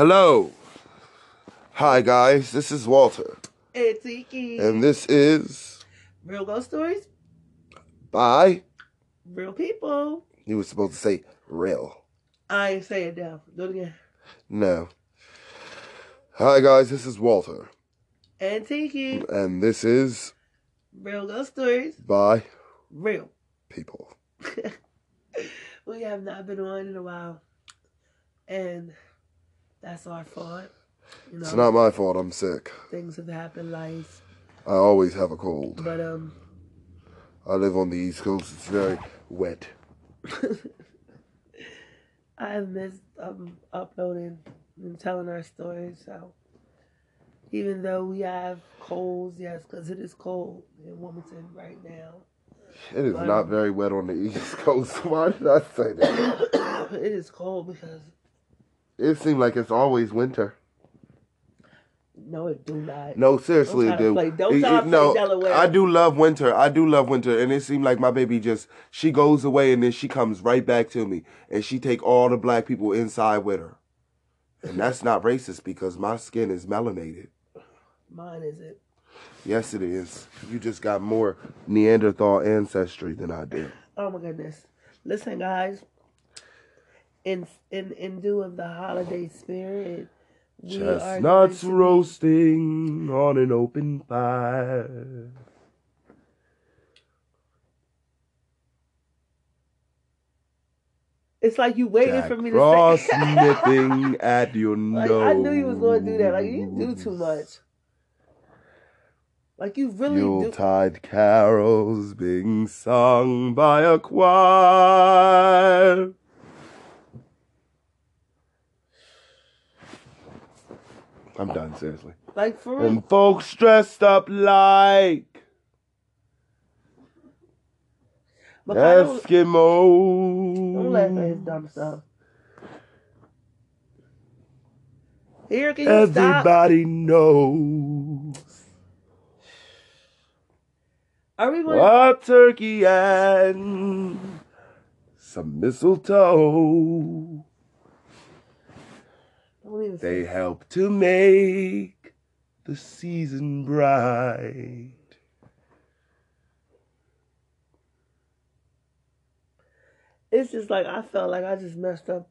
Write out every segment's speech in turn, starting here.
Hello. Hi, guys. This is Walter. It's Iki. And this is Real ghost stories, by. real people. You were supposed to say real. I ain't say it down. Do it again. No. Hi, guys. This is Walter. And Tiki. And this is Real ghost stories, by real. people. we have not been on in a while. And that's our fault. You know, It's not my fault. I'm sick. things have happened, life. I always have a cold. But um I live on the East Coast. It's very wet. I have missed um, uploading and telling our stories. So even though we have colds, yes, because it is cold in Wilmington right now. It is Wow. not very wet on the East Coast. Why did I say that? it is cold because It seems like it's always winter. no, it do not. No, seriously, it do. play- don't It- it- no, Delaware. I do love winter. I do love winter, and it seemed like my baby just she goes away and then she comes right back to me, and she take all the black people inside with her, and that's not racist because my skin is melanated. Mine is it. Yes, it is. You just got more Neanderthal ancestry than I do. Oh my goodness! Listen, guys. In in in due of the holiday spirit, Chestnuts be- roasting on an open fire. It's like you waiting Jack for me Frost to say. nipping at your like nose. I knew you was going to do that. Like you do too much. Like you really do. Yuletide carols being sung by a choir. I'm done, seriously. Like for real. And folks dressed up like But I don't, laugh at his dumb stuff. Here, can you stop? Everybody knows Are we going? a turkey and some mistletoe. Don't They help to make the season bright. It's just like I felt like I just messed up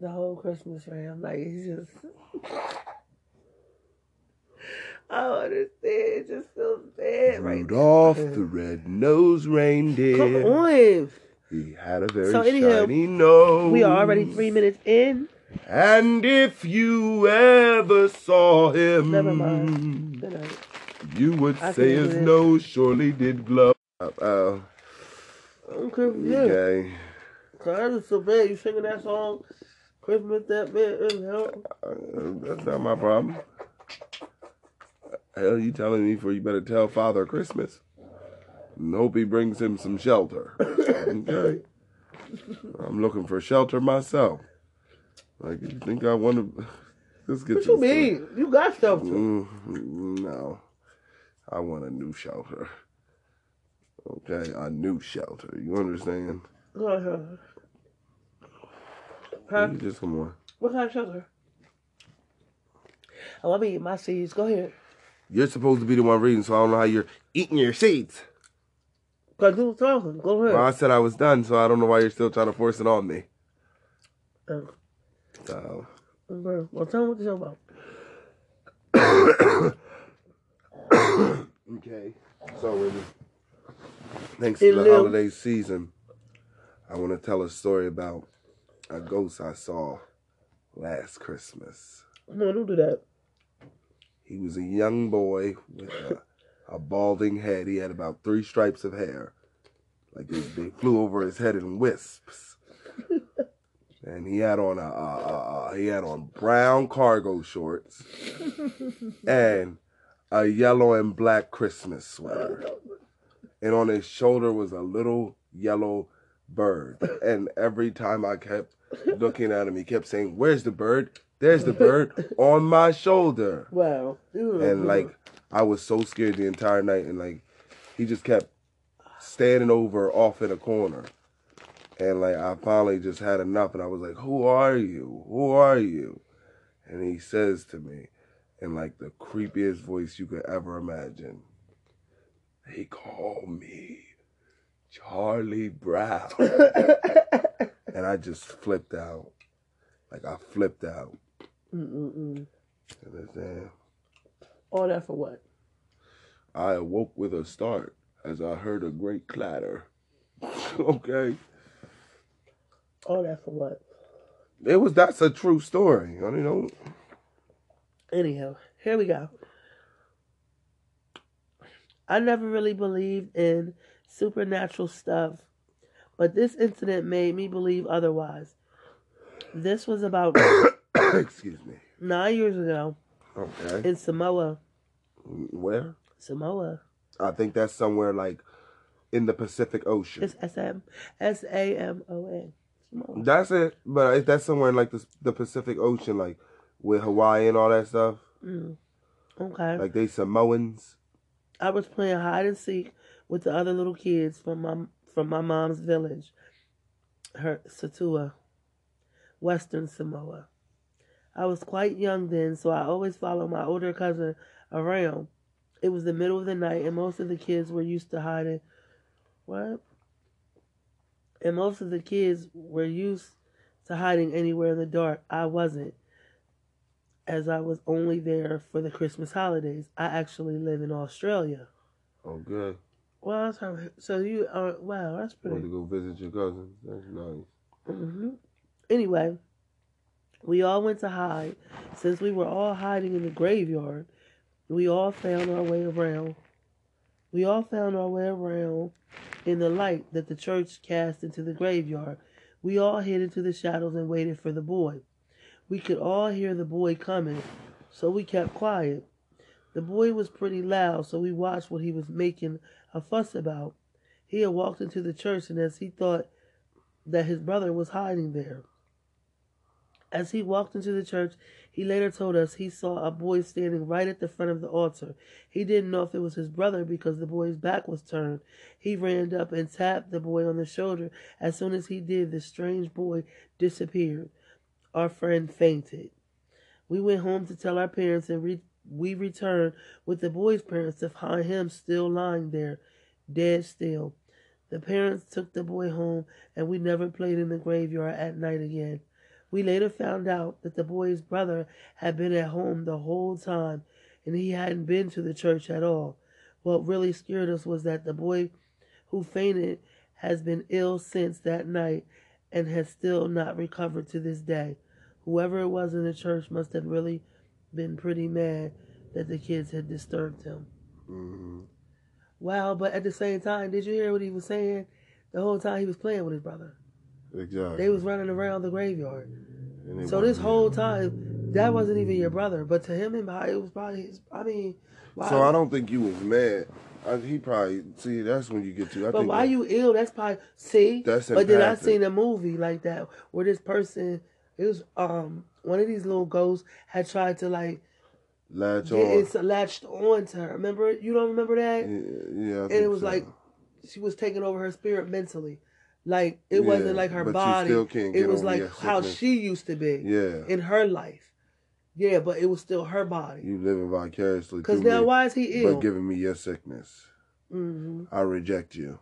the whole Christmas him. Like he's just. I don't understand. It just feels bad right. Rudolph the red-nosed reindeer. Come on. He had a very So anyhow, shiny nose. We are already three minutes in. And if you ever saw him, Never mind. Good night. you would I say his nose surely did glow. Uh, Okay. Cause I so bad. You singing that song, Christmas that bad. You know? Uh, that's not my problem. Hell, you telling me for you better tell Father Christmas. And hope he brings him some shelter. okay. I'm looking for shelter myself. Like, you think I want to. Let's get What you mean? You got stuff to. Mm, no. I want a new shelter. Okay, a new shelter. You understand? Uh-huh. Huh? You just come on. What kind of shelter? Oh, let me eat my seeds. Go ahead. You're supposed to be the one reading, so I don't know how you're eating your seeds. Cause you was talking. Go ahead. Well, I said I was done, so I don't know why you're still trying to force it on me. Uh, So, okay. Well, tell me what you're about. okay. So, in, thanks Hey, to the holiday season, I want to tell a story about a ghost I saw last Christmas. No, don't do that. He was a young boy with a, a balding head. He had about three stripes of hair. Like they, they flew over his head in wisps. And he had on a, a, a, a he had on brown cargo shorts and a yellow and black Christmas sweater. And on his shoulder was a little yellow bird. And every time I kept looking at him, he kept saying, "Where's the bird? There's the bird on my shoulder." Wow. And like I was so scared the entire night, and like he just kept standing over off in a corner, and like I finally just had enough, and I was like, "Who are you? Who are you?" and he says to me, in like the creepiest voice you could ever imagine, they call me Charlie Brown. and I just flipped out. Like I flipped out. Mm-mm-mm. Understand? All that for what? I awoke with a start as I heard a great clatter. okay. All that for what? It was that's a true story. You know. Anyhow, here we go. I never really believed in supernatural stuff, but this incident made me believe otherwise. This was about Excuse me. nine years ago Okay. in Samoa. Where? Samoa. I think that's somewhere like in the Pacific Ocean. It's S M S A M O N. That's it. But if that's somewhere in like the the Pacific Ocean, like with Hawaii and all that stuff. Mm. Okay. Like they Samoans. I was playing hide and seek with the other little kids from my from my mom's village, her Satua, Western Samoa. I was quite young then, so I always followed my older cousin around. It was the middle of the night, and most of the kids were used to hiding. What? And most of the kids were used to hiding anywhere in the dark. I wasn't, as I was only there for the Christmas holidays. I actually live in Australia. Oh, good. Well, that's how, so you are. Wow, that's Want pretty. to go visit your cousins? That's nice. Mm-hmm. Anyway, we all went to hide. Since we were all hiding in the graveyard, we all found our way around. We all found our way around in the light that the church cast into the graveyard. We all hid into the shadows and waited for the boy. We could all hear the boy coming, so we kept quiet. The boy was pretty loud, so we watched what he was making a fuss about. He had walked into the church, and as he thought that his brother was hiding there. As he walked into the church, he later told us he saw a boy standing right at the front of the altar. He didn't know if it was his brother because the boy's back was turned. He ran up and tapped the boy on the shoulder. As soon as he did, the strange boy disappeared. Our friend fainted. We went home to tell our parents, and re- we returned with the boy's parents to find him still lying there, dead still. The parents took the boy home, and we never played in the graveyard at night again. We later found out that the boy's brother had been at home the whole time, and he hadn't been to the church at all. What really scared us was that the boy who fainted has been ill since that night and has still not recovered to this day. Whoever it was in the church must have really been pretty mad that the kids had disturbed him. hmm Wow, but at the same time, did you hear what he was saying? The whole time he was playing with his brother. Exactly. They was running around the graveyard. So this whole time, that wasn't even your brother, but to him, it probably- it was probably his. I mean, why, So I don't think you was mad. I, he probably see. That's when you get to. I but think why that- you ill? That's probably see. That's but then I seen a movie like that where this person, it was um one of these little ghosts had tried to like latch on. it's latched on to her. Remember? You don't remember that? Yeah, yeah and it was so. like she was taking over her spirit mentally. Like it wasn't like her body. It was like how sickness. she used to be yeah, in her life. Yeah, but it was still her body. you living vicariously Because now, me, why is he ill? but giving me your sickness. hmm I reject you.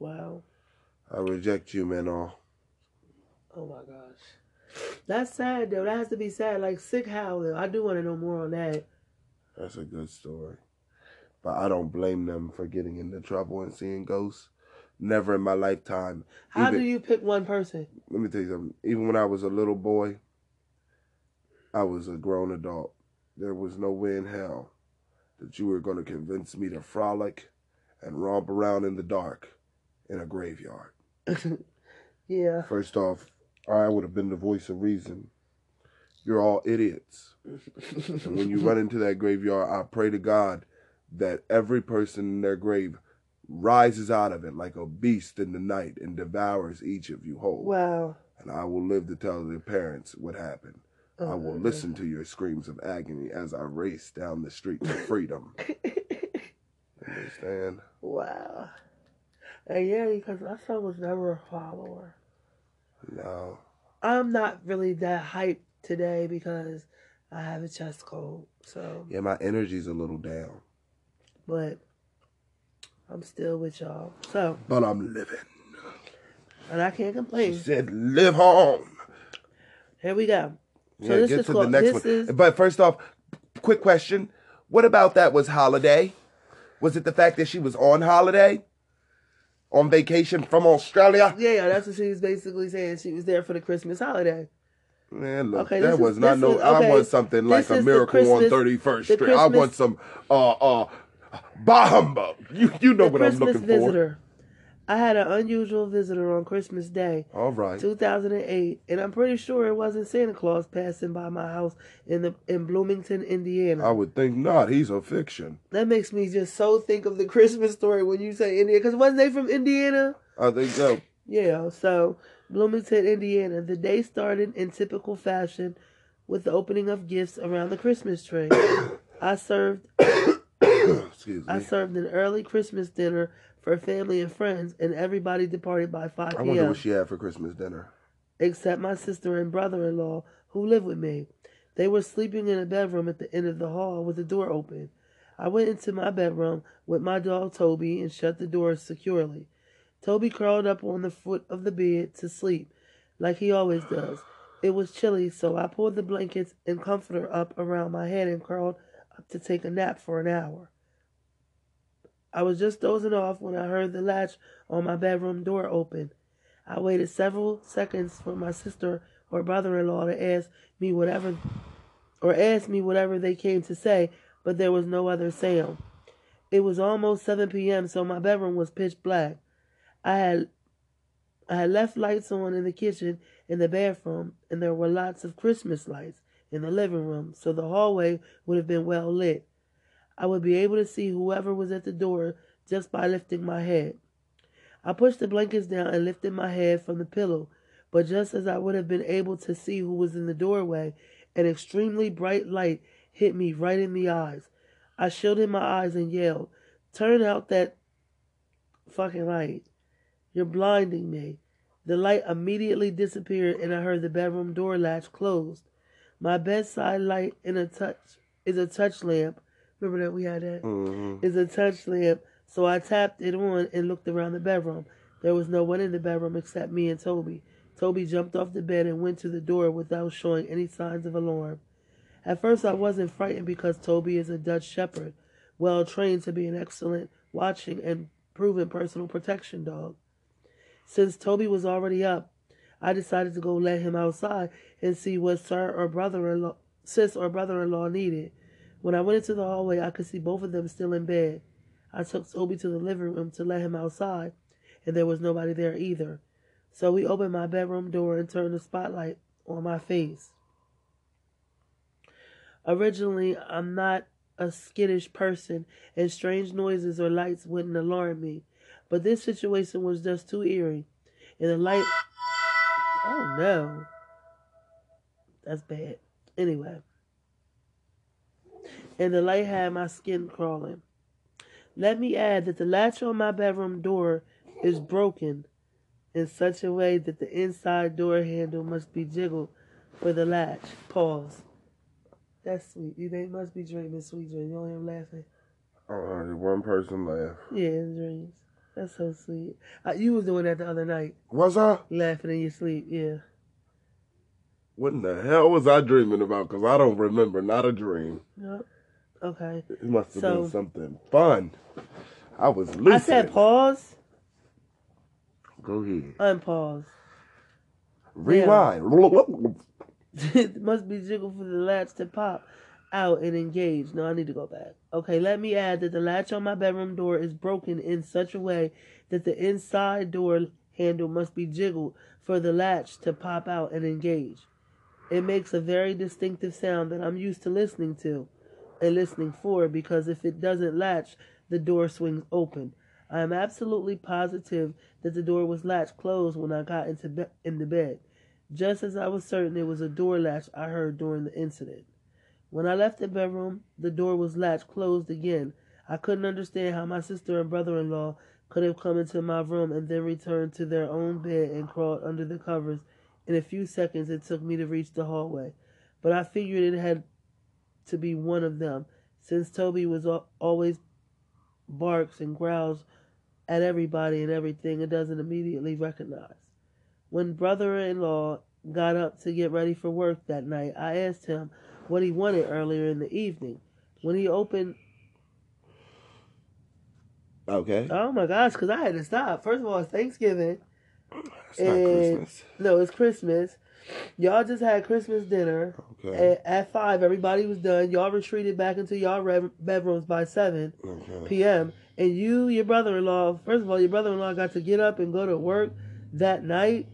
Wow. I reject you, Menor. Oh my gosh. That's sad though. That has to be sad. Like sick how though. I do want to know more on that. That's a good story. But I don't blame them for getting into trouble and seeing ghosts. Never in my lifetime. How Even- do you pick one person? Let me tell you something. Even when I was a little boy, I was a grown adult. There was no way in hell that you were going to convince me to frolic and romp around in the dark in a graveyard. yeah. First off, I would have been the voice of reason. You're all idiots. And when you run into that graveyard, I pray to God that every person in their grave rises out of it like a beast in the night and devours each of you whole. wow. And I will live to tell their parents what happened. I Uh, will listen to your screams of agony as I race down the street to freedom. Understand? wow. And yeah, because my son was never a follower. No. I'm not really that hyped today because I have a chest cold. So, Yeah, my energy's a little down, but I'm still with y'all. So, but I'm living. and I can't complain. She said, "Live on." Here we go. So yeah, this get is to called- the next one. is- But first off, quick question: What about that was holiday? Was it the fact that she was on holiday, on vacation from Australia? Yeah, yeah, that's what she was basically saying. She was there for the Christmas holiday. Man, look, Okay, that is- was not no. is- I want something like a is miracle on Thirty First Street. I want some uh uh bah humbug. You you know the what Christmas I'm looking visitor. I had an unusual visitor on Christmas Day. All right. 2008, and I'm pretty sure it wasn't Santa Claus passing by my house in the in Bloomington, Indiana. I would think not. He's a fiction. That makes me just so think of the Christmas story when you say Indiana, because wasn't they from Indiana? I think so. Yeah, so Bloomington, Indiana. The day started in typical fashion with the opening of gifts around the Christmas tree. I served I me. served an early Christmas dinner for family and friends, and everybody departed by 5 p.m. I wonder what she had for Christmas dinner. except my sister and brother-in-law who live with me. They were sleeping in a bedroom at the end of the hall with the door open. I went into my bedroom with my dog Toby and shut the door securely. Toby curled up on the foot of the bed to sleep, like he always does. It was chilly, so I pulled the blankets and comforter up around my head and curled up to take a nap for an hour. I was just dozing off when I heard the latch on my bedroom door open. I waited several seconds for my sister or brother-in-law to ask me whatever or ask me whatever they came to say, but there was no other sound. It was almost 7 p.m., so my bedroom was pitch black. I had I had left lights on in the kitchen and the bathroom, and there were lots of Christmas lights in the living room, so the hallway would have been well lit. I would be able to see whoever was at the door just by lifting my head. I pushed the blankets down and lifted my head from the pillow, but just as I would have been able to see who was in the doorway, an extremely bright light hit me right in the eyes. I shielded my eyes and yelled, Turn out that fucking light. You're blinding me. The light immediately disappeared and I heard the bedroom door latch closed. My bedside light in a touch is a touch lamp. Remember that we had that? hmm is a touch lamp, so I tapped it on and looked around the bedroom. There was no one in the bedroom except me and Toby. Toby jumped off the bed and went to the door without showing any signs of alarm. At first, I wasn't frightened because Toby is a Dutch Shepherd, well trained to be an excellent watching and proven personal protection dog. Since Toby was already up, I decided to go let him outside and see what sir or brother-in-law, sis or brother-in-law needed. When I went into the hallway, I could see both of them still in bed. I took Toby to the living room to let him outside, and there was nobody there either. So we opened my bedroom door and turned the spotlight on my face. Originally, I'm not a skittish person, and strange noises or lights wouldn't alarm me. But this situation was just too eerie. And the light. Oh no. That's bad. Anyway. And the light had my skin crawling. Let me add that the latch on my bedroom door is broken in such a way that the inside door handle must be jiggled for the latch. Pause. That's sweet. You they must be dreaming sweet dreams. You don't hear him laughing. I heard one person laugh. Yeah, in dreams. That's so sweet. Uh, you was doing that the other night, Was I? laughing in your sleep. Yeah. What in the hell was I dreaming about? Because I don't remember. Not a dream. Yep. Okay. It must have So- been something fun. I was lucid. I said pause. Go ahead. Unpause. Rewind. it must be jiggled for the latch to pop out and engage. No, I need to go back. Okay, let me add that the latch on my bedroom door is broken in such a way that the inside door handle must be jiggled for the latch to pop out and engage. It makes a very distinctive sound that I'm used to listening to and listening for because if it doesn't latch, the door swings open. I am absolutely positive that the door was latched closed when I got into be- into bed, just as I was certain it was a door latch I heard during the incident. When I left the bedroom, the door was latched closed again. I couldn't understand how my sister and brother-in-law could have come into my room and then returned to their own bed and crawled under the covers. In a few seconds, it took me to reach the hallway, but I figured it had to be one of them, since Toby was always barks and growls at everybody and everything and doesn't immediately recognize. When brother in law got up to get ready for work that night, I asked him what he wanted earlier in the evening. When he opened, Okay. oh my gosh, because I had to stop. First of all, it's Thanksgiving. It's not and- Christmas. No, it's Christmas. Y'all just had Christmas dinner. Okay. At, at five, everybody was done. Y'all retreated back into y'all re- bedrooms by seven Okay. p.m. And you, your brother-in-law, first of all, your brother-in-law got to get up and go to work that night.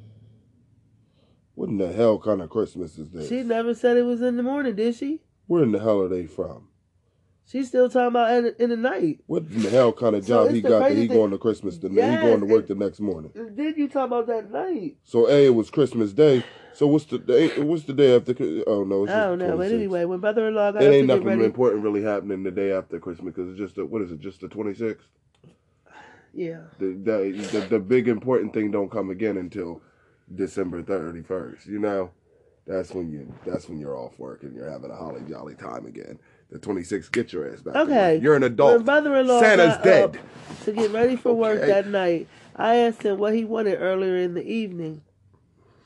What in the hell kind of Christmas is this? She never said it was in the morning, did she? Where in the hell are they from? She's still talking about in, in the night. What in the hell kind of job it's he got that he thing- going to Christmas the Yes, he going to work the next morning? Then you talk about that night. So a it was Christmas Day. So what's the day? What's the day after? Oh no, it's don't know, but anyway, when brother-in-law got it ain't nothing ready, important really happening the day after Christmas because it's just the, what is it? Just the twenty sixth. yeah, The, the the the big important thing don't come again until December thirty first. You know, that's when you that's when you're off work and you're having a holly jolly time again. The twenty sixth, get your ass back. Okay. you're an when adult. brother-in-law Santa's dead. to get ready for work that night, I asked him what he wanted earlier in the evening.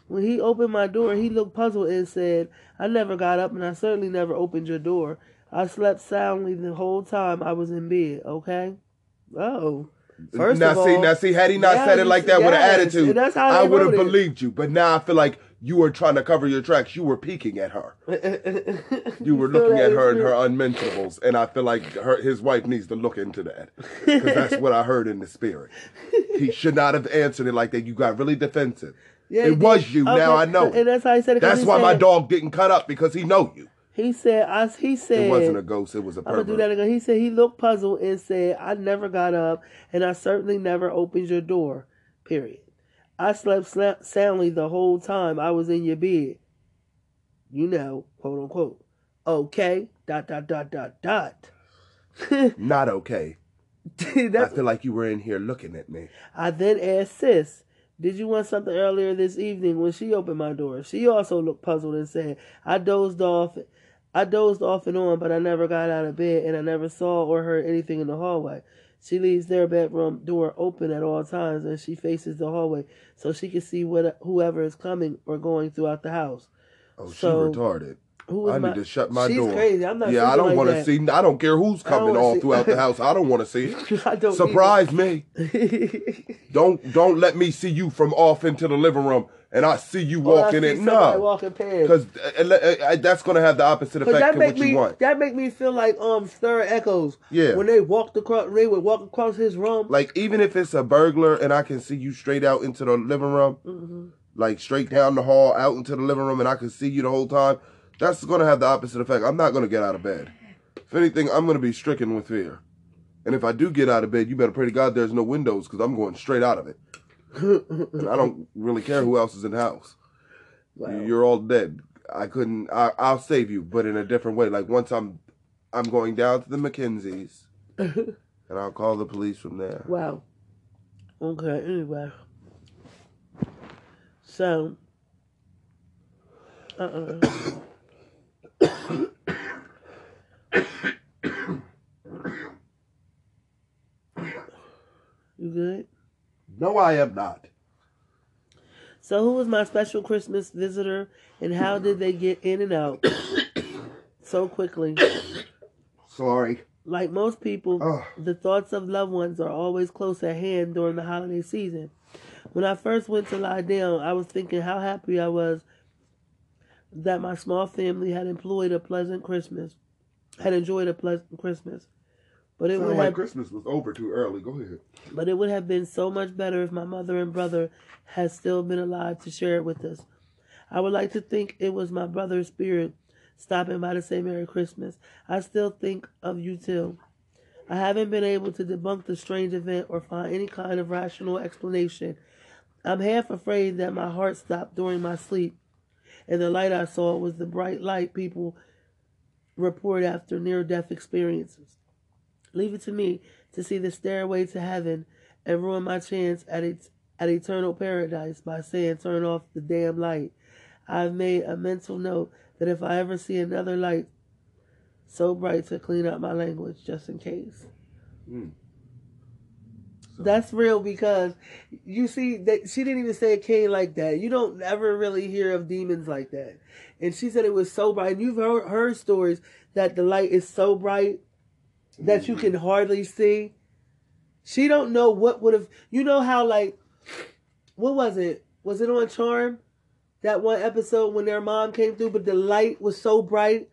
When he opened my door, he looked puzzled and said, I never got up and I certainly never opened your door. I slept soundly the whole time I was in bed, okay? Oh. First now of see, all, now see, had he not said it like that with an attitude, that's how I would have believed you. But now I feel like you were trying to cover your tracks. You were peeking at her. You were looking at her and her unmentionables, and I feel like her, his wife needs to look into that because that's what I heard in the spirit. He should not have answered it like that. You got really defensive. Yeah, it was did. you. Okay, Now I know. And that's how he said it. That's why my dog didn't cut up because he know you. He said, I, he said, It wasn't a ghost. It was a I'm gonna do that again. He said he looked puzzled and said, "I never got up, and I certainly never opened your door." Period. I slept soundly the whole time I was in your bed. You know, quote unquote. Okay. Dot dot dot dot dot. Not okay. I feel like you were in here looking at me. I then asked sis, "Did you want something earlier this evening?" When she opened my door, she also looked puzzled and said, "I dozed off." I dozed off and on, but I never got out of bed and I never saw or heard anything in the hallway. She leaves their bedroom door open at all times and she faces the hallway so she can see what whoever is coming or going throughout the house. Oh, So, she retarded. Who is I my, need to shut my she's door. crazy. I'm not yeah, I don't like want to see. I don't care who's coming all see- throughout the house. I don't want to see it. I don't Surprise me. Don't don't let me see you from off into the living room and I see you Or walking in. No, walking past. because that's going to have the opposite effect make what you me want. that make me feel like um Stir Echoes. Yeah. When they walked across, they would walk across his room. Like even if it's a burglar and I can see you straight out into the living room, Mhm. like straight down the hall out into the living room, and I can see you the whole time, that's going to have the opposite effect. I'm not going to get out of bed. If anything, I'm going to be stricken with fear. And if I do get out of bed, you better pray to God there's no windows because I'm going straight out of it. And I don't really care who else is in the house. Wow. You're all dead. I couldn't. I, I'll save you, but in a different way. Like once I'm, I'm going down to the Mackenzies, and I'll call the police from there. Wow. Okay, anyway. So, uh uh You good? No, I am not. So, who was my special Christmas visitor and how did they get in and out so quickly? Sorry. Like most people, Ugh. the thoughts of loved ones are always close at hand during the holiday season. When I first went to lie down, I was thinking how happy I was that my small family had employed a pleasant Christmas, had enjoyed a pleasant Christmas. But it Sounded would like have, Christmas was over too early. Go ahead. but it would have been so much better if my mother and brother had still been alive to share it with us. I would like to think it was my brother's spirit stopping by to say Merry Christmas. I still think of you too. I haven't been able to debunk the strange event or find any kind of rational explanation. I'm half afraid that my heart stopped during my sleep, and the light I saw was the bright light people report after near death experiences. Leave it to me to see the stairway to heaven and ruin my chance at it, at eternal paradise by saying turn off the damn light. I've made a mental note that if I ever see another light so bright to clean up my language just in case. Mm. So- That's real because you see that she didn't even say it came like that. You don't ever really hear of demons like that. And she said it was so bright. And you've heard, heard stories that the light is so bright that you can mm-hmm. hardly see. She don't know what would have. You know how like, what was it? Was it on Charmed? That one episode when their mom came through, but the light was so bright,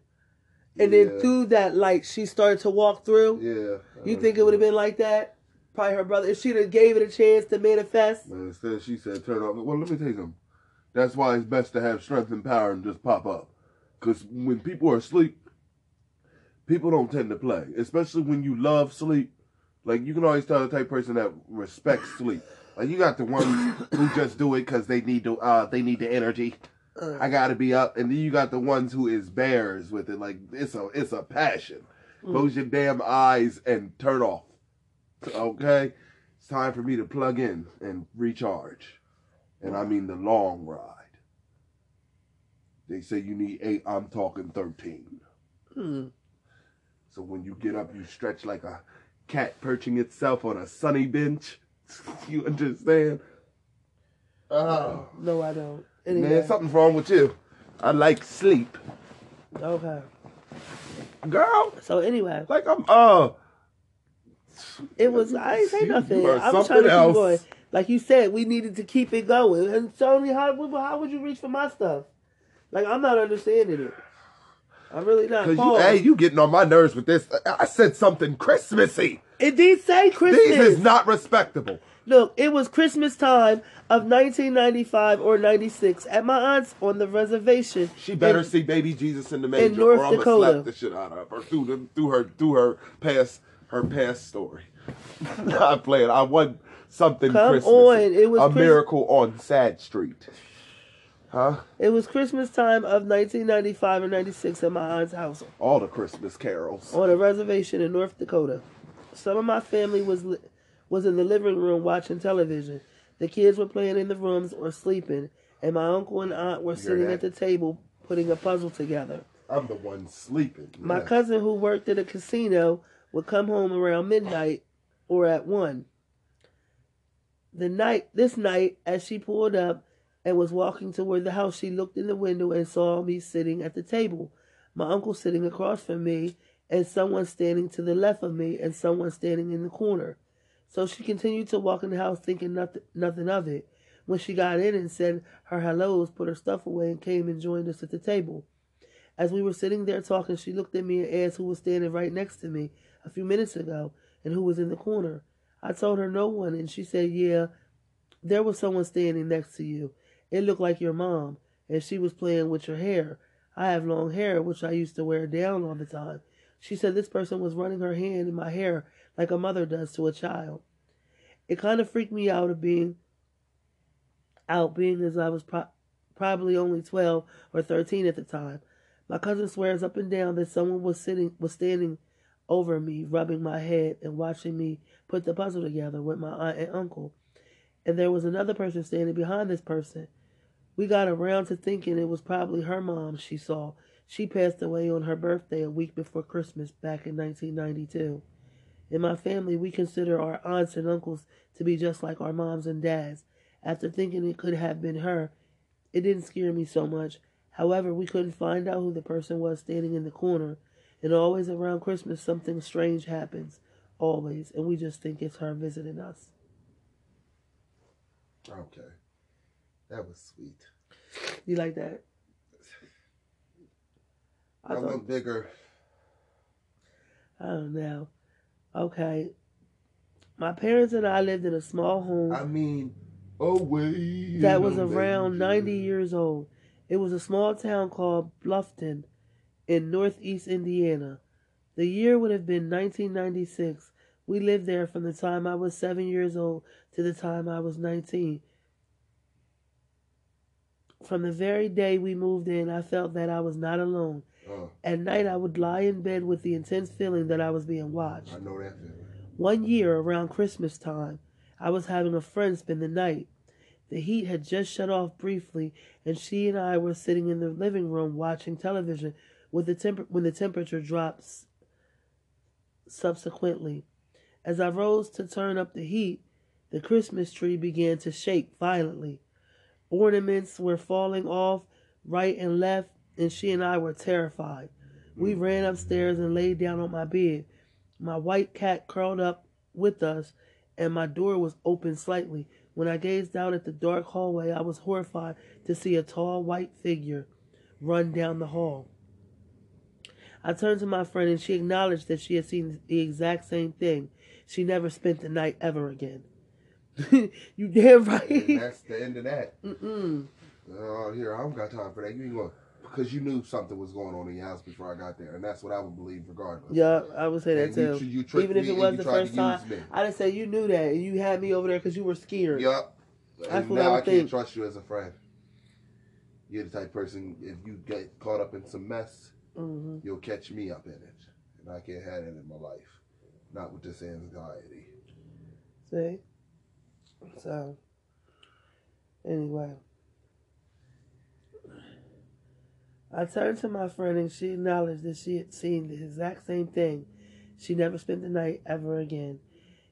and then Yeah. through that light she started to walk through. Yeah. You think it would have been like that? Probably her brother. If she'd have gave it a chance to manifest. But instead, she said, "Turn off." Well, let me tell you something. That's why it's best to have strength and power and just pop up. Because when people are asleep, people don't tend to play. Especially when you love sleep. Like you can always tell the type of person that respects sleep. Like you got the ones who just do it because they need to. Uh, they need the energy. Uh, I gotta be up, and then you got the ones who is bears with it. Like it's a it's a passion. Mm. Close your damn eyes and turn off. Okay, it's time for me to plug in and recharge, and I mean the long ride. They say you need eight. I'm talking thirteen. hmm. So when you get up, you stretch like a cat perching itself on a sunny bench. you understand? Oh, No, I don't. man, Anyway, something's wrong with you. I like sleep, okay. girl. So anyway, Like I'm uh it was. I ain't say nothing. I was trying to keep else. going. Like you said, we needed to keep it going. And Tony, how how would you reach for my stuff? Like I'm not understanding it. I'm really not. Cause you, hey, you getting on my nerves with this. I said something Christmassy. it did say Christmas. This is not respectable. Look, it was Christmas time of 1995 or 96 at my aunt's on the reservation. She better in- see baby Jesus in the manger, North or I'm gonna Dakota. slap the shit out of her through the, through her through her past her past story. not playing. I want something Come Christmas. on, it was a Chris- miracle on Sad Street. Huh? It was Christmas time of 1995 and 96 at my aunt's house All the Christmas carols. on a reservation in North Dakota. Some of my family was li- was in the living room watching television. The kids were playing in the rooms or sleeping, and my uncle and aunt were sitting that? at the table putting a puzzle together. I'm the one sleeping. My Yeah. cousin who worked at a casino would come home around midnight or at one. The night this night, as she pulled up and was walking toward the house, she looked in the window and saw me sitting at the table. My uncle sitting across from me, and someone standing to the left of me, and someone standing in the corner. So she continued to walk in the house, thinking nothing, nothing of it. When she got in and said her hellos, put her stuff away, and came and joined us at the table. As we were sitting there talking, she looked at me and asked who was standing right next to me a few minutes ago and who was in the corner. I told her no one, and she said, Yeah, there was someone standing next to you. It looked like your mom, and she was playing with your hair. I have long hair, which I used to wear down all the time. She said this person was running her hand in my hair like a mother does to a child. It kind of freaked me out of being out, being as I was pro- probably only 12 or 13 at the time. My cousin swears up and down that someone was sitting was standing over me, rubbing my head and watching me put the puzzle together with my aunt and uncle. And there was another person standing behind this person. We got around to thinking it was probably her mom she saw. She passed away on her birthday a week before Christmas back in 1992. In my family, we consider our aunts and uncles to be just like our moms and dads. After thinking it could have been her, it didn't scare me so much. However, we couldn't find out who the person was standing in the corner, and always around Christmas something strange happens, always, and we just think it's her visiting us. Okay. That was sweet. You like that? I, I thought, went bigger. I don't know. Okay. My parents and I lived in a small home I mean, away. that was around 90 years old. It was a small town called Bluffton in northeast Indiana. The year would have been 1996. We lived there from the time I was seven years old to the time I was 19. From the very day we moved in, I felt that I was not alone. Oh, At night, I would lie in bed with the intense feeling that I was being watched. I know that feeling. One year around Christmas time, I was having a friend spend the night. The heat had just shut off briefly, and she and I were sitting in the living room watching television with the temper when the temperature drops subsequently. As I rose to turn up the heat, the Christmas tree began to shake violently. Ornaments were falling off right and left, and she and I were terrified. We mm. ran upstairs and laid down on my bed. My white cat curled up with us, and my door was open slightly. When I gazed out at the dark hallway, I was horrified to see a tall white figure run down the hall. I turned to my friend, and she acknowledged that she had seen the exact same thing. She never spent the night ever again. you damn right. And that's the end of that. Mm-mm. Oh, here, I don't got time for that. You ain't going because you knew something was going on in your house before I got there, and that's what I would believe regardless. Yeah, I would say that And too. you tricked Even if it was the first time. I just said you knew that, and you had me over there because you were scared. Yup. That's And what I now I, would can't think. trust you as a friend. You're the type of person, if you get caught up in some mess, hmm you'll catch me up in it. And I can't have it in my life. Not with this anxiety. See? So, anyway. I turned to my friend and she acknowledged that she had seen the exact same thing. She never spent the night ever again.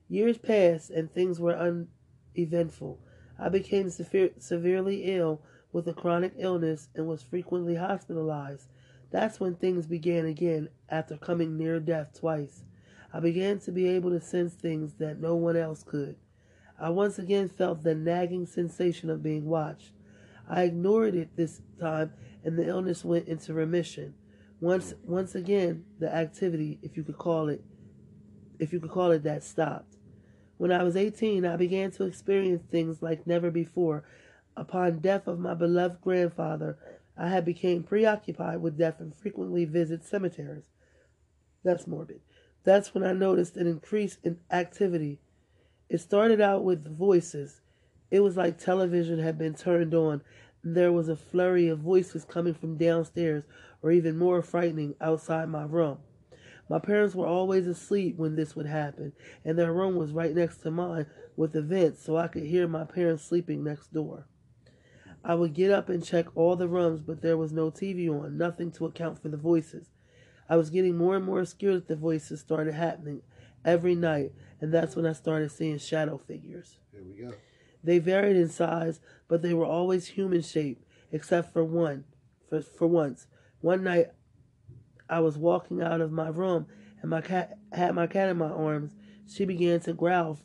Years passed and things were uneventful. I became severe, severely ill with a chronic illness and was frequently hospitalized. That's when things began again after coming near death twice. I began to be able to sense things that no one else could. I once again felt the nagging sensation of being watched. I ignored it this time and the illness went into remission. Once once again the activity, if you could call it if you could call it that, stopped. When I was 18, I began to experience things like never before. Upon death of my beloved grandfather, I had become preoccupied with death and frequently visit cemeteries. That's morbid. That's when I noticed an increase in activity. It started out with voices. It was like television had been turned on. There was a flurry of voices coming from downstairs, or even more frightening, outside my room. My parents were always asleep when this would happen, and their room was right next to mine with a vent so I could hear my parents sleeping next door. I would get up and check all the rooms, but there was no TV on, nothing to account for the voices. I was getting more and more scared that the voices started happening every night, and that's when I started seeing shadow figures. Here we go. They varied in size, but they were always human shaped, except for one. For, for once, one night I was walking out of my room and my cat had my cat in my arms. She began to growl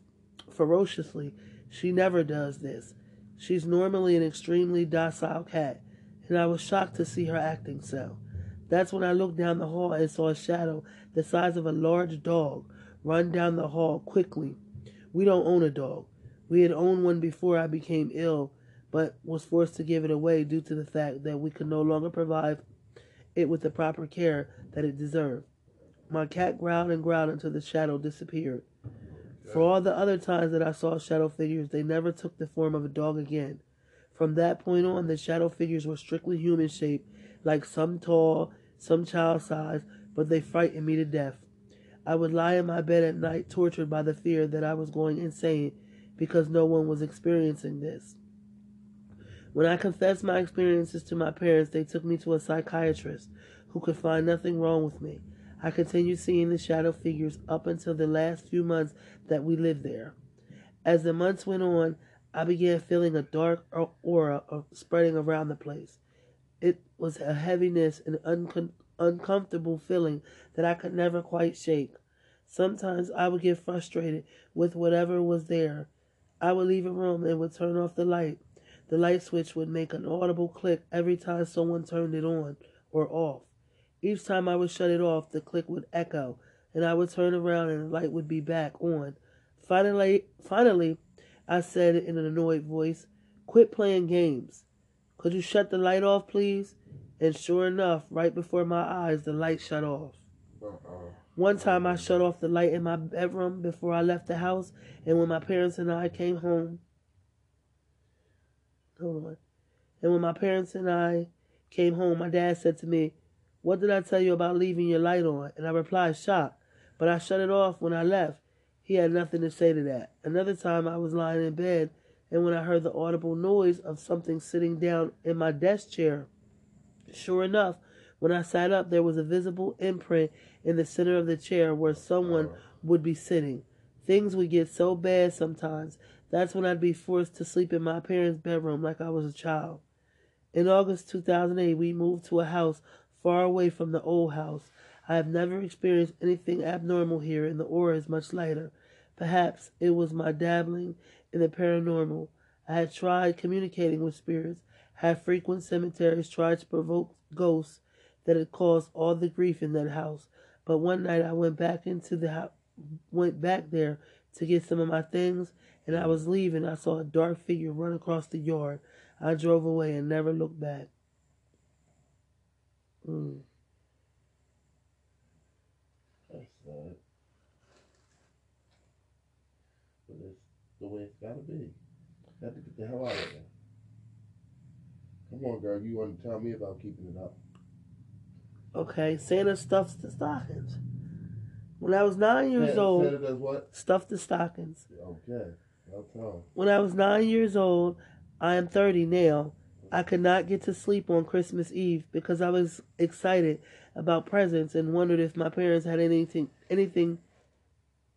ferociously. She never does this. She's normally an extremely docile cat, and I was shocked to see her acting so. That's when I looked down the hall and saw a shadow the size of a large dog run down the hall quickly. We don't own a dog. We had owned one before I became ill, but was forced to give it away due to the fact that we could no longer provide it with the proper care that it deserved. My cat growled and growled until the shadow disappeared. For all the other times that I saw shadow figures, they never took the form of a dog again. From that point on, the shadow figures were strictly human shaped, like some tall, some child size, but they frightened me to death. I would lie in my bed at night, tortured by the fear that I was going insane because no one was experiencing this. When I confessed my experiences to my parents, they took me to a psychiatrist who could find nothing wrong with me. I continued seeing the shadow figures up until the last few months that we lived there. As the months went on, I began feeling a dark aura spreading around the place. It was a heaviness and uncon- uncomfortable feeling that I could never quite shake. Sometimes I would get frustrated with whatever was there. I would leave a room and would turn off the light. The light switch would make an audible click every time someone turned it on or off. Each time I would shut it off, the click would echo, and I would turn around and the light would be back on. Finally, finally, I said in an annoyed voice, "Quit playing games. Could you shut the light off, please?" And sure enough, right before my eyes, the light shut off. One time I shut off the light in my bedroom before I left the house, and when my parents and I came home, hold on. And when my parents and I came home, my dad said to me, What did I tell you about leaving your light on? And I replied, Shocked. But I shut it off when I left. He had nothing to say to that. Another time I was lying in bed, and when I heard the audible noise of something sitting down in my desk chair, sure enough, When I sat up, there was a visible imprint in the center of the chair where someone would be sitting. Things would get so bad sometimes. That's when I'd be forced to sleep in my parents' bedroom like I was a child. In August 2008, we moved to a house far away from the old house. I have never experienced anything abnormal here, and the aura is much lighter. Perhaps it was my dabbling in the paranormal. I had tried communicating with spirits, had frequent cemeteries, tried to provoke ghosts that had caused all the grief in that house. But one night I went back into the went back there to get some of my things, and I was leaving. I saw a dark figure run across the yard. I drove away and never looked back. Mm. That's sad. But it's the way it's gotta be. Got to get the hell out of there. Come on, girl. You want to tell me about keeping it up? Okay, Santa stuffs the stockings. When I was nine years Santa, old, Santa does what? stuffed the stockings. Okay. I'll tell When I was nine years old, I am 30 now. I could not get to sleep on Christmas Eve because I was excited about presents and wondered if my parents had anything anything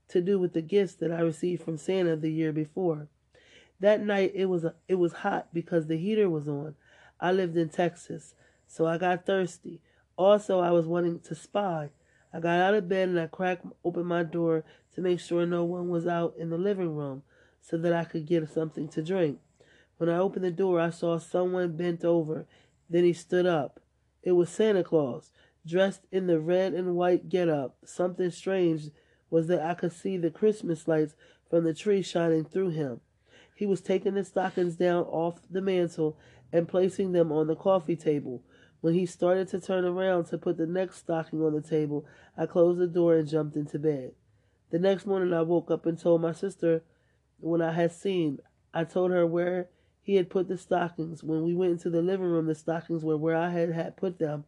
to do with the gifts that I received from Santa the year before. That night it was it was hot because the heater was on. I lived in Texas, so I got thirsty. Also, I was wanting to spy. I got out of bed and I cracked open my door to make sure no one was out in the living room so that I could get something to drink. When I opened the door, I saw someone bent over. Then he stood up. It was Santa Claus, dressed in the red and white get-up. Something strange was that I could see the Christmas lights from the tree shining through him. He was taking the stockings down off the mantel and placing them on the coffee table. When he started to turn around to put the next stocking on the table, I closed the door and jumped into bed. The next morning, I woke up and told my sister what I had seen. I told her where he had put the stockings. When we went into the living room, the stockings were where I had, had put them.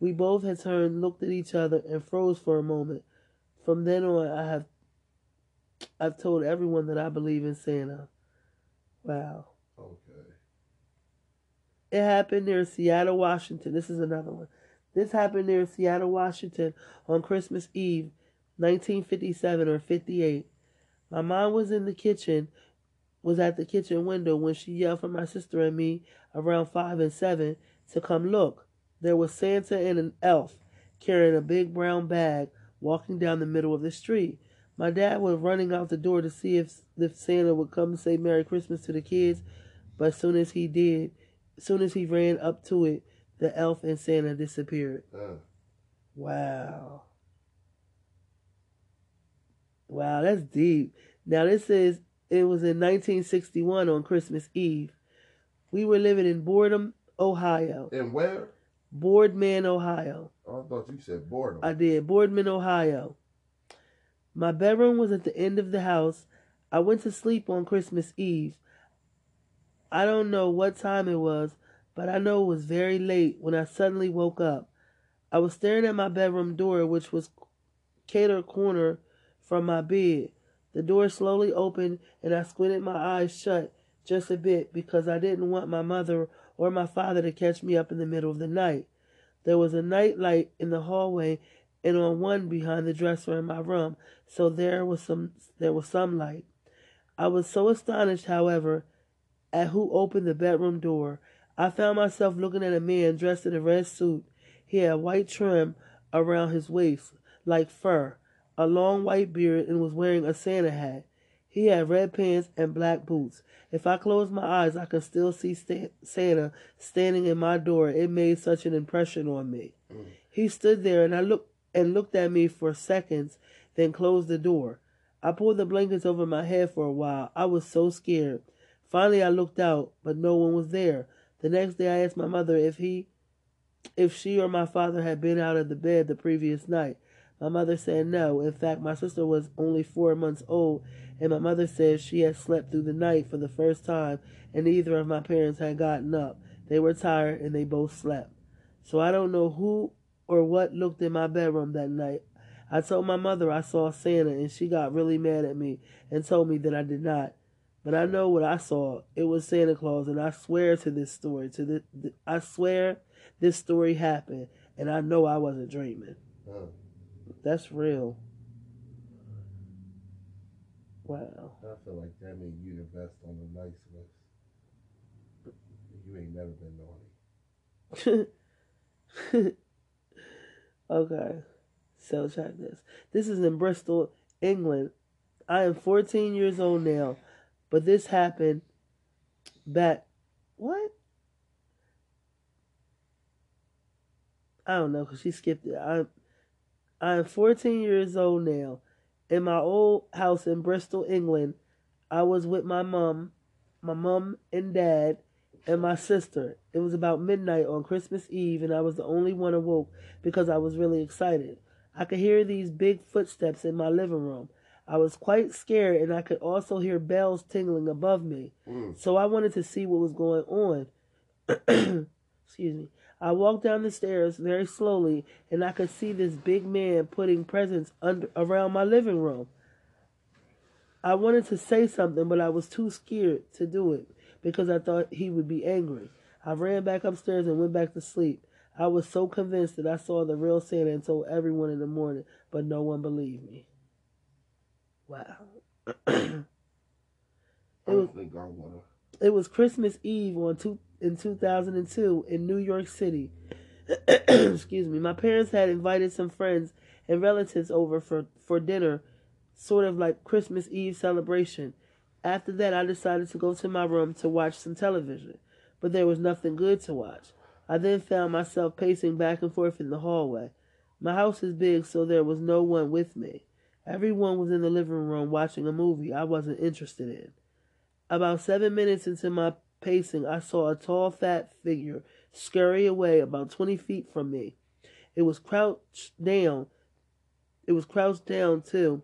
We both had turned, looked at each other, and froze for a moment. From then on, I have I've told everyone that I believe in Santa. Wow. Okay. It happened near Seattle, Washington. This is another one. This happened near Seattle, Washington on Christmas Eve, 1957 or 58. My mom was in the kitchen, was at the kitchen window when she yelled for my sister and me around 5 and 7 to come look. There was Santa and an elf carrying a big brown bag walking down the middle of the street. My dad was running out the door to see if, if Santa would come say Merry Christmas to the kids, but soon as he did, soon as he ran up to it, the elf and Santa disappeared. Uh, Wow. Wow, that's deep. Now this is it was in 1961 on Christmas Eve. We were living in Boredom, Ohio. and where? Boardman, Ohio. Oh, I thought you said boredom. I did. Boardman, Ohio. My bedroom was at the end of the house. I went to sleep on Christmas Eve. I don't know what time it was, but I know it was very late when I suddenly woke up. I was staring at my bedroom door, which was cater corner from my bed. The door slowly opened, and I squinted my eyes shut just a bit because I didn't want my mother or my father to catch me up in the middle of the night. There was a night light in the hallway and on one behind the dresser in my room, so there was some there was some light. I was so astonished, however, at who opened the bedroom door. I found myself looking at a man dressed in a red suit. He had white trim around his waist, like fur, a long white beard, and was wearing a Santa hat. He had red pants and black boots. If I closed my eyes, I could still see Santa standing in my door. It made such an impression on me. Mm. He stood there, and I looked and looked at me for seconds, then closed the door. I pulled the blankets over my head for a while. I was so scared. Finally, I looked out, but no one was there. The next day, I asked my mother if he, if she or my father had been out of the bed the previous night. My mother said no. In fact, my sister was only four months old, and my mother said she had slept through the night for the first time, and neither of my parents had gotten up. They were tired, and they both slept. So I don't know who or what looked in my bedroom that night. I told my mother I saw Santa, and she got really mad at me and told me that I did not. But I know what I saw. It was Santa Claus, and I swear to this story. To the, I swear this story happened, and I know I wasn't dreaming. That's real. Wow. I feel like that made you the best on the nice list. You ain't never been naughty. okay. So check this. This is in Bristol, England. I am 14 years old now, but this happened back. What? I don't know because she skipped it. I'm I'm 14 years old now. In my old house in Bristol, England, I was with my mom, my mom and dad, and my sister. It was about midnight on Christmas Eve, and I was the only one awoke because I was really excited. I could hear these big footsteps in my living room. I was quite scared, and I could also hear bells tingling above me. Mm. So I wanted to see what was going on. Excuse me. I walked down the stairs very slowly, and I could see this big man putting presents under around my living room. I wanted to say something, but I was too scared to do it because I thought he would be angry. I ran back upstairs and went back to sleep. I was so convinced that I saw the real Santa and told everyone in the morning, but no one believed me. Wow. It was- don't think I wanna. It was Christmas Eve on two in 2002 in New York City. Excuse me. My parents had invited some friends and relatives over for for dinner, sort of like Christmas Eve celebration. After that, I decided to go to my room to watch some television, but there was nothing good to watch. I then found myself pacing back and forth in the hallway. My house is big, so there was no one with me. Everyone was in the living room watching a movie I wasn't interested in. About seven minutes into my pacing, I saw a tall, fat figure scurry away about 20 feet from me. It was crouched down. It was crouched down, too.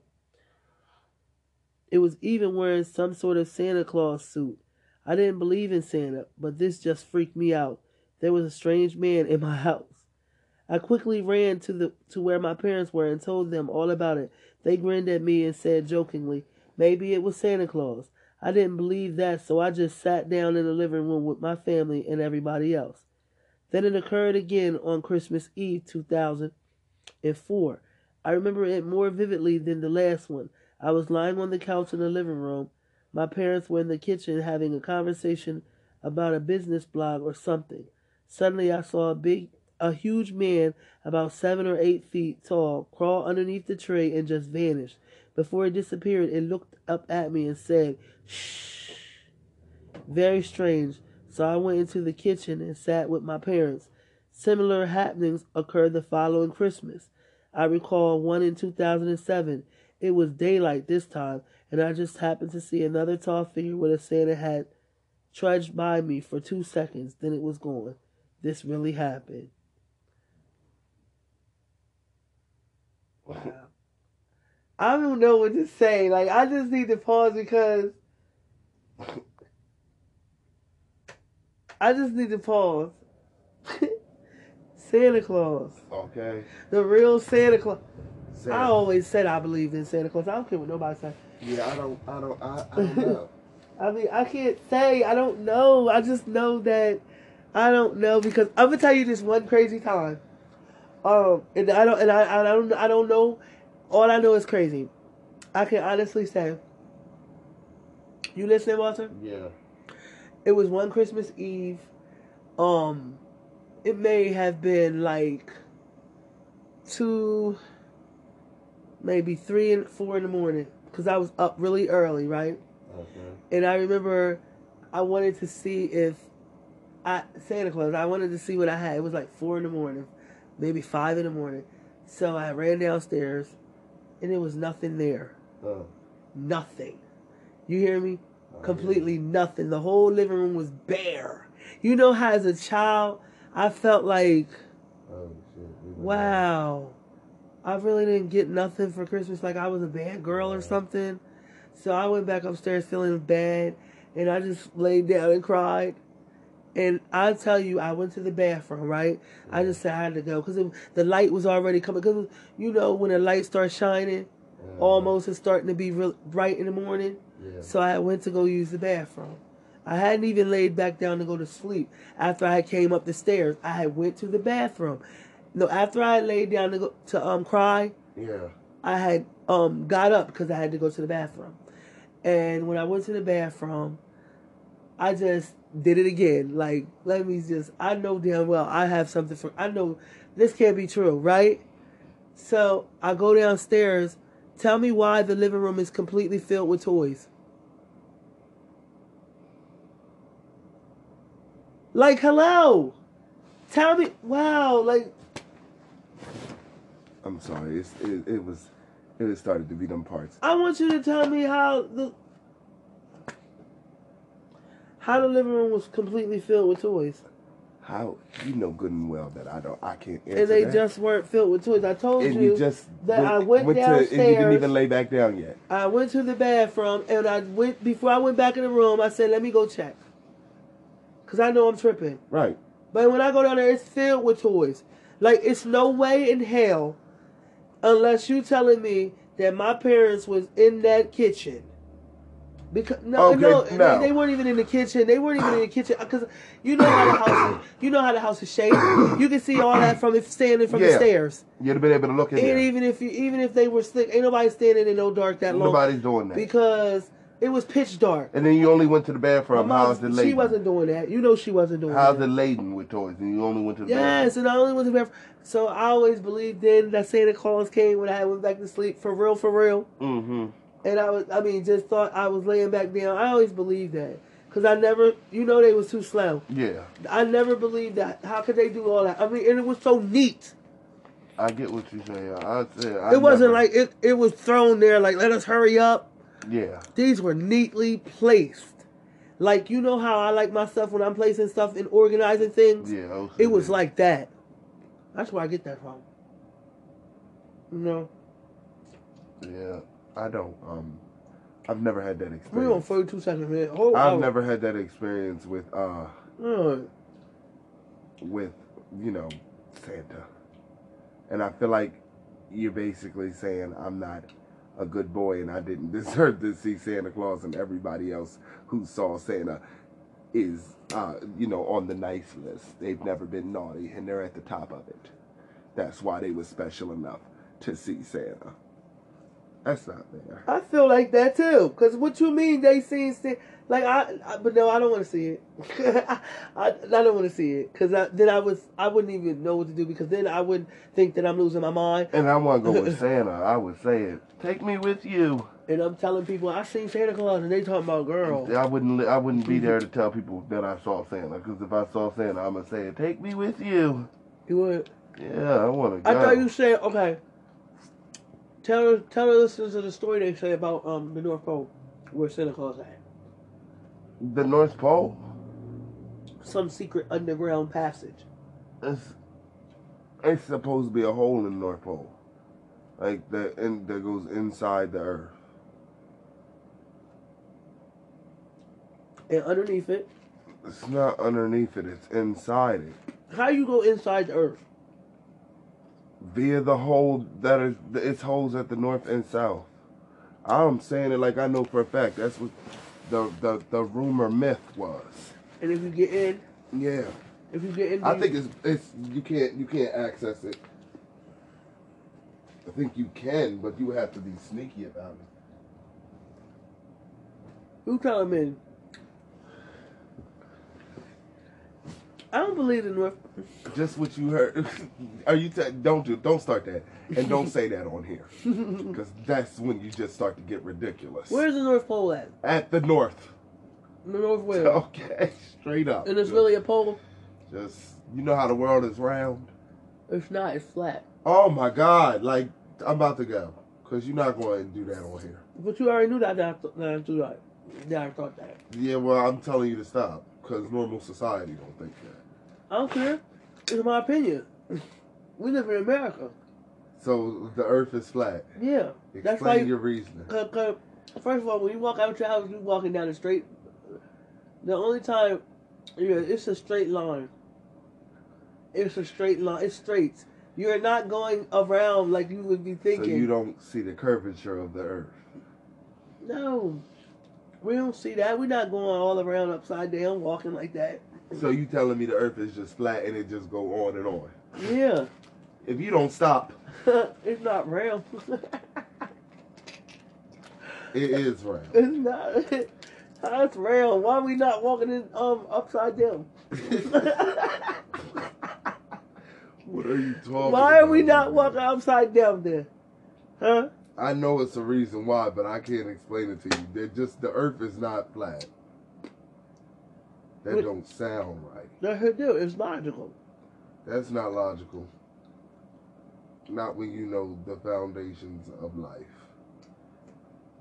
It was even wearing some sort of Santa Claus suit. I didn't believe in Santa, but this just freaked me out. There was a strange man in my house. I quickly ran to the to where my parents were and told them all about it. They grinned at me and said jokingly, "Maybe it was Santa Claus." I didn't believe that, so I just sat down in the living room with my family and everybody else. Then it occurred again on Christmas Eve 2004. I remember it more vividly than the last one. I was lying on the couch in the living room. My parents were in the kitchen having a conversation about a business blog or something. Suddenly I saw a big a huge man about seven or eight feet tall crawl underneath the tray and just vanish. Before it disappeared, it looked up at me and said, Shh. Very strange. So I went into the kitchen and sat with my parents. Similar happenings occurred the following Christmas. I recall one in 2007. It was daylight this time, and I just happened to see another tall figure with a Santa hat trudged by me for two seconds. Then it was gone. This really happened. Wow. I don't know what to say. Like, I just need to pause because I just need to pause. Santa Claus. Okay. The real Santa Claus. Say I always said I believed in Santa Claus. I don't care what nobody says. Yeah, I don't. I don't. I, I don't know. I mean, I can't say I don't know. I just know that I don't know because I'm gonna tell you this one crazy time. Um, and I don't, and I, I don't, I don't know. All I know is crazy. I can honestly say. You listening, Walter? yeah. It was one Christmas Eve. Um, it may have been like two, maybe three and four in the morning because I was up really early, right? Okay. And I remember I wanted to see if I Santa Claus. I wanted to see what I had. It was like four in the morning, maybe five in the morning. So I ran downstairs, and there was nothing there. Uh, Nothing. You hear me? Completely nothing. The whole living room was bare. You know how as a child I felt like. Oh shit. we were wow, I really didn't get nothing for Christmas. Like I was a bad girl or something. So I went back upstairs feeling bad, and I just laid down and cried. And I tell you, I went to the bathroom. Right? I just said I had to go because the light was already coming. Because you know when the light starts shining, almost it's starting to be real bright in the morning. Yeah. So I went to go use the bathroom. I hadn't even laid back down to go to sleep after I came up the stairs. I had went to the bathroom. No, after I laid down to go to um cry, Yeah. I had um got up because I had to go to the bathroom. And when I went to the bathroom, I just did it again. Like, let me just I know damn well I have something for I know this can't be true, right? So I go downstairs. Tell me why the living room is completely filled with toys. Like, hello. Tell me wow, like I'm sorry. It's, it, it was it started to be them parts. I want you to tell me how the how the living room was completely filled with toys, How you know good and well that I don't I can't answer and they that. just weren't filled with toys. I told and you, you just that I went to and you didn't even lay back down yet. I went to the bathroom, and I went before I went back in the room. I said, "Let me go check," because I know I'm tripping. Right. But when I go down there, it's filled with toys. Like it's no way in hell, unless you telling me that my parents was in that kitchen. Because no, Okay, no, no. They, they weren't even in the kitchen. They weren't even in the kitchen because you know how the house, is, you know how the house is shaped. You can see all that from if standing from the stairs. You'd have been able to look in And there. even if you, even if they were slick, ain't nobody standing in no dark that long Nobody's doing that. because it was pitch dark. and then you only went to the bathroom. mom- How's the lady? she wasn't doing that. You know she wasn't doing How's that. How's it laden with toys? And you only went to the Yes, and I only went to bed. So I always believed then that Santa Claus came when I went back to sleep for real, for real. Mm-hmm. And I was, I mean, just thought I was laying back down. I always believed that because I never, you know, they was too slow. Yeah, I never believed that. How could they do all that? I mean, and it was so neat. I get what you say. I said I it wasn't never- like it. It was thrown there like let us hurry up. yeah. These were neatly placed. Like you know how I like my stuff when I'm placing stuff and organizing things. Yeah, It was like that. That's where I get that from. You know, Yeah, I don't. Um, I've never had that experience. we're on experience. 42 seconds, man. Hold I've never had that experience with uh Uh, with you know Santa, and I feel like you're basically saying I'm not a good boy and I didn't deserve to see Santa Claus, and everybody else who saw Santa is uh you know on the nice list. They've never been naughty and they're at the top of it. That's why they were special enough to see Santa. That's not fair. I feel like that too. Cause what you mean they seen Sa- like I, I but no, I don't want to see it. I, I don't want to see it because I, then I was I wouldn't even know what to do because then I would think that I'm losing my mind And I want to go with Santa. I would say it. Take me with you. and I'm telling people I seen Santa Claus and they talking about girls. I wouldn't. I wouldn't be there to tell people that I saw Santa. Because if I saw Santa, I'm gonna say it. Take me with you. You would. Yeah, I want to I thought you said okay. Tell her tell the listeners of the story they say about um the North Pole where Santa Claus at. the North Pole. Some secret underground passage. It's it's supposed to be a hole in the North Pole, like that, and that goes inside the Earth. And underneath it, It's not underneath it. It's inside it. how you go inside the earth? Via the hole that is it's holes at the north and south. I'm saying it like I know for a fact. That's what the the, the rumor myth was. And if you get in, Yeah, if you get in, I think it's it's you can't you can't access it. I think you can, but you have to be sneaky about it. who them in. I don't believe in North. Just what you heard. Are you t- don't do don't start that and don't say that on here because that's when you just start to get ridiculous. Where's the North Pole at? at the north? The North where? Okay, straight up. And it's Just- really a pole. Just you know how the world is round. It's not. It's flat. Oh my God! Like I'm about to go because you're not going to do that on here. But you already knew that. That I, th- that I thought that. Yeah, well I'm telling you to stop because normal society don't think that. I don't care. It's my opinion. We live in America. So the Earth is flat. Yeah. That's Explain why. your reasoning. Cause, 'cause first of all, when you walk out your house, you're walking down the straight. The only time, yeah, it's a straight line. It's a straight line. It's straight. You're not going around like you would be thinking. So thinking. you don't see the curvature of the Earth. No, we don't see that. We're not going all around upside down, walking like that. So you telling me the Earth is just flat and it just go on and on? Yeah, if you don't stop, it's not real. it is round. it's not. That's real. Why are we not walking in um upside down? What are you talking Why are we not man? walking upside down there? Huh? I know it's a reason why, but I can't explain it to you. They're just the earth is not flat. That don't sound right. That's her do. It's logical. That's not logical. Not when you know the foundations of life.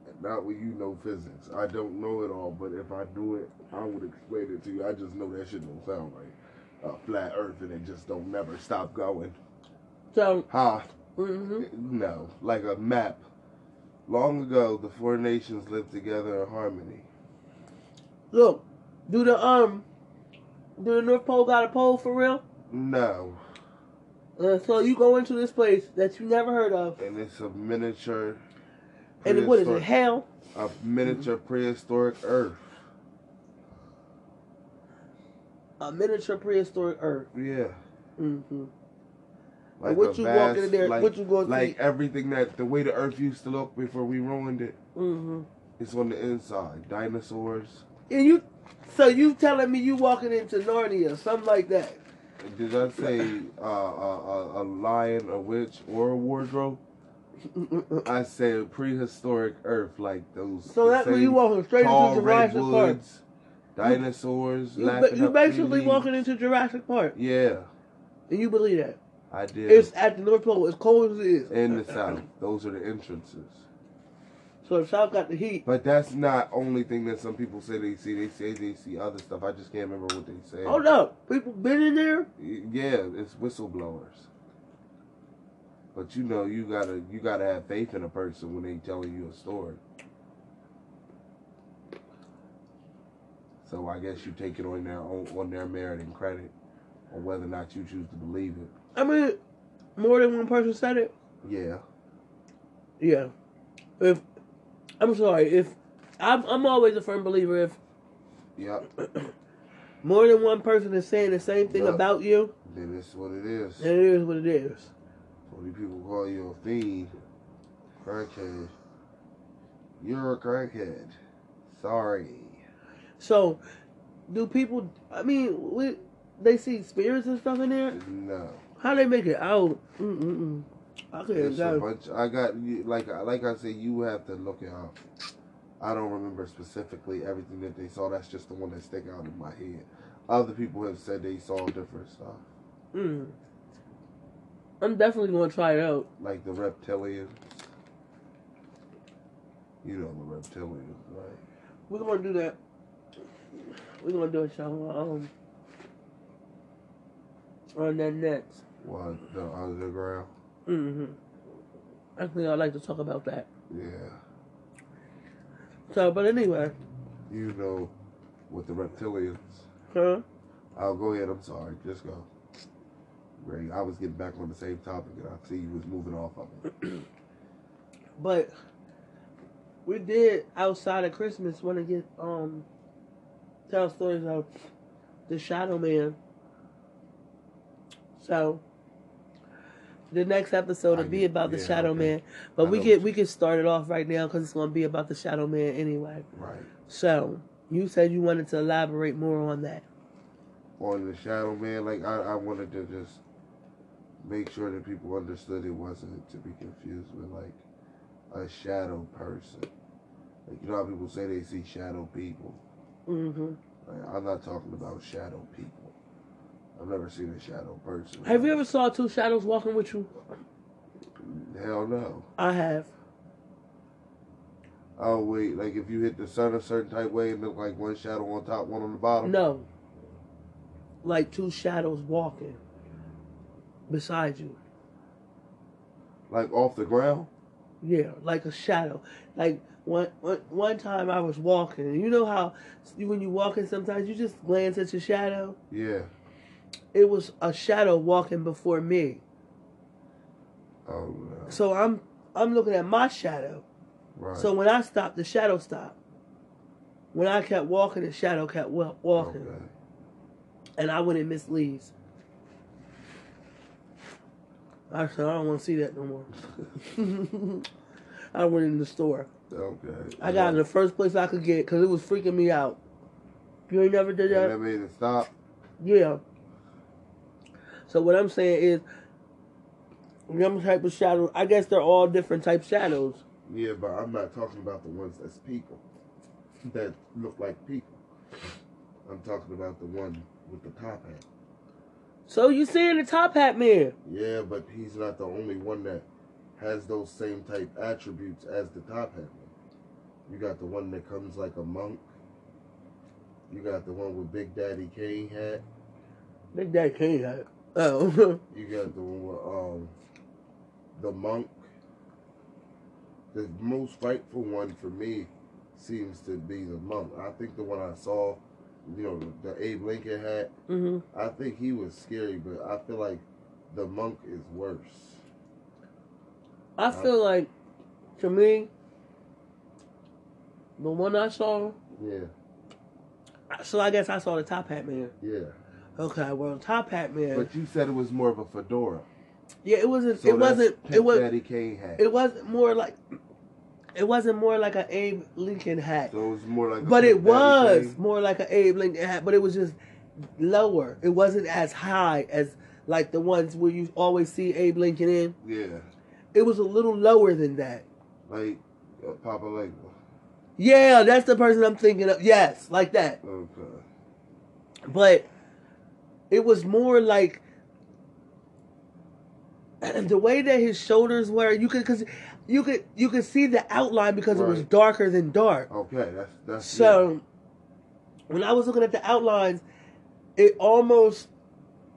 And Not when you know physics. I don't know it all, but if I do it, I would explain it to you. I just know that shit don't sound right. A flat earth and it just don't never stop going. So, Ha. hmm No. Like a map. Long ago, the four nations lived together in harmony. look, do the um, do the North Pole got a pole for real? No. Uh, so you go into this place that you never heard of, And it's a miniature. and what is it? Hell? A miniature prehistoric Earth. A miniature prehistoric Earth. Yeah. Mm-hmm. Like what you vast- walk in there? Like, what you going like everything that the way the Earth used to look before we ruined it. Mm-hmm. It's on the inside. Dinosaurs. And you, so you telling me you walking into Narnia, or something like that? Did I say uh, a, a, a lion, a witch, or a wardrobe? I said prehistoric Earth, like those. so that when you walking straight into Jurassic Park, dinosaurs. you, ba- you basically walking into Jurassic Park, Yeah, and you believe that I did. it's at the North Pole, as cold as it is. in the south. Those are the entrances. So the South got the heat. But that's not only thing that some people say they see. They say they see other stuff. I just can't remember what they say. Hold up, people been in there. Yeah, it's whistleblowers. But you know, you gotta you gotta have faith in a person when they telling you a story. So I guess you take it on their own on their merit and credit, on whether or not you choose to believe it. I mean, more than one person said it. Yeah, Yeah. If I'm sorry, if I'm, I'm always a firm believer if yeah. more than one person is saying the same thing Yeah. about you, Then it's what it is. then it is what it is. When people call you a fiend, crackhead, you're a crackhead. Sorry. So, do people? I mean, we, they see spirits and stuff in there. No. How they make it out? Mm mm mm. I can't It's a go. bunch. I got like like I said. You have to look it up. I don't remember specifically everything that they saw. That's just the one that stick out in my head. Other people have said they saw different stuff, Mm. I'm definitely gonna try it out. like the reptilian. You know the reptilians, right? We're gonna do that. We're gonna do a show um on that next. What the underground? Mm-hmm. I think I'd like to talk about that. Yeah. So, but anyway, You know, with the reptilians. huh? I'll go ahead. I'm sorry. Just go. Great. I was getting back on the same topic, and I see you was moving off of it. But we did outside of Christmas want to get um tell stories of the Shadow Man. So the next episode will I be about the yeah, Shadow okay. Man, but I we can we can start it off right now because it's going to be about the Shadow Man anyway. Right. So you said you wanted to elaborate more on that. On the Shadow Man, like I, I wanted to just make sure that people understood it wasn't to be confused with like a shadow person. Like you know how people say they see shadow people. Mm-hmm. Like, I'm not talking about shadow people. I've never seen a shadow person. Have you ever saw two shadows walking with you? Hell no. I have. Oh wait, like if you hit the sun a certain type way and look like one shadow on top, one on the bottom. No. Like two shadows walking beside you. Like off the ground. Yeah, like a shadow. Like one, one, one time I was walking, you know how when you walking, sometimes you just glance at your shadow. Yeah. It was a shadow walking before me. Oh no. So I'm I'm looking at my shadow. Right. So when I stopped, the shadow stopped. When I kept walking, the shadow kept walking, Okay. and I wouldn't miss leaves. I said I don't want to see that no more. I went in the store. Okay. I got in the first place I could get because it was freaking me out. You ain't never did And that? never made it stop. Yeah. So what I'm saying is, them type of shadows. I guess they're all different type shadows. Yeah, but I'm not talking about the ones that's people that look like people. I'm talking about the one with the top hat. So you seeing the top hat man? Yeah, but he's not the only one that has those same type attributes as the top hat man. You got the one that comes like a monk. You got the one with Big Daddy Kane hat. Big Daddy King hat. Oh. You got the one with um the monk. The most frightful one for me seems to be the monk. I think the one I saw, you know, the, the Abe Lincoln hat. hmm I think he was scary, but I feel like the monk is worse. I feel like, to me, the one I saw. Yeah, So I guess I saw the top hat man. yeah. Okay, well, top hat man. But you said it was more of a fedora. yeah, it wasn't. So it wasn't. It was. Daddy Kane hat. It wasn't more like. It wasn't more like an Abe Lincoln hat, so it was more like. a but it Daddy was Kane. more like an Abe Lincoln hat. But it was just lower. It wasn't as high as like the ones where you always see Abe Lincoln in. Yeah, It was a little lower than that. like uh, Papa Legba. Yeah, that's the person I'm thinking of. Yes, like that. Okay. but it was more like the way that his shoulders were you could because you could you could see the outline because it was darker than dark Okay, that's that's so when i was looking at the outlines it almost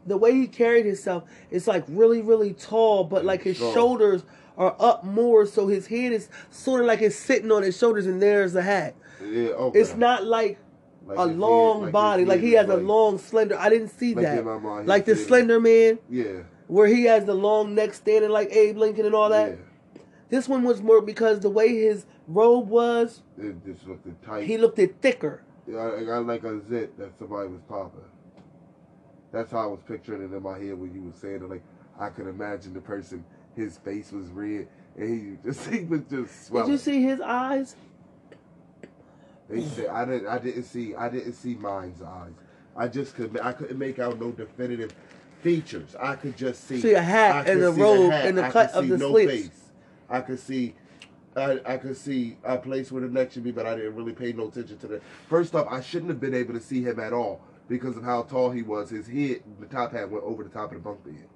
the way he carried himself it's like really really tall but like his Strong. shoulders are up more so his head is sort of like it's sitting on his shoulders and there's the hat yeah. yeah okay. it's not like Like a his head- long body. Like he has a long, slender. I didn't see like that. mind, Like the Slender Man, Yeah. where he has the long neck standing like Abe Lincoln and all that. Yeah. This one was more because the way his robe was, It just looked tight. he looked it thicker. Yeah, I got like a zit that somebody was popping. That's how I was picturing it in my head when you were saying it. Like I could imagine the person, his face was red, and he just he was just Did you see his eyes? They said I didn't. I didn't see. I didn't see mine's eyes. I just could. I couldn't make out no definitive features. I could just see. See a hat and a robe and the cut of the no slits. face. I could see. I, I could see a place where the neck should be, but I didn't really pay no attention to that. First off, I shouldn't have been able to see him at all because of how tall he was. His head, the top hat went over the top of the bunk bed,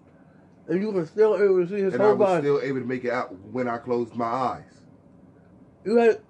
And you were still able to see his and I was body. still able to make it out when I closed my eyes. you had.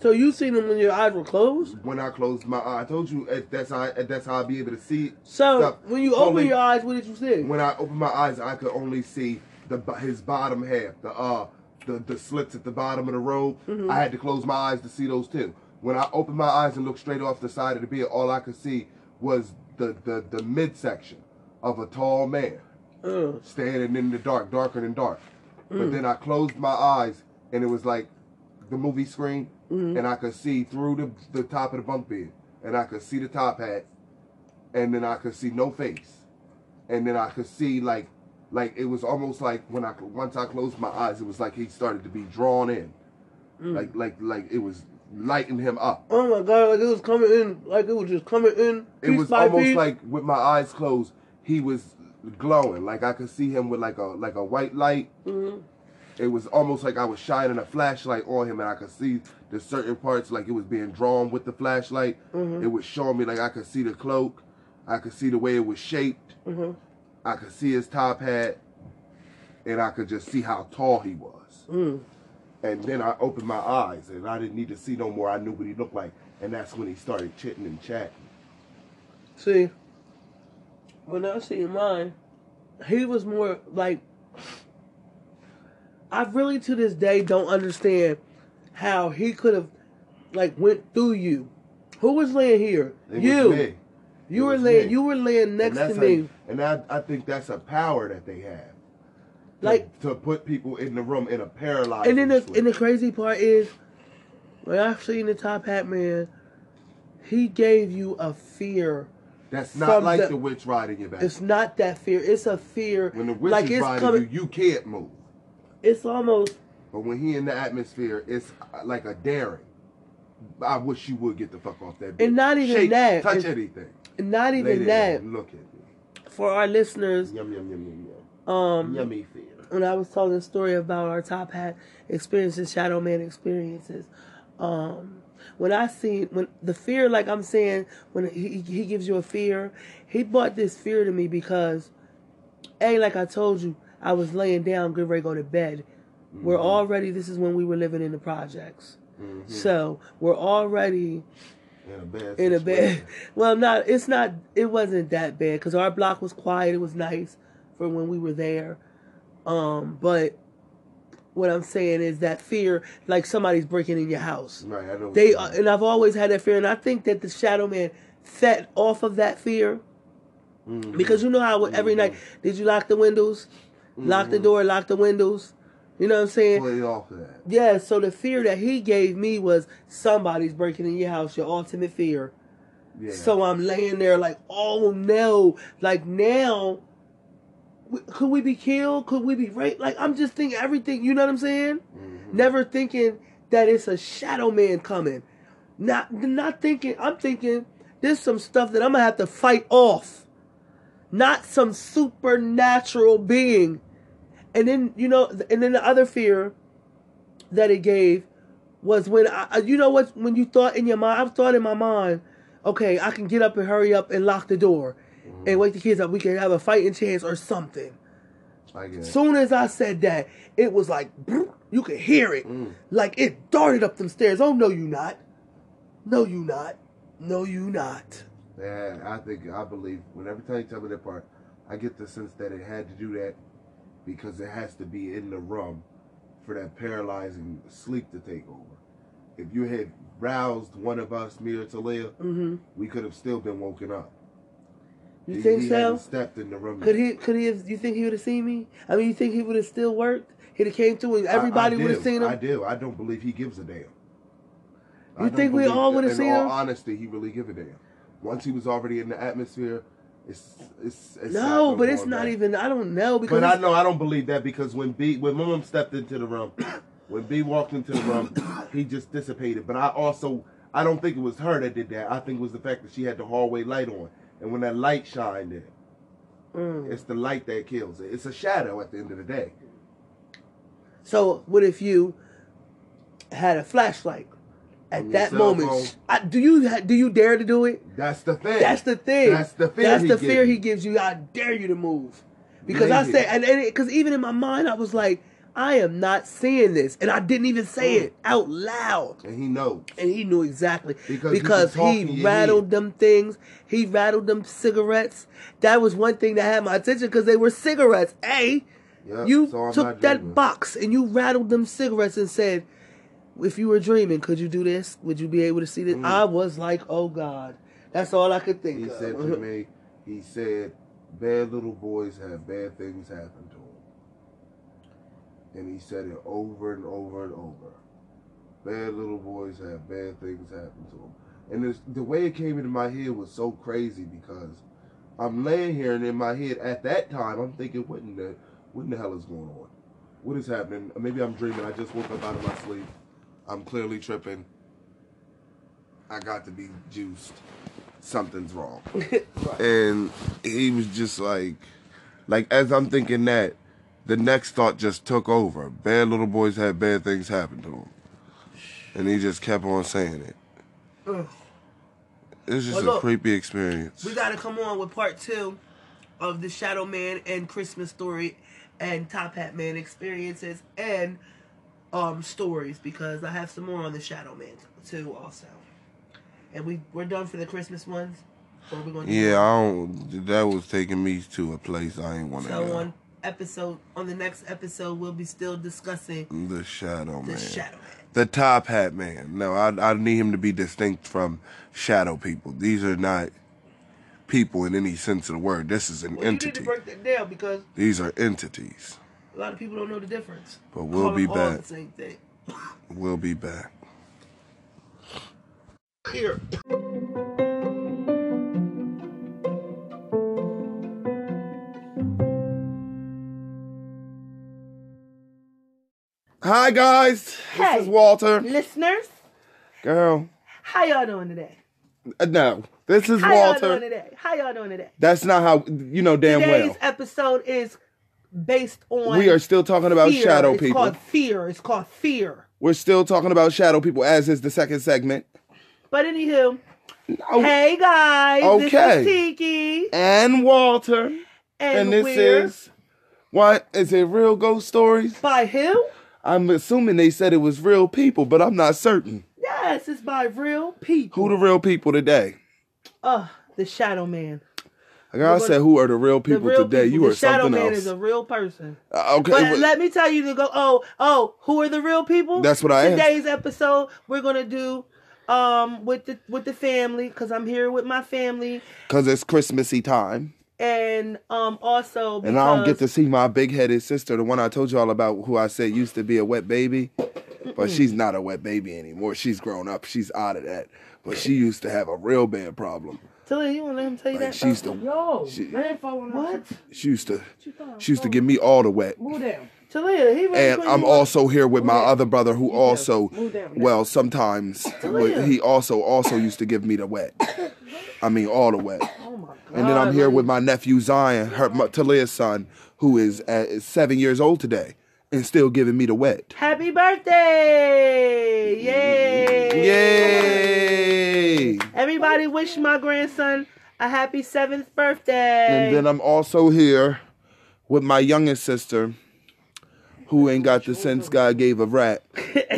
So you seen him when your eyes were closed. When I closed my eye, I told you that's how eh, that's how I'd be able to see it. So Stop. when you open your eyes, what did you see? when I opened my eyes, I could only see the his bottom half, the uh, the the slits at the bottom of the robe. Mhm. I had to close my eyes to see those too. When I opened my eyes and looked straight off the side of the bed, all I could see was the the, the midsection of a tall man Uh, standing in the dark, darker than dark. But Mm. then I closed my eyes and it was like the movie screen, Mhm. and I could see through the the top of the bunk bed, and I could see the top hat, and then I could see no face, and then I could see like like it was almost like when I once I closed my eyes, it was like he started to be drawn in, Mm. like like like it was lighting him up. oh my god! Like it was coming in, like it was just coming in. It was almost piece. like with my eyes closed, he was glowing, like I could see him with like a like a white light. Mhm. It was almost like I was shining a flashlight on him, and I could see the certain parts, like it was being drawn with the flashlight. Mhm. It was showing me like I could see the cloak, I could see the way it was shaped, Mhm. I could see his top hat, and I could just see how tall he was. Mm. And then I opened my eyes, and I didn't need to see no more. I knew what he looked like, and that's when he started chitting and chatting. See, when I see mine, he was more like. I really to this day don't understand how he could have, like, went through you. Who was laying here? It you. You It were laying. me. You were laying next to me. and I, I think that's a power that they have. To- Like- to put people in the room in a paralyzed. And then the and the crazy part is, when I seen the top hat man, he gave you a fear That's not like the- the, witch riding your back. It's not that fear. It's a fear. when the witch like is it's riding coming. you, you can't move. It's almost But when he in the atmosphere, it's uh, like a daring. I wish you would get the fuck off that. And not even Shake, that. Touch anything. not even that. Look at me. For our listeners, Yum yum yum yum yum. um, Yummy fear. when I was telling the story about our top hat experiences, Shadow Man experiences, um, when I seen when the fear, like I'm saying, when he he gives you a fear, he brought this fear to me because, a like I told you, I was laying down, getting ready to go to bed. We're already. This is when we were living in the projects, Mhm. so we're already In a bad. in a bed. Well, not it's not. It wasn't that bad because our block was quiet. It was nice for when we were there. Um, but what I'm saying is that fear, like somebody's breaking in your house. Right. I know. They uh, and I've always had that fear, and I think that the Shadow Man fed off of that fear Mhm. because you know how every night did you lock the windows, lock the Mhm. door, lock the windows. You know what I'm saying? play off of that. Yeah, so the fear that he gave me was somebody's breaking in your house, your ultimate fear. Yeah. So I'm laying there like, oh no, like now, could we be killed? Could we be raped? Like I'm just thinking everything. You know what I'm saying? Mhm. Never thinking that it's a shadow man coming. Not not thinking. I'm thinking there's some stuff that I'm gonna have to fight off. Not some supernatural being. And then you know, and then the other fear that it gave was when I, you know what when you thought in your mind, I've thought in my mind, okay, I can get up and hurry up and lock the door and wake the kids up. We can have a fighting chance or something. It. Soon as I said that, it was like you could hear it, Mm. like it darted up them stairs. Oh no, you not. No, you not. No, you not. Yeah, I think I believe. When every time you tell me that part, I get the sense that it had to do that because it has to be in the room for that paralyzing sleep to take over. If you had roused one of us, me or Talia, hmm we could have still been woken up. You He- think he so? stepped in the room. Could he? Could he? Have, you think he would have seen me? I mean, you think he would have still worked? He'd have came through and I- I everybody would have seen him. I do. I don't believe he gives a damn. You don't think we all would've seen In all him? honesty, he really give a damn. Once he was already in the atmosphere, it's it's, it's no, but it's not back. even. I don't know because But I know I don't believe that because when B when Mom stepped into the room, when B walked into the room, he just dissipated. But I also I don't think it was her that did that. I think it was the fact that she had the hallway light on, and when that light shined in, Mm. it's the light that kills it. It's a shadow at the end of the day. So what if you had a flashlight at that moment? I, do you do you dare to do it? That's the thing. That's the thing. That's the fear That's he the gives fear he gives you. I dare you to move because I say and because even in my mind I was like, I am not seeing this, and I didn't even say Mm. it out loud. and he knows. And he knew exactly Because because he rattled them things. He rattled them cigarettes. That was one thing that had my attention because they were cigarettes. A, Yep, you so took that box and you rattled them cigarettes and said, "If you were dreaming, could you do this? Would you be able to see this?" Mm. I was like, "Oh God." That's all I could think He of. said to me, he said, bad little boys have bad things happen to them. And he said it over and over and over. Bad little boys have bad things happen to them. And it's, the way it came into my head was so crazy because I'm laying here and in my head at that time I'm thinking, what in the, what in the hell is going on? What is happening? Maybe I'm dreaming. I just woke up out of my sleep. I'm clearly tripping. I got to be juiced. Something's wrong Right. and he was just like like as i'm thinking that the next thought just took over bad little boys have bad things happen to them and he just kept on saying it Ugh. it's just Well, a creepy experience We got to come on with part two of the Shadow Man and Christmas story and Top Hat Man experiences and um stories because I have some more on the Shadow Man too also. And we we're done for the Christmas ones. Or we gonna yeah i don't that was taking me to a place i ain't want to So go. on episode on the next episode we'll be still discussing the shadow the man. Shadow Man. the top hat man. No I, I need him to be distinct from shadow people. These are not people in any sense of the word. This is an Well, you need entity. to break that down because these are entities a lot of people don't know the difference. But we'll Call be back. same thing. we'll be back. Here. Hi guys, hey, this is Walter. Listeners, girl, how y'all doing today? Uh, no, this is how Walter. Y'all doing today? How y'all doing today? That's not how you know damn Today's well. Today's episode is based on We are still talking about fear. shadow it's people. called fear. It's called fear. We're still talking about shadow people, as is the second segment. But anywho, Oh, hey guys, Okay. this is Tiki, And Walter, and, and this is what is it? Real ghost stories? by who? I'm assuming they said it was real people, but I'm not certain. Yes, it's by real people. Who the real people today? Uh, the Shadow Man. Like I said, who are the real The people real today? people. You the are Shadow something Man else. is a real person. Uh, okay, But well, let me tell you to go. Oh, oh, who are the real people? That's what I asked. Today's episode, we're gonna do um with the with the family because I'm here with my family, because it's Christmassy time, and um also and I don't get to see my big-headed sister, the one I told you all about, who I said used to be a wet baby, but she's not a wet baby anymore. She's grown up. She's out of that. But she used to have a real bad problem. Talia, you want to let him tell you Like that? she used to, Yo, She- man, following what? she used to, she used to give me all the wet. Move down. Talia, he ready And I'm also here with my other brother who also, Move down. well, sometimes Talia. he also also used to give me the wet. I mean, all the wet. Oh my god! And then I'm here with my nephew Zion, her my, Talia's son, who is uh, is seven years old today, and still giving me the wet. Happy birthday! Yay! Yay! Everybody wish my grandson a happy seventh birthday. And then I'm also here with my youngest sister, who ain't got the sense God gave a rat,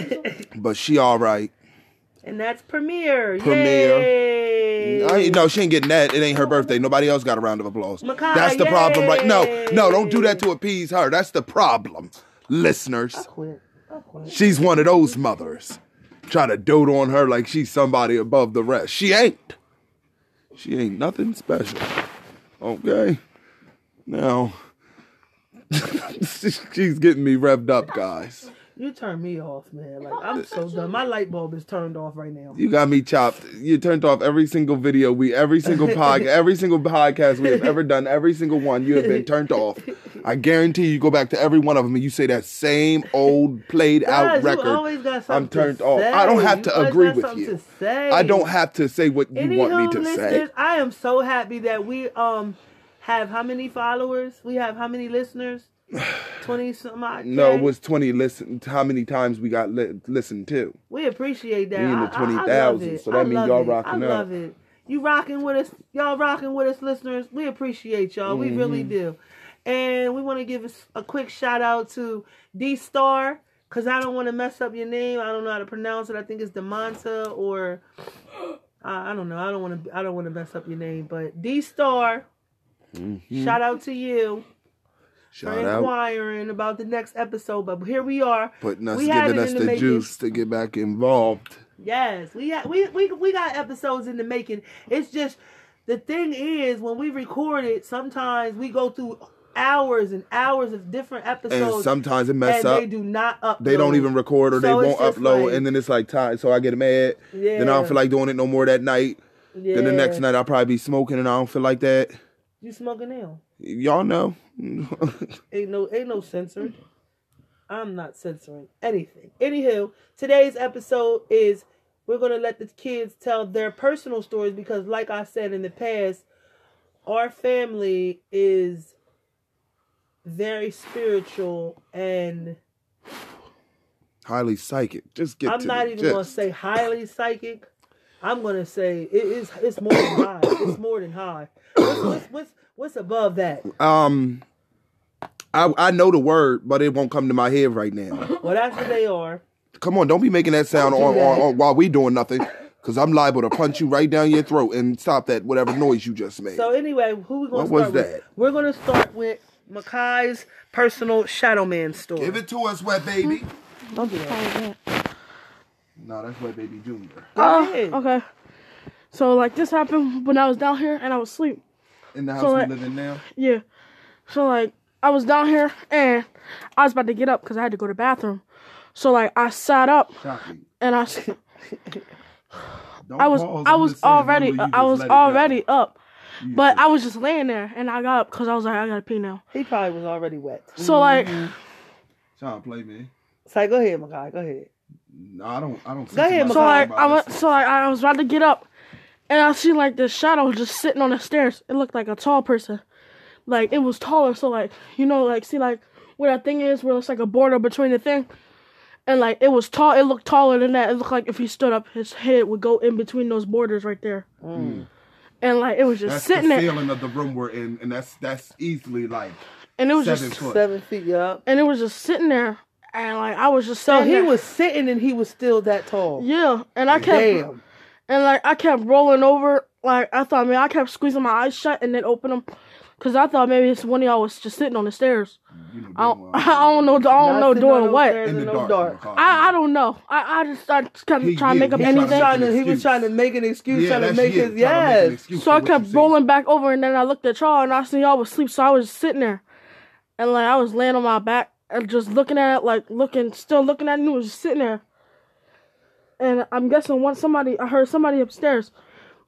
but she all right. And that's Premiere. Premiere. Yay. I no, she ain't getting that. It ain't her birthday. Nobody else got a round of applause. Makai, That's the problem, right? No, no, don't do that to appease her. That's the problem, listeners. I quit. I quit. She's one of those mothers. Try to dote on her like she's somebody above the rest. She ain't. She ain't nothing special. Okay. Now, she's getting me revved up, guys. You turn me off, man. Like I'm so done. My light bulb is turned off right now. You got me chopped. You turned off every single video we, every single pod, every single podcast we have ever done. Every single one you have been turned off. I guarantee you go back to every one of them and you say that same old played out record. something I'm turned to off. I don't have to You always agree with you. To. I don't have to say what you want me to say. listeners, I am so happy that we um have how many followers? We have how many listeners? Twenty some odd. No, it was 20 listen. How many times we got li- listened to? We appreciate that. We in the I- I- I love 20,000, it. so that I means y'all it. rocking I out. love it. You rocking with us, y'all rocking with us, listeners. We appreciate y'all. We Mm-hmm. really do. And we want to give a quick shout out to D Star because I don't want to mess up your name. I don't know how to pronounce it. I think it's Demonta or I I don't know. I don't want to. I don't want to mess up your name, but D Star. Shout out to you for Mm-hmm. Shout out. inquiring about the next episode. But here we are. Putting us, We giving us the the juice to get back involved. Yes, we ha- we we we got episodes in the making. It's just the thing is when we record it, sometimes we go through hours and hours of different episodes, And sometimes it messes up. they do not upload. They don't even record or they won't upload, like- and then it's like time. So I get mad. Yeah. Then I don't feel like doing it no more that night. Yeah. Then the next night I'll probably be smoking, and I don't feel like that. you smoking now? Y'all know. Ain't no ain't no censored. I'm not censoring anything. Anywho, today's episode is we're gonna let the kids tell their personal stories because, like I said in the past, our family is very spiritual and Highly psychic. Just get I'm not even gonna say highly psychic. I'm gonna say it is it's more than high. It's more than high. What's, what's, what's, what's above that? Um, I I know the word, but it won't come to my head right now. Well, that's what they are. Come on, don't be making that sound on, do on, on while we doing nothing, because I'm liable to punch you right down your throat and stop that whatever noise you just made. So anyway, who we gonna What was start with? that? We're gonna start with Makai's personal Shadow Man story. Give it to us, wet baby. Don't do that. No, that's wet baby Junior. Go Uh, okay. So like this happened when I was down here and I was asleep. In the house So, we like- live in now. Yeah. So like I was down here and I was about to get up because I had to go to the bathroom. So like I sat up Shocking. and I, s- Don't I was I was already I was let it already up, You but I was just laying there and I got up because I was like I gotta pee now. He probably was already wet. So like Trying to play me. Say, go ahead, Makai. Go ahead. No, I don't. I don't. Go ahead, too So like I went, so like, I was about to get up, and I see like this shadow just sitting on the stairs. It looked like a tall person, like it was taller. So like you know like see like where that thing is, where it's like a border between the thing, and like it was tall. It looked taller than that. It looked like if he stood up, his head would go in between those borders right there, Mm. And like it was just That's sitting the there, ceiling of the room we're in, and that's that's easily like and it was seven just foot. Seven feet, yeah. and it was just sitting there, and like I was just So sitting he there. was sitting and he was still that tall. yeah, and I kept Damn. And like I kept rolling over, like I thought, man, I kept squeezing my eyes shut and then open them, cause I thought maybe it's one of y'all was just sitting on the stairs. I don't. I don't know, I don't know doing what. in the no dark. McCall. I, I don't know. I, I just I just kept He- trying to yeah, make up he He was Trying to anything. trying to. He was excuse. trying to make an excuse, Yeah, trying to that's make it, his trying to make an yes. excuse So for I what kept you see. rolling back over, and then I looked at y'all, and I seen y'all was asleep. So I was just sitting there, and like I was laying on my back and just looking at it, like looking, still looking at it, and it was just sitting there. And I'm guessing once somebody, I heard somebody upstairs.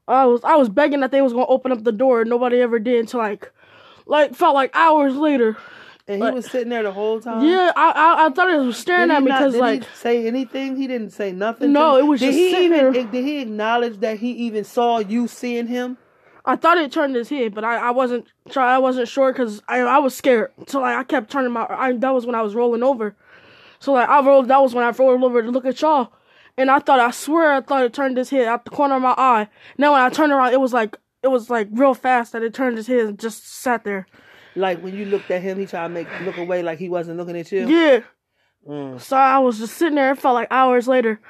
I was I was begging that they was gonna open up the door, and nobody ever did until like, like felt like hours later. And he was sitting there the whole time. Yeah, I I, I thought he was staring Did at me because like he say anything? He didn't say nothing. No, it was did just he sitting even there. did he acknowledge that he even saw you seeing him? I thought it turned his head, but I, I wasn't try I wasn't sure because I I was scared. So like I kept turning my I that was when I was rolling over. So like I rolled that was when I rolled over to look at y'all, and I thought I swear I thought it turned his head out the corner of my eye. Now when I turned around, it was like it was like real fast that it turned his head and just sat there. Like when you looked at him, he tried to make look away like he wasn't looking at you. Yeah. Mm. So I was just sitting there. It felt like hours later,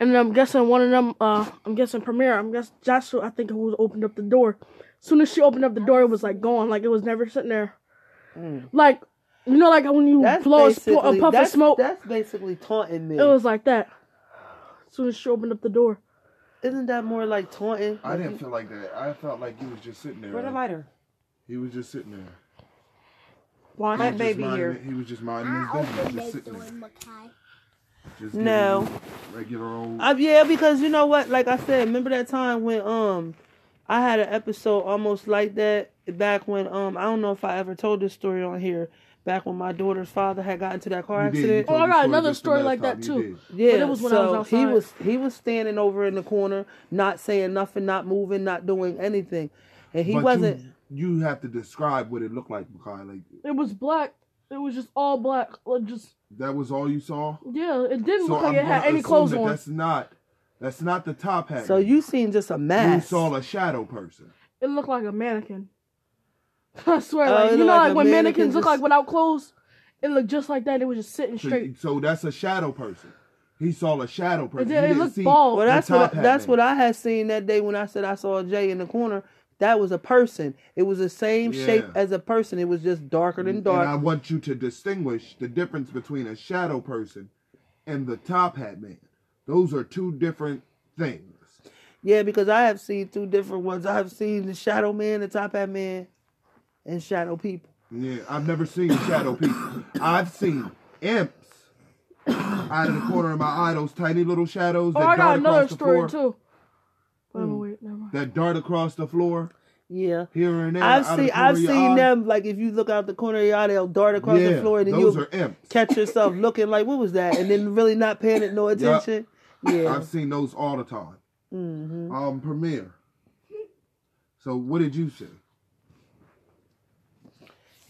and I'm guessing one of them. Uh, I'm guessing Premier. I'm guessing Joshua. I think who opened up the door. As soon as she opened up the door, it was like gone. Like it was never sitting there. Mm. Like you know, like when you That's blow a, sp- a puff of smoke. That's basically taunting me. It was like that. As soon as she opened up the door. Isn't that more like taunting? I Like didn't you- feel like that. I felt like he was just sitting there. Where the lighter? He was just sitting there. Why? He just baby here. it- He was just minding his business, just sitting there. Just No. regular old. Uh, yeah, because you know what? Like I said, remember that time when um I had an episode almost like that back when um I don't know if I ever told this story on here. Back when my daughter's father had gotten into that car You did, you accident. Oh, I got another story like that, too. Yeah, But it was when I so was he was he was standing over in the corner, not saying nothing, not moving, not doing anything, and he But wasn't. You, you have to describe what it looked like, Makai. Like It was black. It was just all black. Like just that was all you saw. yeah. It didn't So look like I'm it had any clothes that on. That's not. That's not the top hat. So you seen just a man. you saw a shadow person. It looked like a mannequin. I swear, Oh, like you know, like like when mannequin mannequins look just- like without clothes, it looked just like that. It was just sitting straight. so that's a shadow person. He saw a shadow person. did- He it looked bald. Well, that's what I, that's man. what I had seen that day when I said I saw Jay in the corner. That was a person. It was the same shape as a person. It was just darker than dark. And I want you to distinguish the difference between a shadow person and the top hat man. Those are two different things. Yeah, because I have seen two different ones. I have seen the Shadow Man, the Top Hat Man, and Shadow People. Yeah, I've never seen shadow people. I've seen imps out of the corner of my eye, those tiny little shadows Oh, that I got dart another across the story floor. too. Wait, wait, never mind. That dart across the floor Yeah. here and there. I've seen the I've seen eye. them like if you look out the corner of your eye, they'll dart across yeah, the floor and then you'll catch yourself looking like what was that? And then really not paying it no attention. Yeah. I've seen those all the time. hmm Um, premiere. So what did you see?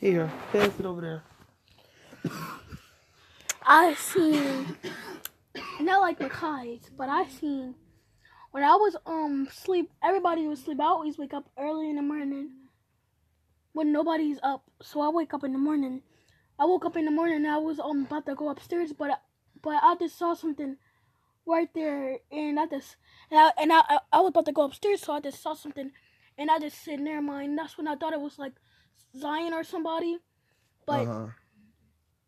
Here, pass it over there. I seen not like the kites, but I seen when I was um sleep. Everybody was sleep. I always wake up early in the morning when nobody's up. So I wake up in the morning. I woke up in the morning. and I was um about to go upstairs, but but I just saw something right there, and I just and I and I I, was about to go upstairs, so I just saw something, and I just said, "Never mind." That's when I thought it was like Zion or somebody, but Uh-huh.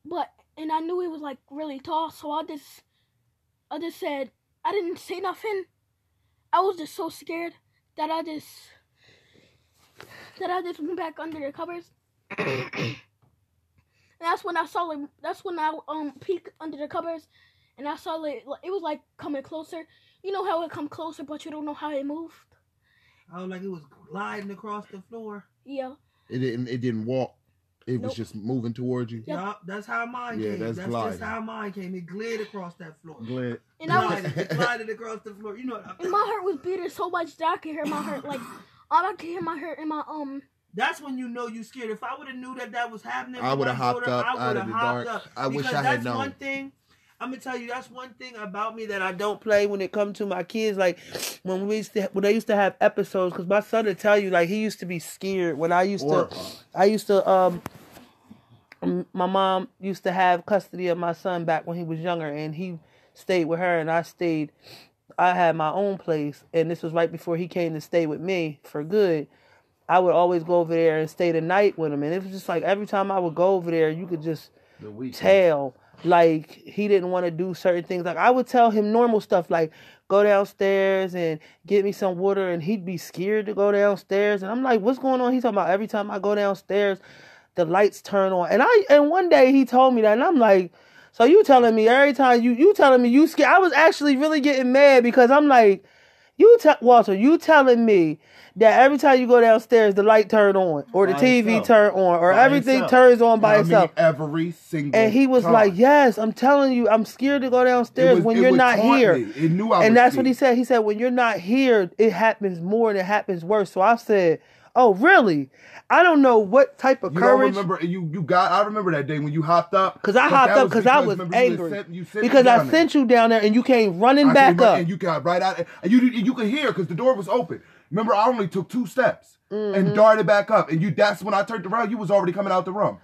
but and I knew he was like really tall, so I just I just said I didn't say nothing. I was just so scared that I just that I just went back under the covers. and that's when I saw like that's when I um peeked under the covers and I saw like it was like coming closer. You know how it come closer but you don't know how it moved? Oh, like it was gliding across the floor. Yeah. It didn't. It didn't walk It was just moving towards you. Yep. Yup, that's how mine Yeah, came. that's That's, gliding. just how mine came. It glid across that floor. Glad. And I was Glided, it glided across the floor. You know what and I'm my heart was beating so much that I could hear my heart like I could hear my heart in my um That's when you know you scared. If I would have knew that that was happening, I would've hopped up I out of the dark. up. I wish I had that's known. one thing. I'm gonna tell you, that's one thing about me that I don't. play when it comes to my kids. Like when we used to, when they used to have episodes, because my son would tell you, like he used to be scared when I used to. I used to um my mom used to have custody of my son back when he was younger and he stayed with her and I stayed I had my own place and this was right before he came to stay with me for good. I would always go over there and stay the night with him and it was just like every time I would go over there you could just The tell like he didn't want to do certain things. Like i would tell him normal stuff like go downstairs and get me some water and he'd be scared to go downstairs. And i'm like what's going on? He's talking about every time i go downstairs the lights turn on. And i and one day he told me that and i'm like so you telling me every time you you telling me you scared? I was actually really getting mad because i'm like you tell Walter, you telling me that every time you go downstairs the light turn on or the By TV itself. turn on or By everything itself. turns on by I mean, itself. every single. Time. And he was time. like, "Yes, I'm telling you, I'm scared to go downstairs was- when you're not here." me. It knew I And that's what he said. He said, "When you're not here, it happens more and it happens worse." So I said, "Oh, really? I don't know what type of You don't remember you you got I remember that day when you hopped up Because I hopped up because I was remember you angry. sent- you sent because I sent you down there and you came running I back came up. and you got right out and you you could hear because the door was open. Remember, I only took two steps Mm-hmm. and darted back up, and you that's when I turned around. You was already coming out the room,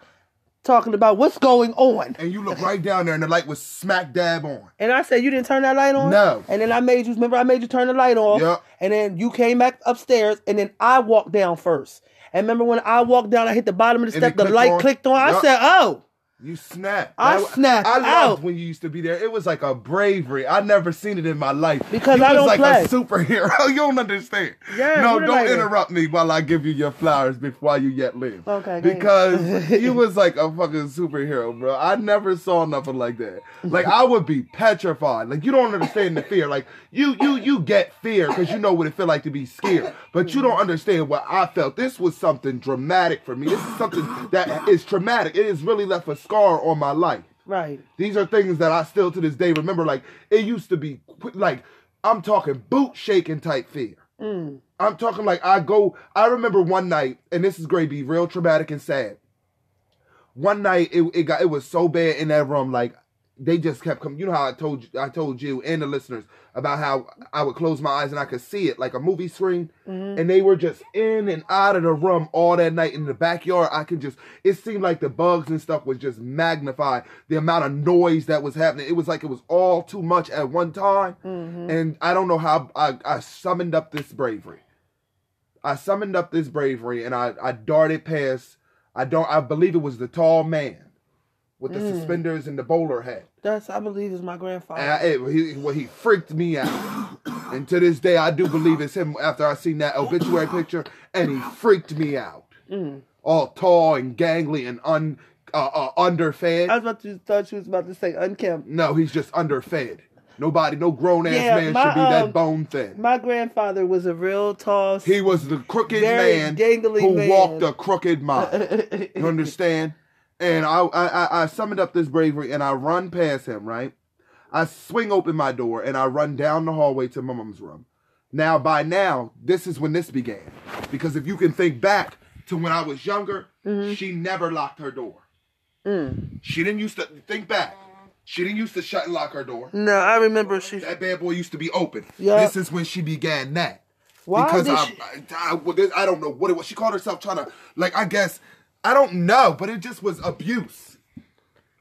talking about what's going on. and you look right down there, and the light was smack dab on. And I said, You didn't turn that light on? No. And then I made you, remember, I made you turn the light off. Yep. And then you came back upstairs, and then I walked down first. And remember when I walked down, I hit the bottom of the And step, the light on? clicked on. I said, Oh. You snap. I That- snapped I loved out. when you used to be there. It was like a bravery. I never seen it in my life. Because you I was don't like play. a superhero. you don't understand. Yeah, no, don't interrupt me while I give you your flowers before you yet live. Okay. Because you was like a fucking superhero, bro. I never saw nothing like that. Like I would be petrified. Like you don't understand the fear. Like you you you get fear because you know what it feel like to be scared, but you don't understand what I felt. This was something dramatic for me. This is something that is traumatic. It has really left a scar on my life. Right. These are things that I still to this day remember. Like it used to be, like I'm talking boot shaking type fear. Mm. I'm talking like I go. I remember one night, and this is to be real traumatic and sad. One night, it, it got it was so bad in that room. Like they just kept coming. You know how I told you, I told you and the listeners about how I would close my eyes and I could see it like a movie screen, mm-hmm. and they were just in and out of the room all that night in the backyard. I could just. It seemed like the bugs and stuff was just magnified. The amount of noise that was happening. It was like it was all too much at one time, mm-hmm. and I don't know how I, I summoned up this bravery. I summoned up this bravery and I, I darted past. I don't. I believe it was the tall man with the suspenders and the bowler hat. That's, I believe, is my grandfather. And I, it, he, well, he freaked me out. and to this day, I do believe it's him. After I seen that obituary picture, and he freaked me out. All tall and gangly and un uh, uh, underfed. I was about to thought you was about to say unkempt. no, he's just underfed. Nobody, no grown ass Yeah, man my, should be um, that bone thin. My grandfather was a real tall. He was the crooked man gangly who man. walked a crooked mile. You understand? And I, I I- I summoned up this bravery and I run past him, right? I swing open my door and I run down the hallway to my mom's room. Now, by now, this is when this began. Because if you can think back to when I was younger, Mm-hmm. she never locked her door. Mm. She didn't used to think back. She didn't used to shut and lock her door. No, I remember she. That bad boy used to be open. Yeah. This is when she began that Why because did I, she? I, I, I don't know what it was. She called herself trying to, like, I guess, I don't know, but it just was abuse.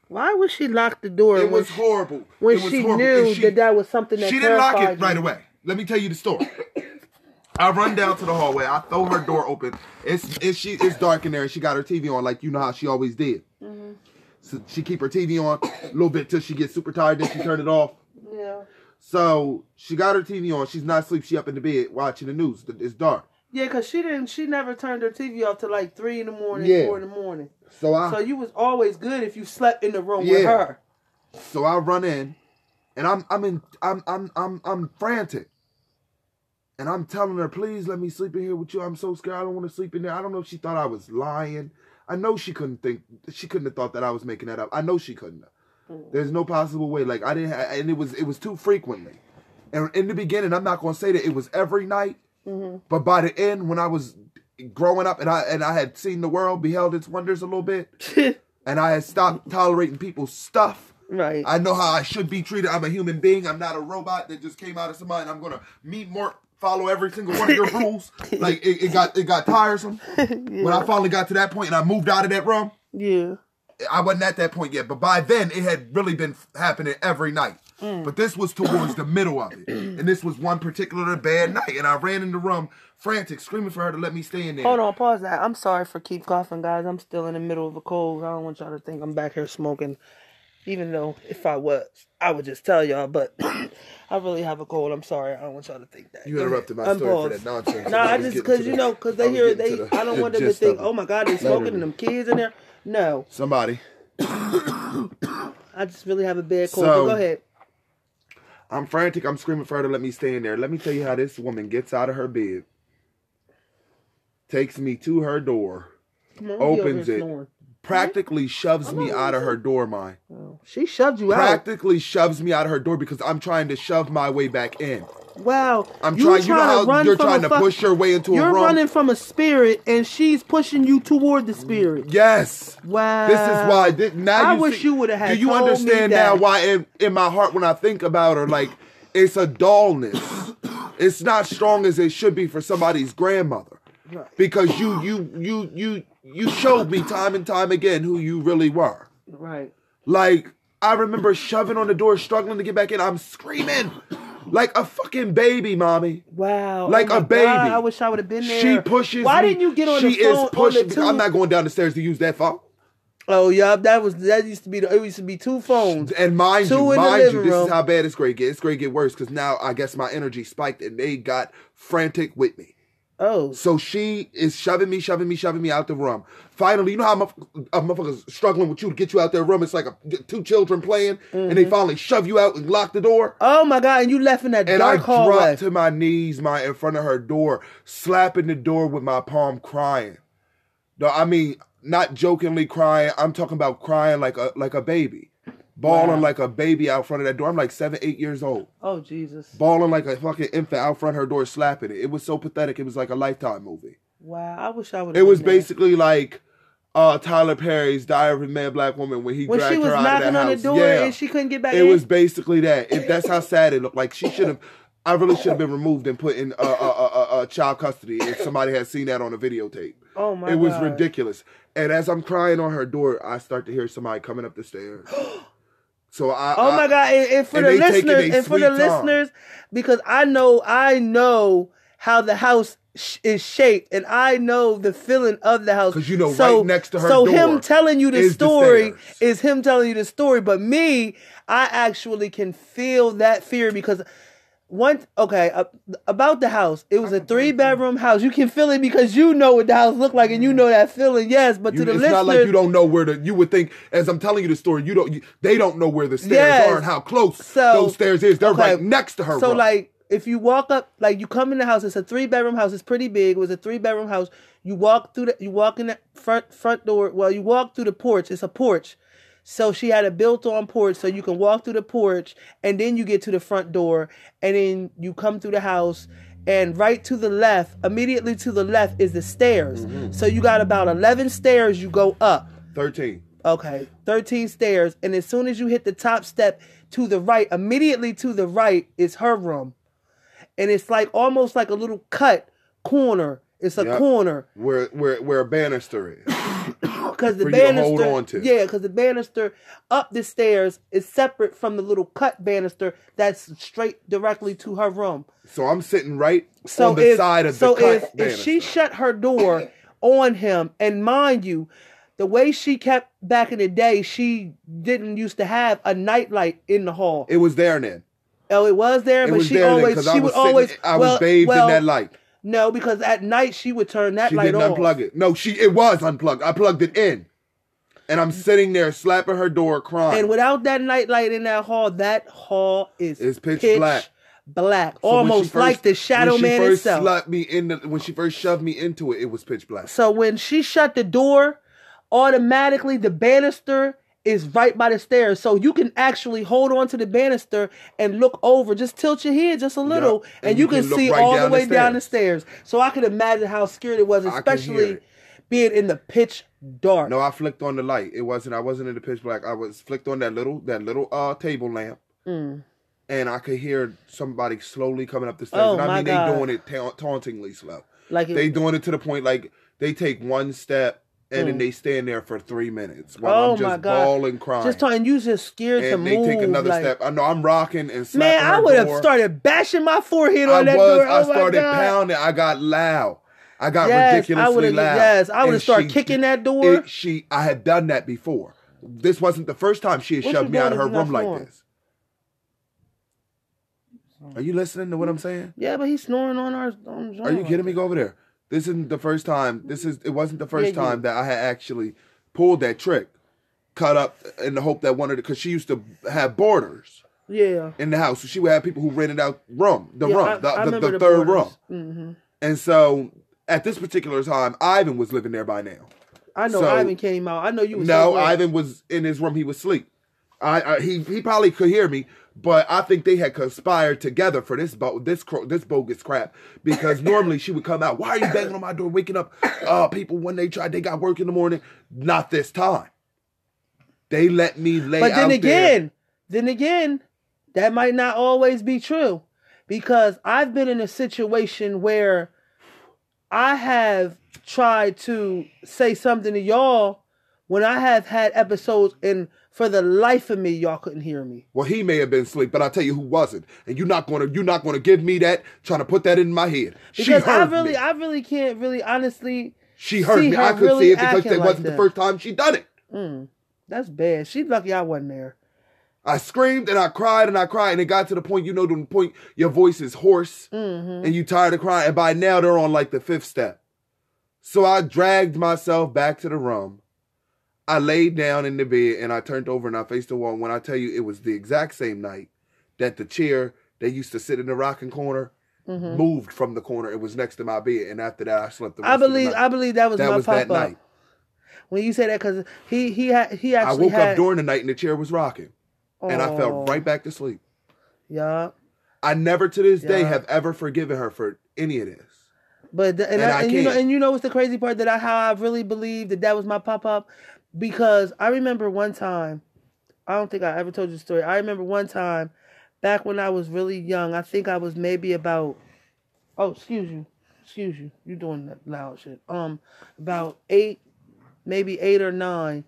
Why would she lock the door It was she, horrible. when was she horrible. knew she- that that was something that she didn't lock it right away. Let me tell you the story. I run down to the hallway. I throw her door open. It's it's she it's dark in there, and she got her TV on like you know how she always did. Mm-hmm. So she keep her TV on a little bit till she gets super tired. Then she turn it off. Yeah. So she got her TV on. She's not asleep. She up in the bed watching the news. It's dark. Yeah, cause she didn't. She never turned her TV off till like three in the morning, Yeah. four in the morning. So I So you was always good if you slept in the room with Yeah. her. So I run in, and I'm I'm in I'm I'm I'm I'm frantic, and I'm telling her, please let me sleep in here with you. I'm so scared. I don't want to sleep in there. I don't know if she thought I was lying. I know she couldn't think. She couldn't have thought that I was making that up. I know she couldn't. have. Mm. There's no possible way. Like I didn't, ha- and it was it was too frequently. And in the beginning, I'm not gonna say that it was every night, Mm-hmm. but by the end, when I was growing up and I and I had seen the world, beheld its wonders a little bit, and I had stopped tolerating people's stuff. right. I know how I should be treated. I'm a human being. I'm not a robot that just came out of somebody. And I'm gonna meet more, follow every single one of your rules. Like it, it got it got tiresome. When I finally got to that point and I moved out of that room, yeah. I wasn't at that point yet. But by then, it had really been happening every night. Mm. But this was towards the middle of it, and this was one particular bad night. And I ran in the room, frantic, screaming for her to let me stay in there. Hold on, pause that. I'm sorry for keep coughing, guys. I'm still in the middle of a cold. I don't want y'all to think I'm back here smoking. Even though if I was, I would just tell y'all. But I really have a cold. I'm sorry. I don't want y'all to think that. You interrupted my story for that nonsense. No, I I just because you the- know because they hear they. the- I don't want them to think, oh my God, they're smoking and them kids in there. No, Somebody. I just really have a bad cold. So- go ahead. I'm frantic. I'm screaming for her to let me stay in there. Let me tell you how this woman gets out of her bed, takes me to her door, on, opens it. snoring. practically shoves me out of her door, mine. Oh, She shoved you out. Practically shoves me out of her door because I'm trying to shove my way back in. Wow. I'm You trying. You know to how run you're from trying to fuck- push your way into a You're a room. running from a spirit, and she's pushing you toward the spirit. Yes. Wow. This is why. This, now I you wish see- you would've had Do you understand now why in, in my heart when I think about her, like it's a dullness. it's not strong as it should be for somebody's grandmother. Right. Because you you you you you showed me time and time again who you really were. Right. Like I remember shoving on the door, struggling to get back in. I'm screaming like a fucking baby, mommy. Wow. Oh like Oh a baby. God, I wish I would have been there. She pushes. Why me. didn't you get on she the phone She is pushing. two? I'm not going down the stairs to use that phone. Oh yeah, that was that used to be the, it used to be two phones. And mind Two you, mind you, this room. is how bad it's going to get. It's going to get worse because now I guess my energy spiked and they got frantic with me. Oh. So she is shoving me, shoving me, shoving me out the room. Finally, you know how a motherfucker's struggling with you to get you out their room? It's like a, two children playing, and Mm-hmm. they finally shove you out and lock the door. Oh my God! And you left in that And I dark hallway. dropped to my knees, my in front of her door, slapping the door with my palm, crying. No, I mean not jokingly crying. I'm talking about crying like a like a baby, bawling Wow. like a baby out front of that door. I'm like seven, eight years old, oh Jesus! bawling like a fucking infant out front of her door, slapping it. It was so pathetic. It was like a lifetime movie. Wow! I wish I would. It was basically like uh Tyler Perry's Diary of a Mad Black Woman when he when dragged she was her out of knocking that on the house. door yeah. and she couldn't get back It in. was basically that. If that's how sad it looked, like she should have. I really should have been removed and put in uh, uh, uh, uh, child custody if somebody had seen that on a videotape. oh my god. it was God. ridiculous. And as I'm crying on her door, I start to hear somebody coming up the stairs. So I. Oh I- my God! And, and for and the listeners, and for the time. listeners, because I know, I know how the house sh- is shaped, and I know the feeling of the house. Because you know so, right next to her So him telling you the is story stairs. is him telling you the story. But me, I actually can feel that fear because. One okay uh, about the house. It was a three bedroom house. You can feel it because you know what the house looked like and you know that feeling. Yes, but You, to the it's listeners, not like you don't know where the. You would think as I'm telling you the story, you don't. You, they don't know where the stairs Yes. are and how close So- those stairs is. They're okay. right next to her. So room. like if you walk up, like you come in the house, it's a three bedroom house. It's pretty big. It was a three bedroom house. You walk through the, you walk in the front front door. Well, you walk through the porch. It's a porch. So she had a built on porch, so you can walk through the porch, and then you get to the front door, and then you come through the house. And right to the left, immediately to the left, is the stairs. Mm-hmm. So you got about eleven stairs you go up. thirteen. Okay, 13 stairs. And as soon as you hit the top step to the right, immediately to the right is her room. And it's like almost like a little cut corner. It's a Yep. corner Where where where a banister is. because the For you to banister. hold on to. Yeah, because the banister up the stairs is separate from the little cut banister that's straight directly to her room. So I'm sitting right So on the if, side of so the cut if, if she shut her door on him, and mind you, the way she kept back in the day, she didn't used to have a nightlight in the hall. it was there then. oh, it was there, It but was she there always she I was would always I was well, bathed well, in that light. No, because at night she would turn that She light didn't off. unplug it. No, she it was unplugged. I plugged it in. And I'm sitting there slapping her door crying. And without that nightlight in that hall, that hall is It's pitch black. black, So almost first- like the Shadow when she Man first itself. slapped me in the, when she first shoved me into it, it was pitch black. So when she shut the door automatically the banister is right by the stairs. So you can actually hold on to the banister and look over. Just tilt your head just a little and, and you, can, can see right all the down the way down the stairs. So I can imagine how scared it was, I can hear especially it. being in the pitch dark. No, I flicked on the light. It wasn't. I wasn't in the pitch black. I was flicked on that little that little uh table lamp, Mm. and I could hear somebody slowly coming up the stairs. Oh, and I mean, God. they doing it ta- tauntingly slow. Like it, They doing it to the point like they take one step and then Mm. they stand there for three minutes while Oh, I'm just bawling, crying. just talking, you just scared to and they move. take another like- step. I know I'm rocking and slapping Man, I would have started bashing my forehead I on that was. door. I Oh started pounding. I got loud. I got Yes, I ridiculously would've- loud. yes, I would've started she- kicking that door. it- she, I had done that before. This wasn't the first time she had What shoved me out of her room like snoring? this. Are you listening to what I'm saying? Yeah, but he's snoring on our. On Are you kidding me? Go over there. This isn't the first time. This is. It wasn't the first Yeah, you- time that I had actually pulled that trick, cut up in the hope that one of the because she used to have boarders Yeah. in the house. So she would have people who rented out room, the yeah, room, I- the, I the, remember the third borders. room. Mhm. And so at this particular time, Ivan was living there by now. I know So- Ivan came out. I know you. Was No, so glad. Ivan was in his room. He was asleep. I, I he he probably could hear me, but I think they had conspired together for this bo- this cro- this bogus crap. Because normally she would come out. Why are you banging on my door, waking up uh people when they tried they got work in the morning? Not this time. They let me lay But then out there. again, then again, that might not always be true, because I've been in a situation where I have tried to say something to y'all when I have had episodes and for the life of me y'all couldn't hear me. Well, he may have been asleep, but I'll tell you who wasn't. And you're not gonna you're not gonna give me that, trying to put that in my head. she Because I really me. I really can't really honestly she heard me. her I could really see it because it like wasn't the first time she done it. mm, that's bad. She's lucky I wasn't there. I screamed and I cried and I cried and it got to the point, you know, to the point your voice is hoarse hmm and you tired of crying. And by now they're on like the fifth step. So I dragged myself back to the room. I laid down in the bed and I turned over and I faced the wall. When I tell you it was the exact same night that the chair that used to sit in the rocking corner hmm moved from the corner. It was next to my bed. And after that I slept the rest I of the believe night. I believe that was that my was pop that up. night. When you say that, because he he had he actually. I woke had, up during the night and the chair was rocking. And I Oh, fell right back to sleep. Yeah, I never to this day have ever forgiven her for any of this. but the, and, And I, I and you know and you know what's the crazy part that I how I really believe that that was my Pop Pop because I remember one time I don't think I ever told you the story. I remember one time back when I was really young. I think I was maybe about oh excuse you excuse you you're doing that loud shit um about eight maybe eight or nine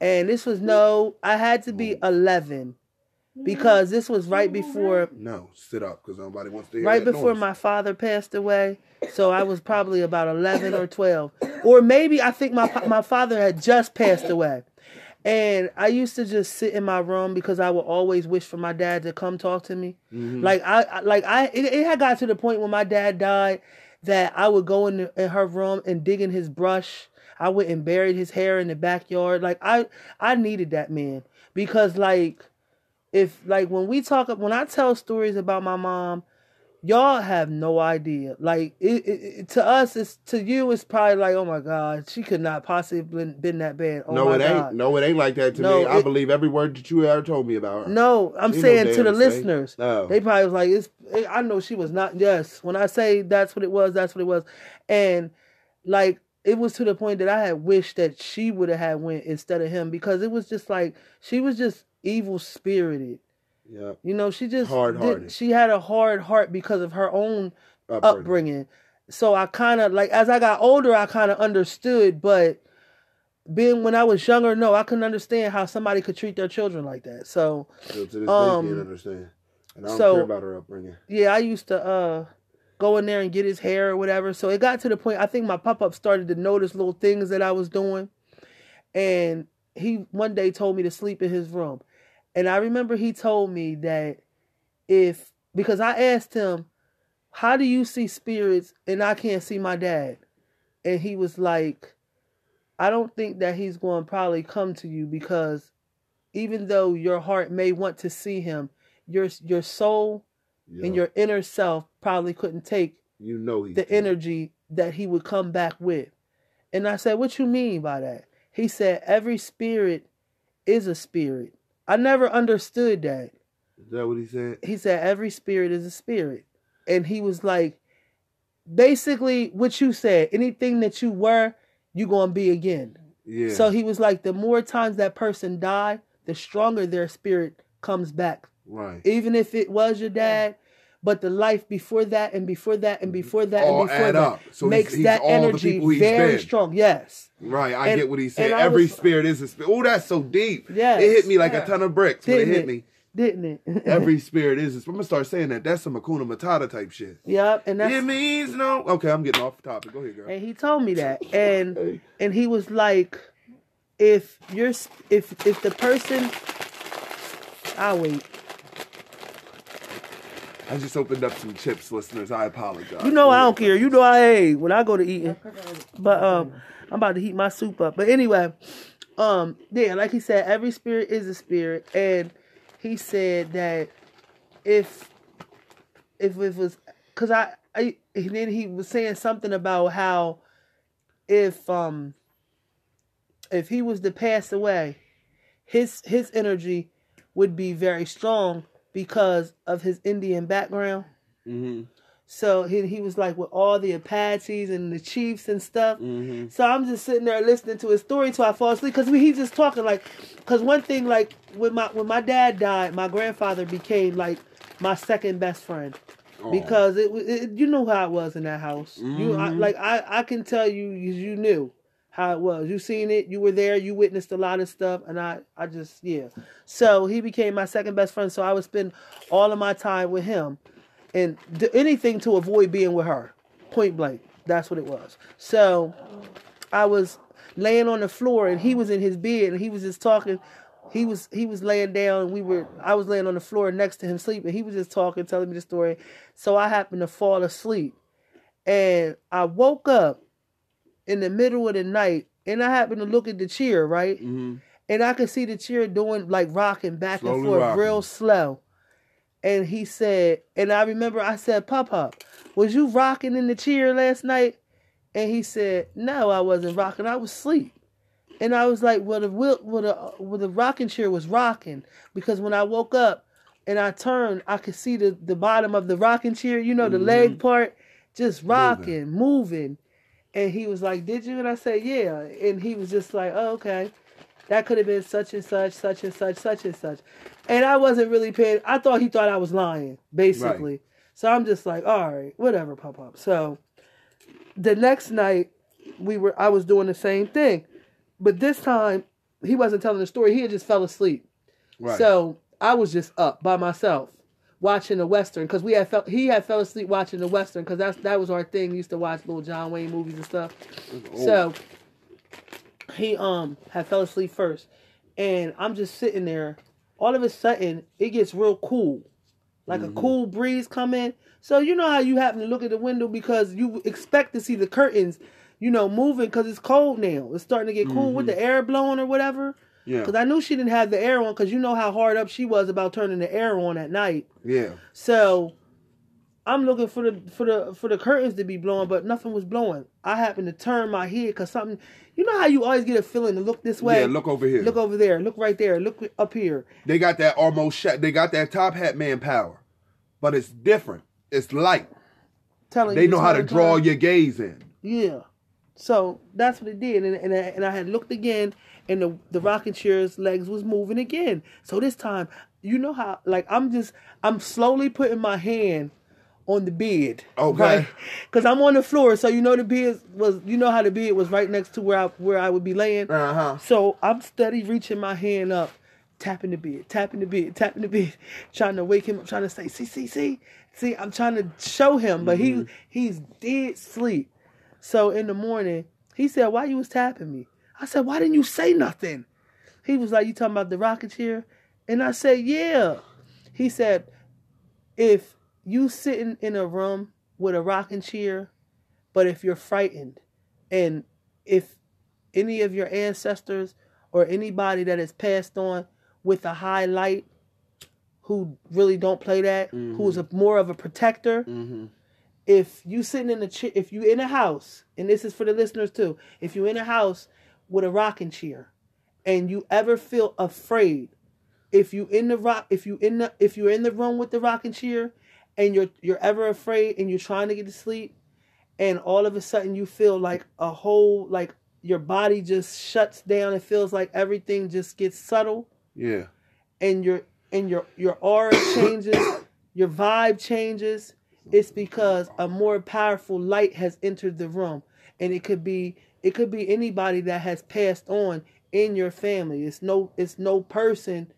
and this was no I had to be eleven because this was right before No, sit up because nobody wants to hear right that before noise. my father passed away. So I was probably about 11 or 12. Or maybe I think my my father had just passed away. And I used to just sit in my room because I would always wish for my dad to come talk to me. Mhm. Like I I- like I it, it had got to the point when my dad died that I would go in, the, in her room and dig in his brush. I went and buried his hair in the backyard. Like I I needed that man because like if like when we talk when I tell stories about my mom, y'all have no idea. Like it, it, it- to us, it's to you, it's probably like, oh my god, she could not possibly been, been that bad. Oh no, it ain't. No, it ain't like that to No, me. I believe every word that you ever told me about her. No, I'm She saying to the listeners. No. They probably was like, it's. I know she was not. Yes, when I say that's what it was, that's what it was, and like it was to the point that I had wished that she would have had went instead of him because it was just like she was just evil spirited. Yeah. You know, she just Hard-hearted. She had a hard heart because of her own Upbringing. upbringing. So I kind of like as I got older, I kind of understood, but being when I was younger, no, I couldn't understand how somebody could treat their children like that. So So to this Um, day, can't understand. And I don't so- care about her upbringing. yeah, I used to uh go in there and get his hair or whatever. So it got to the point I think my Pop Pop started to notice little things that I was doing. And he one day told me to sleep in his room. And I remember he told me that if because I asked him, How do you see spirits and I can't see my dad? And he was like, I don't think that he's going to probably come to you because even though your heart may want to see him, your your soul Yeah. and your inner self probably couldn't take you know he the energy that he would come back with. And I said, What you mean by that? He said every spirit is a spirit. I never understood that. Is that what he said? He said every spirit is a spirit. And he was like basically what you said, anything that you were, you going to be again. Yeah. So he was like the more times that person died, the stronger their spirit comes back. right. Even if it was your dad, but the life before that and before that and mm-hmm. before that All and before that up. So makes he's that all energy he's very been. strong. Yes. Right, I And- get what he said. Every was- spirit is a spirit. Oh, that's so deep. Yeah, It hit me like Yeah. a ton of bricks when it hit it? me. Didn't it? Every spirit is a spirit. I'm gonna start saying that. That's some Hakuna Matata type shit. Yep. And that's it means no. Okay, I'm getting off the topic. Go ahead, girl. and he told me that. And Hey. and he was like, if you're if if the person I'll wait. I just opened up some chips, listeners. I apologize. You know I don't care. You know I hate when I go to eating. But um I'm about to heat my soup up. But anyway, um yeah, like he said, every spirit is a spirit. And he said that if if it was cause I, I and then he was saying something about how if um if he was to pass away, his his energy would be very strong because of his Indian background. Mhm. So he he was like with all the Apaches and the chiefs and stuff. Mhm. So I'm just sitting there listening to his story till I fall asleep because he's just talking like, because one thing like when my when my dad died, my grandfather became like my second best friend because it, was- it you know how it was in that house. You I, Mhm. like I I can tell you, you knew how it was. You seen it. You were there. You witnessed a lot of stuff, and I I just yeah. So he became my second best friend. So I would spend all of my time with him, and do anything to avoid being with her. Point blank. That's what it was. So I was laying on the floor, and he was in his bed, and he was just talking. He was he was laying down. And we were I was laying on the floor next to him sleeping. He was just talking, telling me the story. So I happened to fall asleep, and I woke up in the middle of the night, and I happened to look at the chair, right? Mhm. and I could see the chair doing like rocking back and forth rocking. real slow. And he said, and I remember I said, Pop Pop, was you rocking in the chair last night? And he said, No, I wasn't rocking. I was asleep. And I was like, Well, the well, the, well, the rocking chair was rocking because when I woke up and I turned, I could see the, the bottom of the rocking chair, you know, the leg part, just rocking, moving. And he was like, Did you? And I said, Yeah. And he was just like, Oh, okay that could have been such and such, such and such, such and such. And I wasn't really paying. I thought he thought I was lying, basically. So I'm just like, all right, whatever, Pop Pop. So the next night, we were. I was doing the same thing, but this time he wasn't telling the story. He had just fell asleep. Right. So I was just up by myself watching the western because we had felt he had fell asleep watching the western because that's that was our thing. We used to watch little John Wayne movies and stuff. Oh. So he um had fell asleep first, and I'm just sitting there. All of a sudden, it gets real cool, like Mm-hmm. a cool breeze come in. So you know how you happen to look at the window because you expect to see the curtains, you know, moving because it's cold now. It's starting to get cool with the air blowing or whatever. Yeah. Because I knew she didn't have the air on because you know how hard up she was about turning the air on at night. Yeah. So I'm looking for the for the for the curtains to be blowing, but nothing was blowing. I happened to turn my head because something. You know how you always get a feeling to look this way. Yeah. Look over here. Look over there. Look right there. Look up here. They got that almost. Sh- they got that top hat man power, but it's different. It's light. Telling They know how to draw your gaze in. Yeah. So that's what it did, and and I, and I had looked again, and the the rocking chair's legs was moving again. So this time, you know how like I'm just I'm slowly putting my hand on the bed. Okay. Because I'm on the floor, so you know the bed was you know how the bed was right next to where I where I would be laying. Uh huh. So I'm steady reaching my hand up, tapping the bed, tapping the bed, tapping the bed, trying to wake him up, trying to say, see, see, see, see. I'm trying to show him, but he he's dead sleep. So in the morning, he said, "Why you was tapping me?" I said, "Why didn't you say nothing?" He was like, "You talking about the rocket chair?" And I said, "Yeah." He said, "If you sitting in a room with a rocking chair, but if you're frightened, and if any of your ancestors or anybody that has passed on with a high light who really don't play that, who's a more of a protector, Mm-hmm. if you sitting in a chair, if you in a house, and this is for the listeners too, if you in a house with a rocking chair and you ever feel afraid if you in the rock if you in the if you're in the room with the rocking chair and you're you're ever afraid and you're trying to get to sleep and all of a sudden you feel like a whole like your body just shuts down it feels like everything just gets subtle Yeah. and your and your your aura changes, your vibe changes, it's because a more powerful light has entered the room. And it could be it could be anybody that has passed on in your family. It's no it's no person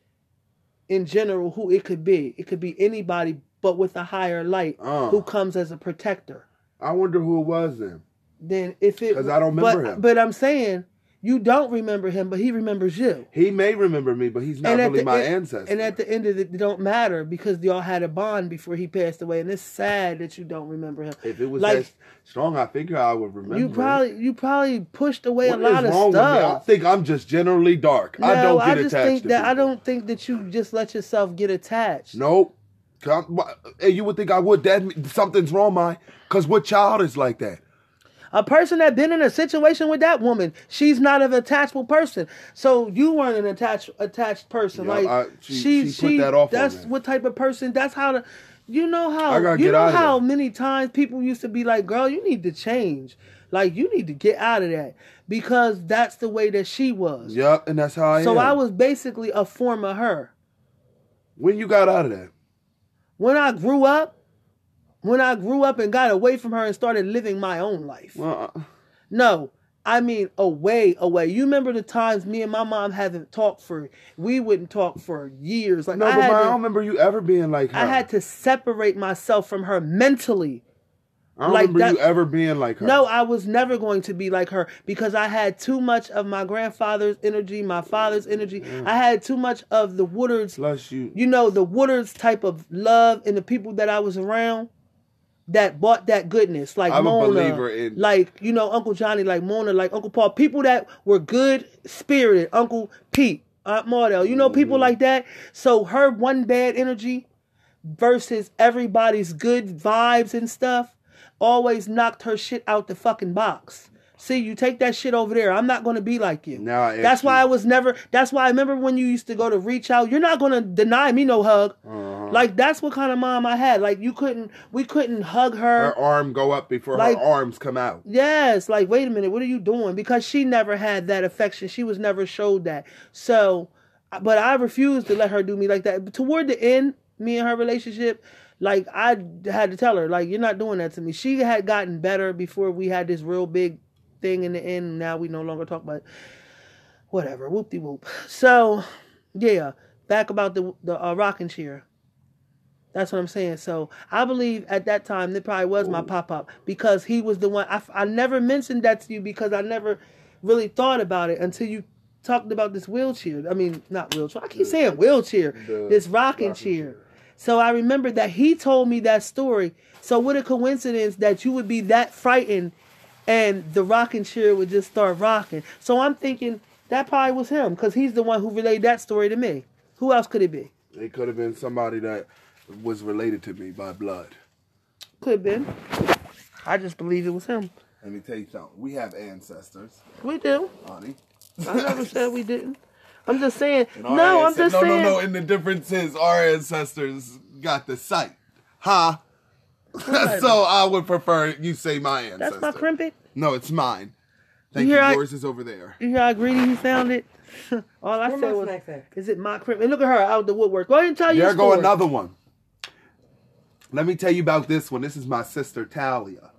in general who it could be. It could be anybody but with a higher light Uh. who comes as a protector. I wonder who it was then. Then if it because I don't remember but, him. But I'm saying you don't remember him, but he remembers you. He may remember me, but he's not really my end- ancestor. And at the end of it, it don't matter because y'all had a bond before he passed away, and it's sad that you don't remember him. if it was like- that strong, I figure I would remember. You probably you probably pushed away What a lot is of me? I think I'm just generally dark. No, I don't get just attached think to that I don't think that you just let yourself get attached. Nope. Hey, you would think I would. That something's wrong, my. Cause what child is like that? A person that been in a situation with that woman, she's not an attachable person. So you weren't an attached attached person. Yeah, like I- she- she, she put that off That's what type of person. That's how the. You know how you get know how many times people used to be like, "Girl, you need to change. Like you need to get out of that because that's the way that she was." Yep, and that's how I so am. I was basically a form of her. When you got out of that? When I grew up, when I grew up and got away from her and started living my own life. Well, uh, No, I mean away, away. You remember the times me and my mom haven't talked for we wouldn't talk for years. Like no, I but ma, I don't remember you ever being like her. I had to separate myself from her mentally. I don't like remember that- you ever being like her. No, I was never going to be like her because I had too much of my grandfather's energy, my father's energy. Mm. I had too much of the Woodard's, Plus you. you know, the Woodard's type of love and the people that I was around that bought that goodness. Like I'm Mona, in- like, you know, Uncle Johnny, like Mona, like Uncle Paul. People that were good spirited. Uncle Pete, Aunt Mardell, you know, Mm-hmm. people like that. So her one bad energy versus everybody's good vibes and stuff always knocked her shit out the fucking box. See, you take that shit over there. I'm not gonna be like you. No, that's why I was never. That's why I remember when you used to go to reach out. You're not gonna deny me no hug. Uh-huh. Like that's what kind of mom I had. Like you couldn't. We couldn't hug her. her arm go up before Like- her arms come out. Yes, like wait a minute, what are you doing? Because she never had that affection. She was never showed that. So, but I refused to let her do me like that. But toward the end, me and her relationship, like I had to tell her, like you're not doing that to me. She had gotten better before we had this real big thing in the end. Now we no longer talk about it. whatever. Whoop de whoop. So, yeah, back about the the uh, rocking chair. That's what I'm saying. So I believe at that time that probably was my Pop Pop because he was the one. I, I never mentioned that to you because I never really thought about it until you talked about this wheelchair. I mean, not wheelchair. I keep saying wheelchair. the This rocking, rocking chair. chair. So I remember that he told me that story. So what a coincidence that you would be that frightened and the rocking chair would just start rocking. So I'm thinking that probably was him because he's the one who relayed that story to me. Who else could it be? It could have been somebody that was related to me by blood. Could have been. I just believe it was him. Let me tell you something. We have ancestors, We do. honey. I never said we didn't. I'm just saying. No, I'm just no, saying. No, no, no. And the difference is our ancestors got the sight. Huh? so I would prefer you say my ancestor. That's my crimpet. No, it's mine. Thank You you. hear I- Yours is over there. You hear how greedy he sounded? All I Where said was, "Is it my crimpet?" And look at her out the woodwork. Go ahead and tell your There go story. another one. Let me tell you about this one. This is my sister Talia.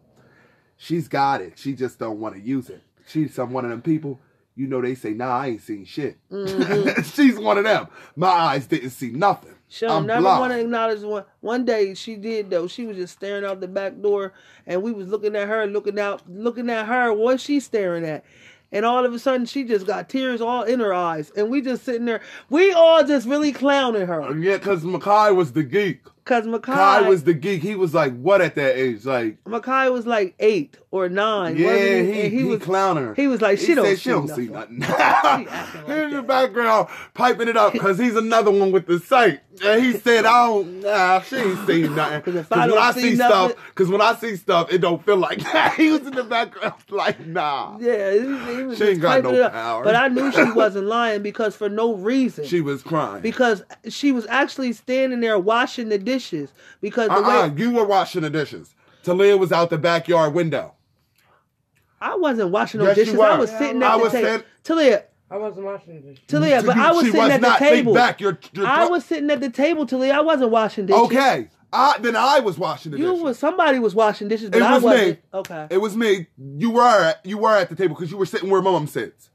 She's got it. She just don't want to use it. She's some one of them people. You know they say, "Nah, I ain't seen shit." Mm-hmm. She's one of them. My eyes didn't see nothing. She'll I'm never want to acknowledge one. One day she did though. She was just staring out the back door, and we was looking at her, looking out, looking at her. What's she staring at? And all of a sudden, she just got tears all in her eyes, and we just sitting there. We all just really clowning her. Yeah, because Makai was the geek. Cause Makai Kai was the geek. He was like, what at that age? Like, Makai was like eight or nine. yeah, he, And he, was clown her. he was like, He she don't said see she don't nothing. see nothing. like in the background, piping it up because he's another one with the sight. And he said, "I don't, nah, she ain't seen nothing." Because when I see nothing- stuff, because when I see stuff, it don't feel like that. he was in the background, like, nah. Yeah, he, he was She ain't got no power. But I knew she wasn't lying because for no reason. She was crying. because she was actually standing there washing the dishes because the uh-uh, way you were washing the dishes. Talia was out the backyard window. I wasn't washing no Yes, you dishes. I were. was sitting I at the table. stand- Talia, I wasn't watching dishes. Talia, but You- I was she sitting was at the not. Think table. back. You're, you're I was sitting at the table, Talia. I wasn't washing dishes. okay. I, then I was washing the You dishes. was somebody was washing dishes, but It I was me. wasn't. Okay. It was me. You were at, you were at the table because you were sitting where mom sits.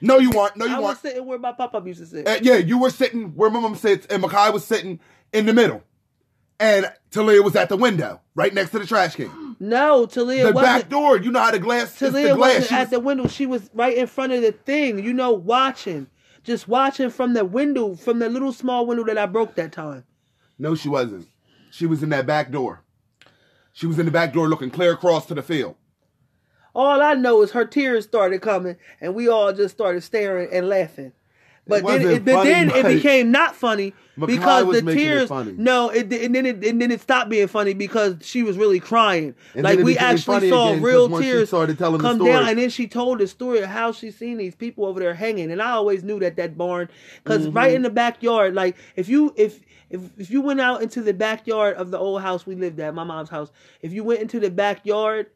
No, you weren't. No, you I was weren't. sitting where my papa used to sit. Uh, yeah, you were sitting where my mom sits, and Makai was sitting in the middle, and Talia was at the window, right next to the trash can. no, Talia the back door. You know how the glass. It's the Talia glass. wasn't She at was- the window. She was right in front of the thing. You know, watching, just watching from the window, from the little small window that I broke that time. no, she wasn't. She was in that back door. She was in the back door, looking clear across to the field. All I know is her tears started coming, and we all just started staring and laughing. But then, it, but then it became not funny Makai because the tears. No, it and then it and then it stopped being funny because she was really crying. And like we actually saw real tears started telling the come down, and then she told the story of how she seen these people over there hanging. And I always knew that that barn, because Mm-hmm. right in the backyard, like if you if if if you went out into the backyard of the old house we lived at, my mom's house, if you went into the backyard,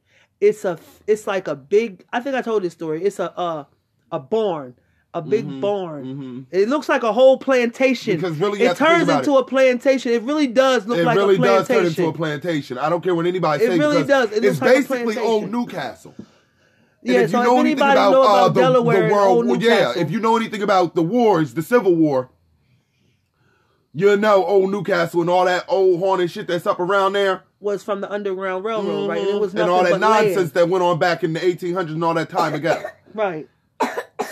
it's a it's like a big. I think I told this story. It's a uh, a barn. A big barn. It looks like a whole plantation. Mm-hmm. Because really, it have to think turns about into it. a plantation. It really does look like It like really a does plantation. turn into a plantation. I don't care what anybody says. It really does. It it's looks like a basically old New Castle. And Yeah, if so you know anything about, know uh, the, Delaware the world, well, yeah, if you know anything about the wars, the Civil War, you know old New Castle and all that old haunted shit that's up around there, was from the Underground Railroad, right? And it was Mm-hmm. and all that nonsense land. that went on back in the 1800s and all that time ago. Right.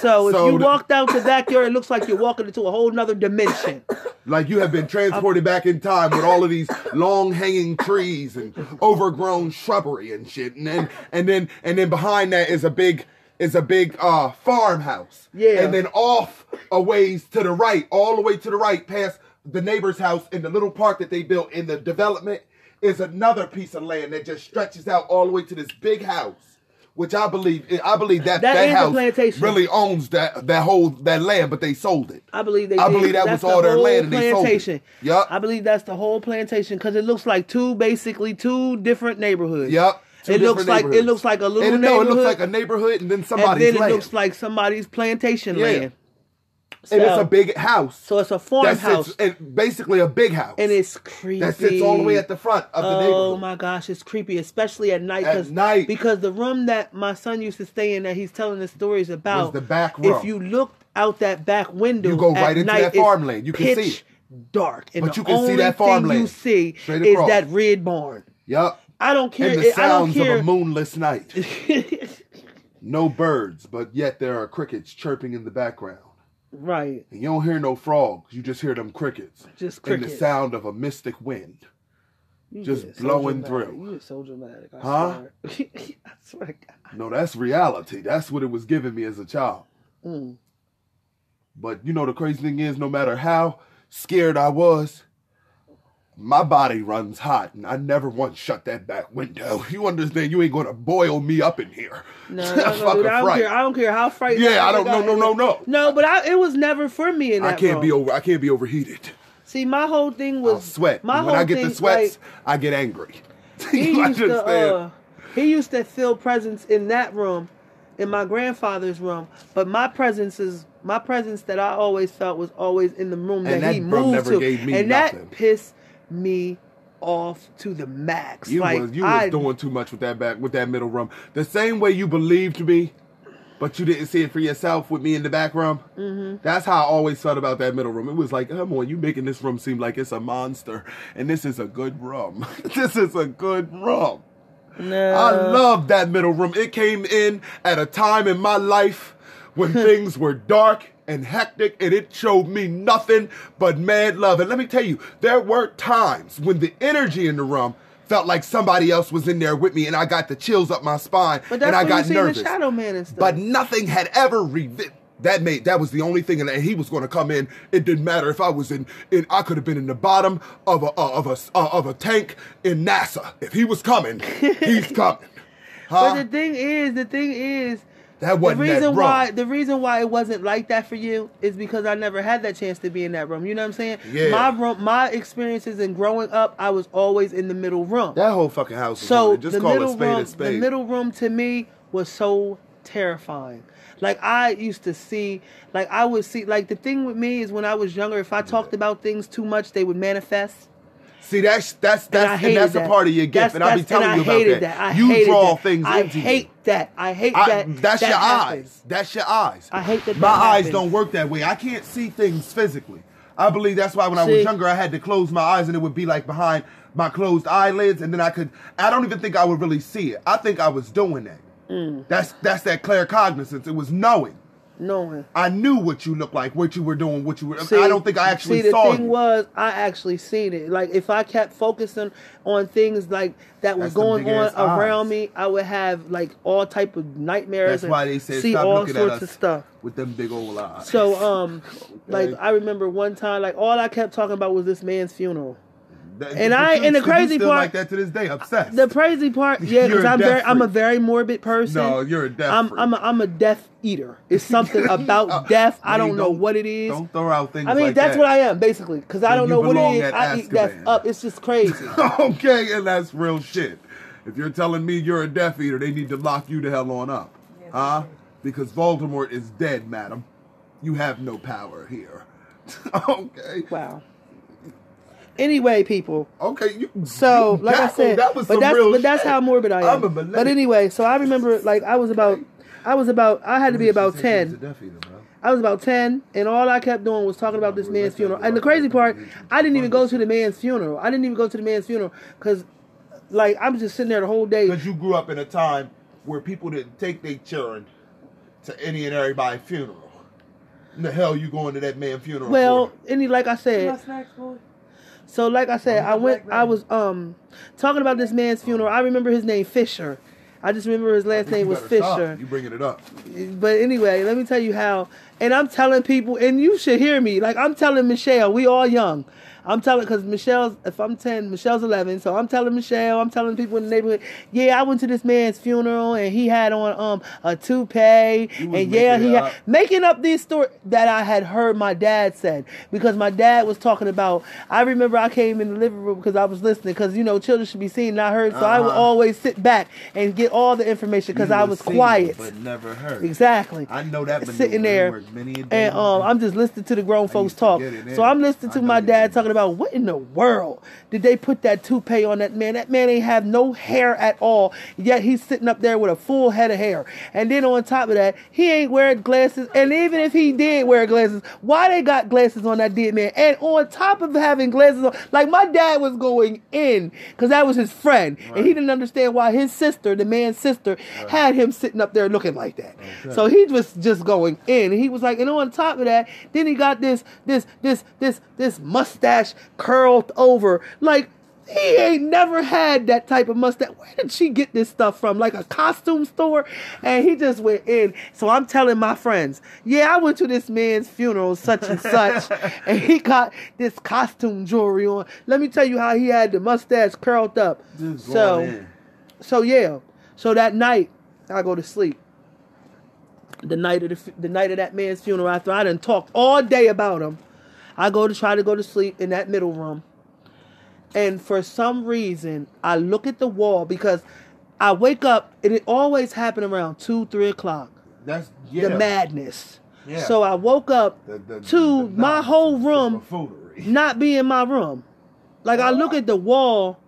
So if So you the- walked out the backyard, it looks like you're walking into a whole nother dimension. like you have been transported back in time with all of these long hanging trees and overgrown shrubbery and shit, and then and then and then behind that is a big is a big uh farmhouse. Yeah. And then off a ways to the right, all the way to the right, past the neighbor's house in the little park that they built in the development, is another piece of land that just stretches out all the way to this big house. Which I believe, I believe that That that, house plantation. really owns that that whole that land, but they sold it. I believe they. I did. believe that That's was the all their land and they sold it. plantation. Yup. I believe that's the whole plantation because it looks like two, basically two different neighborhoods. Yep. two It looks like it looks like a little And no, it neighborhood, looks like a neighborhood and then somebody's. and somebody's then it land. looks like somebody's plantation Yeah. land. And it's a big house. So it's a farmhouse, and basically a big house. and it's creepy. that sits all the way at the front of the Oh neighborhood. Oh my gosh, it's creepy, especially at night. At night. because the room that my son used to stay in, that he's telling the stories about, Was the back room. If you looked out that back window, You go at right into night, that it's farmland. You can see pitch Dark, and But you can see that farmland You see is that red barn. Yup. I don't care. And the I don't sounds care. of a moonless night. No birds, but yet there are crickets chirping in the background. Right, And you don't hear no frogs. You just hear them crickets. just And the sound of a mystic wind. You just so blowing through. You so dramatic. I Huh? Swear. I swear to God. No, that's reality. That's what it was giving me as a child. Mm. But you know the crazy thing is, no matter how scared I was, my body runs hot, and I never once shut that back window. You understand? You ain't gonna boil me up in here. No, no, no, dude, I don't fright. care. I don't care how frightened. Yeah, I don't. No, no, no, no. No, but I, it was never for me in that I can't room. be over. I can't be overheated. See, my whole thing I'll was sweat. My when whole I get thing, the sweats, like, I get angry. he used to uh, he used to feel presence in that room, in my grandfather's room. But my presence is my presence that I always felt was always in the room And that, he that room moved never to, gave me and nothing. that pissed me off to the max. You like was you I, was doing too much with that back with that middle room. The same way you believed me, but you didn't see it for yourself with me in the back room. Mm-hmm. That's how I always felt about that middle room. It was like, come on, you making this room seem like it's a monster, and this is a good room. this is a good room. No. I love that middle room. It came in at a time in my life when things were dark and hectic and it showed me nothing but mad love. And let me tell you, there were times when the energy in the room felt like somebody else was in there with me and I got the chills up my spine But that's and I got nervous. the Shadow Man and stuff. But nothing had ever revi- that made that was the only thing, and he was going to come in. It didn't matter if I was in. in I could have been in the bottom of a uh, of a uh, of a tank in NASA. If he was coming, he's coming. Huh? But the thing is, the thing is, that the wasn't reason that why the reason why it wasn't like that for you is because I never had that chance to be in that room. You know what I'm saying? Yeah. My room, my experiences in growing up, I was always in the middle room. that whole fucking house. Was so just the call middle it spade room, a spade. the middle room to me was so terrifying. Like I used to see, like I would see, like the thing with me is when I was younger, if I talked about things too much, they would manifest. See, that's that's that's and, hated that's that. a part of your That's- gift, and I'll be telling and you about that. I you draw that. things I into you. I hate that. I hate I- that. that's that your happens. eyes. That's your eyes. I hate that My that eyes happens. don't work that way. I can't see things physically. I believe that's why when I was younger, I had to close my eyes and it would be like behind my closed eyelids, and then I could. I don't even think I would really see it. I think I was doing that. Mm. That's that's that claircognizance. It was knowing. Knowing. I knew what you looked like, what you were doing, what you were. See, I don't think I actually see, the saw thing you. was, I actually seen it. Like if I kept focusing on things like that That's them going on around eyes. me, I would have like all type of nightmares. That's why they said see stop all looking sorts at us of stuff. with them big old eyes. So um, like I remember one time, like all I kept talking about was this man's funeral. That- and I- you- and the you crazy still part- like that to this day, obsessed. The crazy part, yeah, because a I'm death very, I'm a very morbid person. no, you're a death I'm, freak. I'm, a, I'm a death eater. It's something about uh, death. I No, you don't know what it is. Don't throw out things. I mean, like that's that. what I am basically, because I don't know what it is. at I eat death up. It's just crazy. okay, and that's real shit. If you're telling me you're a death eater, they need to lock you the hell on up, huh? Because Voldemort is dead, madam. You have no power here. okay. wow. Anyway, people. Okay. You, So, you like I oh, said, that was but that's real but that's how morbid I I'm a But anyway, so I remember like I was about, I was about, I had to be about She said she was a ten. Death eater, bro. I was about ten, and all I kept doing was talking about this man's funeral. And the crazy part, I didn't even go to the man's funeral. I didn't even go to the man's funeral because, like, I'm just sitting there the whole day. Because you grew up in a time where people didn't take their children to any and everybody's funeral. the hell you going to that man's funeral Well, for? any like I said, So like I said, I went. I was um talking about this man's funeral. I remember his name Fisher. I just remember his last name was better stop. Fisher. You bringing it up. But anyway, let me tell you how. And I'm telling people, and you should hear me. Like I'm telling Michelle, we all young. I'm telling because Michelle's. If I'm ten, Michelle's eleven. So I'm telling Michelle. I'm telling people in the neighborhood. Yeah, I went to this man's funeral, and he had on um a toupee, and yeah, he it had up. making up these stories that I had heard my dad said because my dad was talking about. I remember I came in the living room because I was listening because you know children should be seen, not heard. So I would Uh-huh. always sit back and get all the information because I was quiet. but never heard. Exactly. I know that. Sitting there, many a day. And um, I'm just listening to the grown folks talk. get it in. So I'm listening to my dad talking about what in the world did they put that toupee on that man? That man ain't have no hair at all. Yet he's sitting up there with a full head of hair. And then on top of that, he ain't wearing glasses. And even if he did wear glasses, why they got glasses on that dead man? And on top of having glasses on, like my dad was going in because that was his friend, and he didn't understand why his sister, the man's sister, had him sitting up there looking like that. Oh, so he was just going in. And he was like, and on top of that, then he got this, this, this, this, this mustache curled over. Like he ain't never had that type of mustache. Where did she get this stuff from? Like a costume store? And he just went in. So I'm telling my friends, yeah, I went to this man's funeral, such and such, and he got this costume jewelry on. Let me tell you how he had the mustache curled up. Just So, so yeah. So that night, I go to sleep. The night of the, the night of that man's funeral, after I done talked all day about him, I go to try to go to sleep in that middle room. And for some reason, I look at the wall because I wake up and it always happened around two, three o'clock. That's yeah. The madness. Yeah. So I woke up The- the- to the my whole room not be in my room. Like I look at the wall,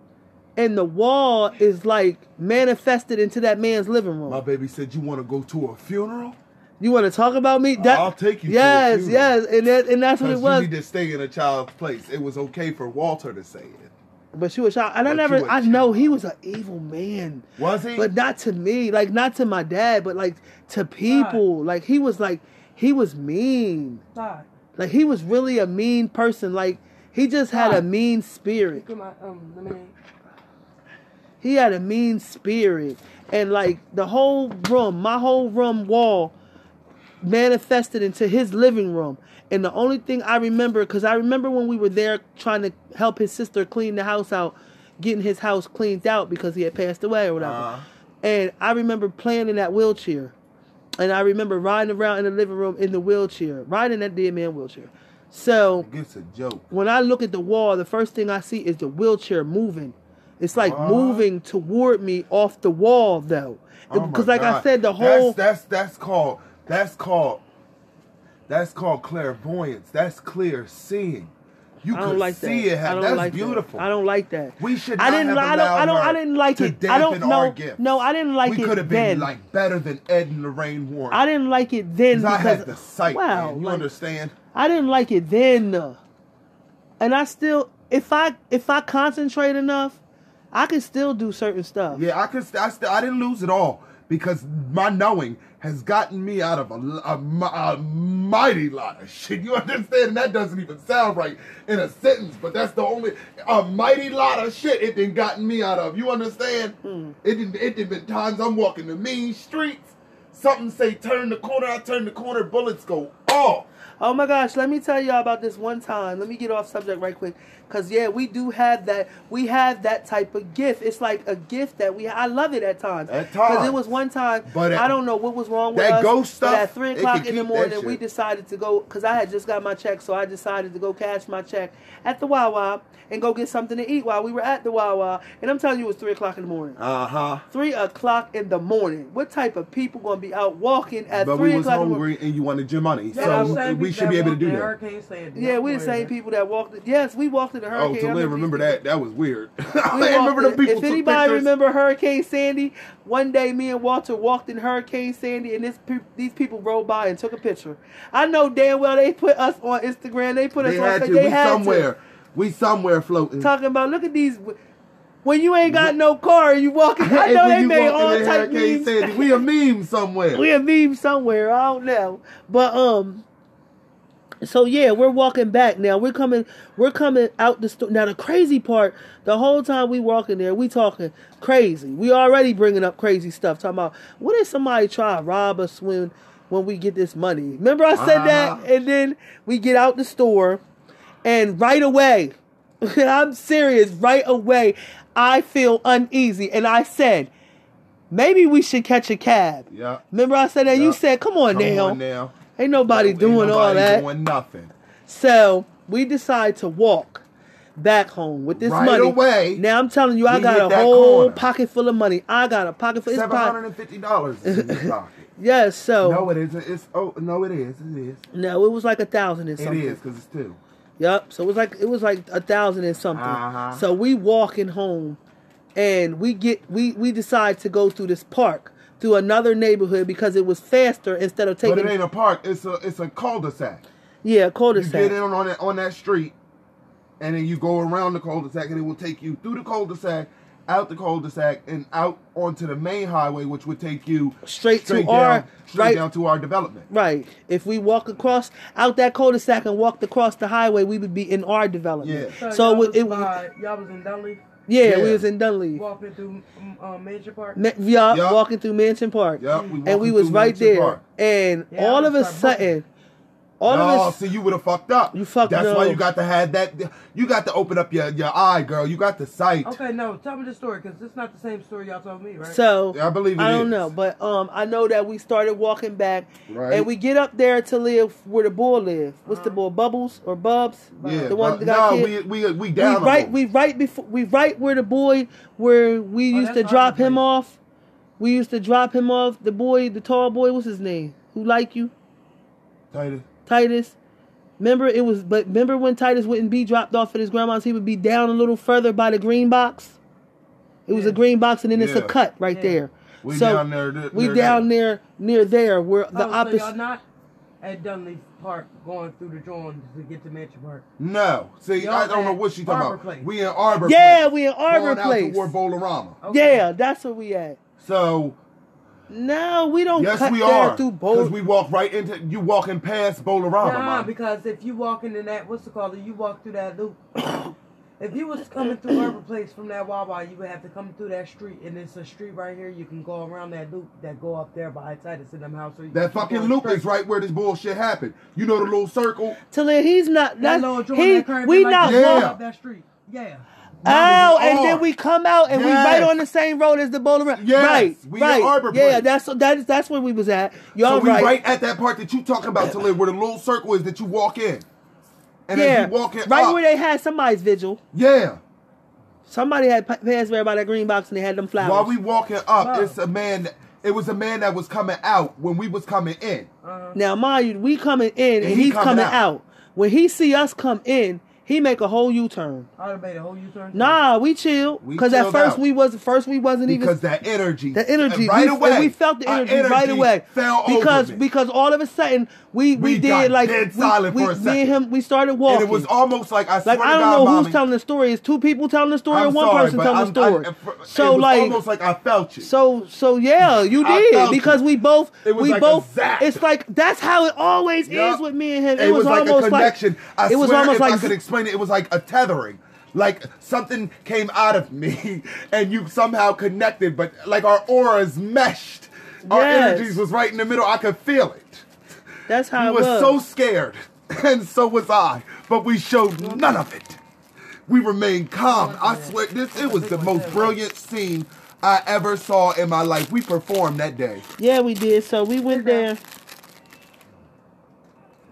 and the wall is like manifested into that man's living room. My baby said, "You want to go to a funeral? You want to talk about me? I'll take you to a Yes, yes, and that, and that's what it Because was. you need to stay in a child's place. It was okay for Walter to say it. But she was shot, and I never. you a I know he was an evil man, Was he? but not to me. Like not to my dad, but like to people. Like he was like he was mean. Why? Like he was really a mean person. Like he just had Why? a mean spirit. My um. He had a mean spirit. And like the whole room, my whole room wall manifested into his living room. And the only thing I remember, because I remember when we were there trying to help his sister clean the house out, getting his house cleaned out because he had passed away or whatever. Uh-huh. And I remember playing in that wheelchair. And I remember riding around in the living room in the wheelchair, riding that dead man wheelchair. So It's a joke. when I look at the wall, the first thing I see is the wheelchair moving. It's like What? moving toward me off the wall, though. Oh Because, like I said, the whole that's, that's that's called that's called that's called clairvoyance. That's clear seeing. You I don't could like see that. it. Happen. That's like that. beautiful. I don't like that. We should. I not didn't. Have I don't. I don't. I didn't like it. to I don't know. No, I didn't like we it We could have been like better than Ed and Lorraine Warren. I didn't like it then Because I had the sight. wow, man. You like, understand? I didn't like it then, and I still, if I if I concentrate enough, I can still do certain stuff. Yeah, I could. st- I, st- I didn't lose it all because my knowing has gotten me out of a, a a mighty lot of shit. You understand? And that doesn't even sound right in a sentence, but that's the only a mighty lot of shit it done gotten me out of. You understand? Hmm. It didn't. It done been times I'm walking the mean streets. Something say turn the corner. I turn the corner. Bullets go off. Oh my gosh, let me tell y'all about this one time. Let me get off subject right quick. Cause yeah, we do have that. We have that type of gift. It's like a gift that we. I love it at times. At times. Cause it was one time. But at- I don't know what was wrong with that us. ghost but stuff, at three o'clock in the morning, we decided to go. Cause I had just got my check, so I decided to go cash my check at the Wawa and go get something to eat while we were at the Wawa. And I'm telling you, it was three o'clock in the morning. Uh huh. Three o'clock in the morning. What type of people gonna be out walking at But three we was o'clock in the morning? hungry and you wanted your money, Yeah, so we should be able to do that. Hurricane Sandy. Yeah, we the same people that walked. Yes, we walked in the Oh, hurricane. so I Lynn, remember that? That was weird. We I remember the people. If took anybody pictures. remember Hurricane Sandy, one day me and Walter walked in Hurricane Sandy, and this pe- these people rolled by and took a picture. I know damn well they put us on Instagram. They put us they on. had They. We had somewhere. We somewhere floating. Talking about look at these. When you ain't got no car, you walking. I know they made all type memes. Sandy, we a meme somewhere. we a meme somewhere. I don't know, but um. So yeah, we're walking back now. We're coming. We're coming out the store. Now the crazy part, the whole time we walking there, we talking crazy. We already bringing up crazy stuff. Talking about what if somebody try to rob us when when we get this money? Remember I said that, Uh-huh. and then we get out the store, and right away, I'm serious. Right away, I feel uneasy, and I said, maybe we should catch a cab. yeah. Remember I said that? You said, come on Come now. on now. Ain't nobody Ain't doing all nobody that. Doing nothing. So we decide to walk back home with this Right money. away, Now I'm telling you, I got a whole corner. pocket full of money. I got a pocket full. It's Seven hundred and fifty dollars in your pocket. yes. So No, it isn't. It's oh no, it is. It is. No, it was like a thousand and It something. is because it's two. Yep. So it was like it was like a thousand and something. Uh-huh. So we walking home, and we get we we decide to go through this park through another neighborhood because it was faster instead of taking. But it ain't a park. It's a it's a cul-de-sac. yeah cul-de-sac. You get in on that on that street, and then you go around the cul-de-sac, and it will take you through the cul-de-sac, out the cul-de-sac, and out onto the main highway, which would take you Straight to down, our- straight right- down to our development. Right. If we walk across out that cul-de-sac and walked across the highway, we would be in our development. Yeah. So, So y'all it, was it by, y'all was in Dunleavy, yeah, Yeah. we was in Dunleavy. walking through um, uh, Major Park. Ma- yeah, Yup. walking through Mansion Park. Yup, we and we was right Mansion there. Park. And Yeah, all of a was start sudden, all no, of us see, you would have fucked up. You fucked That's up. why you got to have that. You got to open up your, your eye, girl. You got the sight. Okay, no, tell me the story because it's not the same story y'all told me, right? so I believe it I don't is. know, but um, I know that we started walking back, Right. and we get up there to live where the boy live. What's the boy? Bubbles or Bubs? Yeah, the one but that got no, killed? we we we we down. a right little. we right before we right where the boy where we Oh, used to drop him place. off. We used to drop him off. The boy, the tall boy, what's his name? Who like you? Titus. Titus. Remember it was but remember when Titus wouldn't be dropped off at his grandma's, he would be down a little further by the green box. It was a green box and then it's a cut right Yeah. there. We so down there. th- we near down there near there where the oh, so y'all not at Dunleaf Park going through the drawing to get to Mansion Park. No. See, Y'all I don't know at what she talking Arbor about. Place. We in Arbor Yeah, Place. we in Arbor going Place. out toward Bowlerama. Okay. Yeah, that's where we at. So No, we don't yes, cut we that are through because we walk right into you walking past Bowlerama. Nah, Mom. because if you walk in that, what's it called? You walk through that loop. if you was coming through Arbor Place from that Wawa, you would have to come through that street, and it's a street right here. You can go around that loop that go up there by Titus in them house. That fucking loop straight. is right where this bullshit happened. You know the little circle? Till then, he's not. That That's little joint he. that curve We like not that, Yeah. walking. up that street. Yeah. Oh, and are. then we come out and we right on the same road as the bowling alley. Yes, right, we right. Arbor yeah, that's that's that's where we was at. Y'all so we right. right. at that part that you talking about, Talia, where the little circle is that you walk in. And yeah, as you walking right up, where they had somebody's vigil. yeah. Somebody had pa- passed by that green box and they had them flowers. While we walking up, Wow. it's a man. It was a man that was coming out when we was coming in. Uh-huh. now, mind you, we coming in and, And he he's coming coming out. out. When he see us come in, he make a whole U turn. I'd have made a whole U-turn. Nah, we chill because at first out. we was first we wasn't Because even because that energy, the energy right we, away, and we felt the our energy, right away fell because over me. because all of a sudden we we, We did got like dead we, silent we, for a me and second. him we started walking. and it was almost like I swear like to I don't God, know mommy, who's telling the story. Is two people telling the story I'm or one sorry, person telling the I'm- story? I- so it was like almost like I felt you. so so yeah, you did because you. we both we like both. It's like that's how it always is with me and him. It, was, like a almost connection. I it was swear almost if like I could explain it, it was like a tethering. Like something came out of me and you somehow connected, but like our auras meshed. Our Yes. energies was right in the middle. I could feel it. that's how We it was was. so scared, and so was I, but we showed none of it. We remained calm. I swear, this it was the most brilliant scene I ever saw in my life. We performed that day. yeah, we did. So we went there.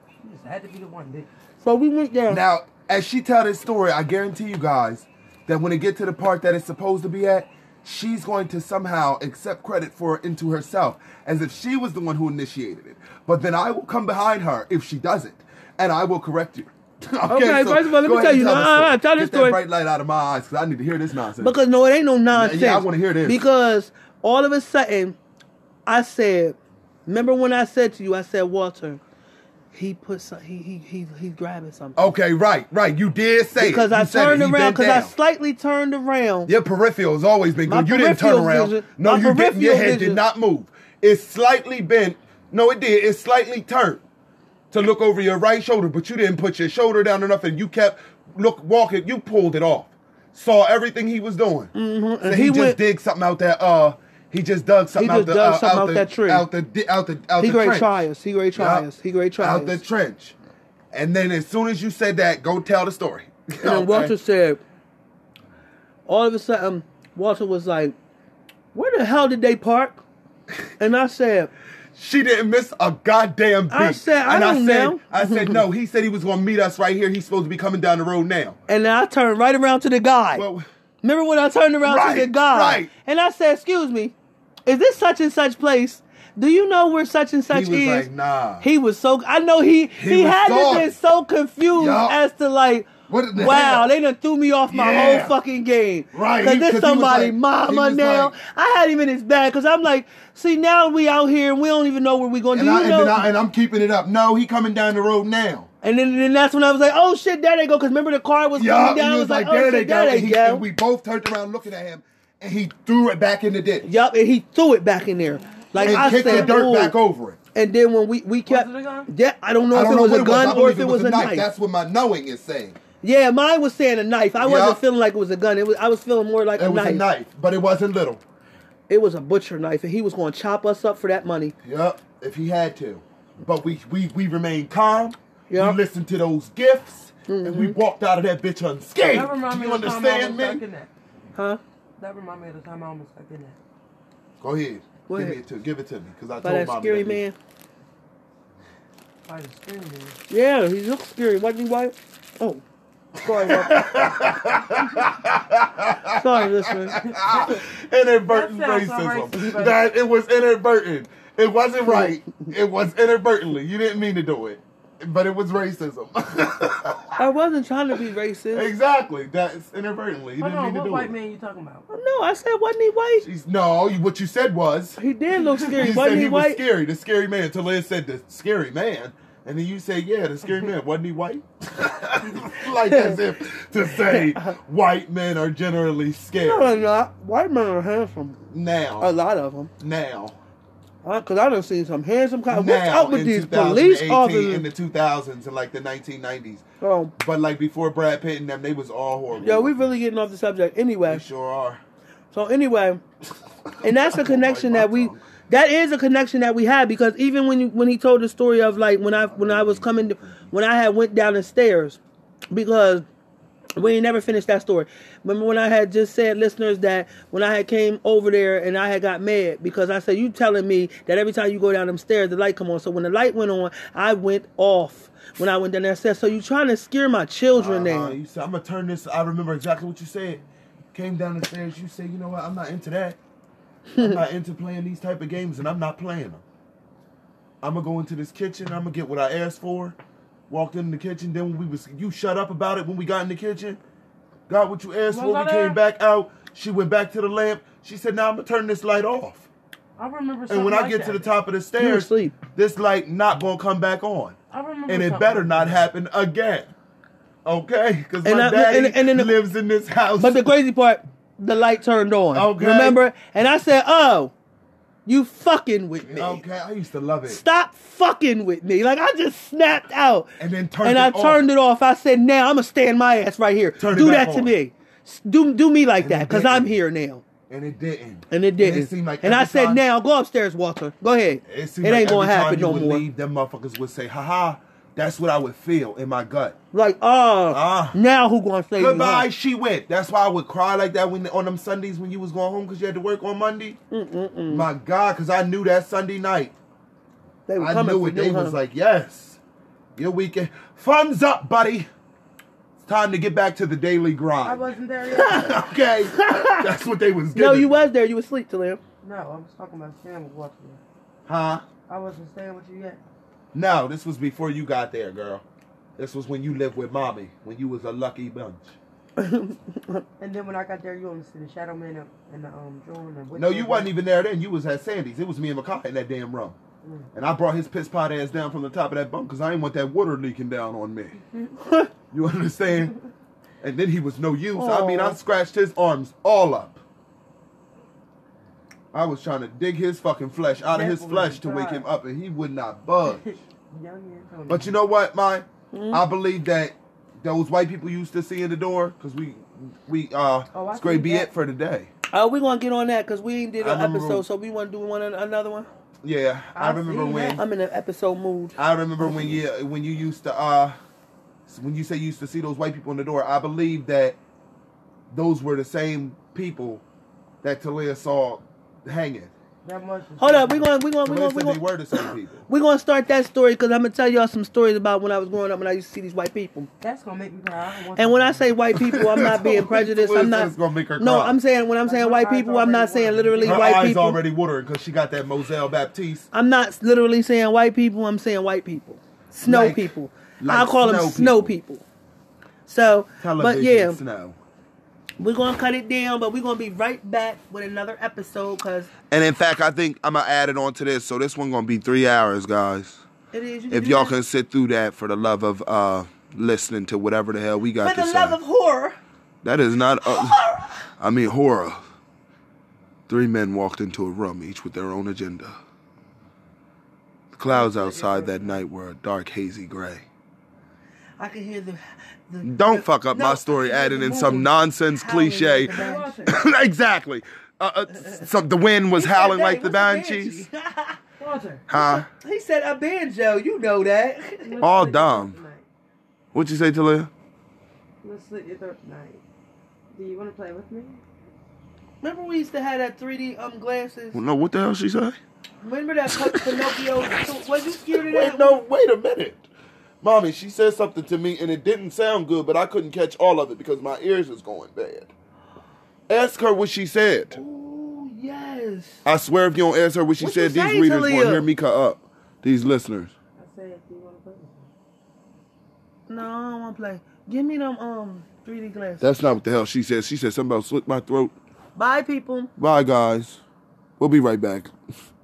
She just had to be the one. Dick. So we went there. Now, as she tell this story, I guarantee you guys that when it get to the part that it's supposed to be at, she's going to somehow accept credit for it into herself, as if she was the one who initiated it. But then I will come behind her if she doesn't, and I will correct you. okay, Okay, first of all, let me tell you. story. nah, tell Get this that bright light out of my eyes because I need to hear this nonsense. Because no, it ain't no nonsense. yeah, I wanna hear this. Because all of a sudden, I said, remember when I said to you, I said, Walter, he put some, he he he he's grabbing something. okay, right, right. You did say because it. I it. turned around, because I slightly turned around. Your peripheral has always been My good. You didn't turn around. vision- no, my you didn't. Your head vision- did not move. It's slightly bent. No, it did. It slightly turned to look over your right shoulder, but you didn't put your shoulder down enough, and you kept look walking. You pulled it off. Saw everything he was doing. Mm-hmm. So And he, he just went- dig something out that. Uh, he just dug something out just the dug uh, something out the, that tree. out the out the out He the great trench. try us. He great Yup. us. He great try out the trench. And then as soon as you said that, go tell the story. And then Walter said, all of a sudden, Walter was like, where the hell did they park? And I said, She didn't miss a goddamn beat. I said, I and don't I said, know. I said, no. He said he was going to meet us right here. He's supposed to be coming down the road now. and then I turned right around to the guy. Well, Remember when I turned around to the guy? right. And I said, excuse me, is this such and such place? Do you know where such and such he was is? like, nah. He was so. I know he he, He had to been so confused Yup. as to like, the wow, hell? they done threw me off my Yeah. whole fucking game. Right, Cause he- this 'cause he somebody like- mama now. like- I had him in his bag because I'm like, see now we out here and we don't even know where we going. Do and, you I, and, know? then I, and I'm keeping it up. No, he coming down the road now. and then, then that's when I was like, oh shit, there they go. Because remember the car was Yeah, coming he down. I was was like, like, oh there they shit, go. there And, they he, go. and we both turned around looking at him, and he threw it back in the ditch. Yup, and he threw it back in there. Like and I kicked said, the dirt "Ooh." back over it. And then when we we kept, it a gun? yeah, I don't know I if don't it know was a it was. gun or if it was a knife. That's what my knowing is saying. Yeah, mine was saying a knife. I wasn't Yeah. feeling like it was a gun. It was. I was feeling more like It a was knife. a knife, but it wasn't little. It was a butcher knife, and he was going to chop us up for that money. Yep, if he had to. But we we we remained calm. Yep. We listened to those gifts, and we mm-hmm. walked out of that bitch unscathed. That reminds Do me you of the time I understand almost got me? kidnapped. Huh? That reminds me of the time I almost got kidnapped. Go ahead. Go give ahead. me it to give it to me because I By told that Mama scary that man. By the screen man. Yeah, he looks scary. Wasn't he white? Oh, sorry. Walter. sorry, listener. inadvertent That racism. racist, that it was inadvertent. It wasn't right. It was inadvertently. You didn't mean to do it. but it was racism. I wasn't trying to be racist. exactly. That's inadvertently. You Hold didn't on, mean to what do white man you talking about? No, I said wasn't he white? She's, no, you- what you said was He did look scary. you wasn't said he, he was white? scary, the scary man. Talia said the scary man, and then you say, yeah, the scary man. Wasn't he white? like as if to say white men are generally scared. No, not. White men are handsome. Now. A lot of them. now, uh, Because I done seen some handsome cops. What's now, up with these police officers? in the 2000s and like the 1990s. oh, But like before Brad Pitt and them, they was all horrible. yo, we really getting off the subject. Anyway, They sure are. so anyway, and that's the connection Like that we. tongue. That is a connection that we had because even when you, when he told the story of like when I when I was coming when I had went down the stairs because we ain't never finished that story. Remember when I had just said listeners that when I had came over there and I had got mad because I said you telling me that every time you go down them stairs the light come on. So when the light went on, I went off when I went down there. I said, so you trying to scare my children Uh-huh. now? You said, I'm gonna turn this. I remember exactly what you said. Came down the stairs. You said, you know what? I'm not into that. I'm not into playing these type of games, and I'm not playing them. I'm gonna go into this kitchen. I'm gonna get what I asked for. Walked in the kitchen. Then when we was, you shut up about it when we got in the kitchen. Got what you asked Was for. We came back out. She went back to the lamp. She said, "Now I'm gonna turn this light off." I remember And when I like get to the top of the stairs, this light not gonna come back on I remember and it something better like not happen again. Okay, because And my I- daddy and- and then the- lives in this house. But the crazy part, the light turned on. Okay. Remember? And I said, oh, you fucking with me. okay, I used to love it. Stop fucking with me. Like I just snapped out. And then turned and it I off. turned it off. I said, now I'm gonna stand my ass right here. Turn do that to on. me. Do do me like And that, because I'm here now. and it didn't. And it didn't. it seemed like and I said, time- now go upstairs, Walter. Go ahead. It, It, seemed ain't gonna happen you no more. Leave, them motherfuckers would say, "Ha ha." That's what I would feel in my gut. Like, oh, Ah. now who gonna say Goodbye. You, She went. That's why I would cry like that when on them Sundays when you was going home because you had to work on Monday. Mm-mm-mm. My God, because I knew that Sunday night. They were I knew for it. They was huh? like, "Yes, your weekend funds up, buddy. It's time to get back to the daily grind. I wasn't there yet. okay, that's what they was giving. no, you was there. You was asleep, Talim. no, I was talking about staying with Walter. huh? I wasn't staying with you yet. No, this was before you got there, girl. This was when you lived with mommy, when you was a lucky bunch. And then when I got there, you only see the Shadow Man and- and the um drone. And No, you wasn't even there then. You was at Sandy's. It was me and Makai in that damn room. Mm. And I brought his piss pot ass down from the top of that bunk because I didn't want that water leaking down on me. you understand? And then he was no use. I mean, I scratched his arms all up. I was trying to dig his fucking flesh out of his flesh to wake him up, and he would not budge. But you know what, my Hmm? I believe that those white people used to see in the door because we we uh Oh, it's great be that. it for today. Oh, we gonna get on that because we ain't did I an episode, so we want to do one another one. Yeah, I, I remember when that. I'm in an episode mood. I remember when you when you used to uh when you say you used to see those white people in the door. I believe that those were the same people that Talia saw hanging. that much. Hold up, we gonna we gonna we Talia gonna we said gonna, were the same people. we gonna start that story because I'm gonna tell y'all some stories about when I was growing up when I used to see these white people. That's gonna make me cry. I don't want And when I say white people, I'm not being prejudiced. I'm not. Gonna make her No. I'm saying when I'm saying white people, I'm not already saying watering. literally her white eyes people. already watering because she got that Moselle Baptiste. I'm not literally saying white people. I'm saying white people, snow Like- people. like I'll call them snow snow people. people. So, Television but yeah, snow. We're gonna cut it down, but we're gonna be right back with another episode because And in fact, I think I'm gonna add it on to this. So this one gonna be three hours, guys. it is. If y'all that. can sit through that for the love of uh listening to whatever the hell we got to say. for the say. love of horror. that is not. Uh, I mean horror. Three men walked into a room, each with their own agenda. The clouds outside that night were a dark, hazy gray. I can hear the. The Don't the- fuck up no, my story, can adding the in some moon nonsense howling cliche. the Hey, banshee. Walter. exactly. Uh, uh, some the wind was He howling that, like the banshees. Walter. Huh? he said a banjo. You know that. All split dumb. What'd you say, Talia? Let's split it up tonight. Do you want to play with me? Remember we used to have that 3D um glasses. No, what the hell she say? Remember that Pin- Pinocchio? Was you scared of that? Wait, no, wait a minute. Mommy, she said something to me and it didn't sound good, but I couldn't catch all of it because my ears is going bad. Ask her what she said. Oh yes. I swear if you don't ask her what she What said, these say, readers won't hear me cut up. These listeners. I said, do you want to play? No, I don't want to play. Give me them um 3D glasses. That's not what the hell she said. She said something about slit my throat. Bye, people. Bye, guys. We'll be right back.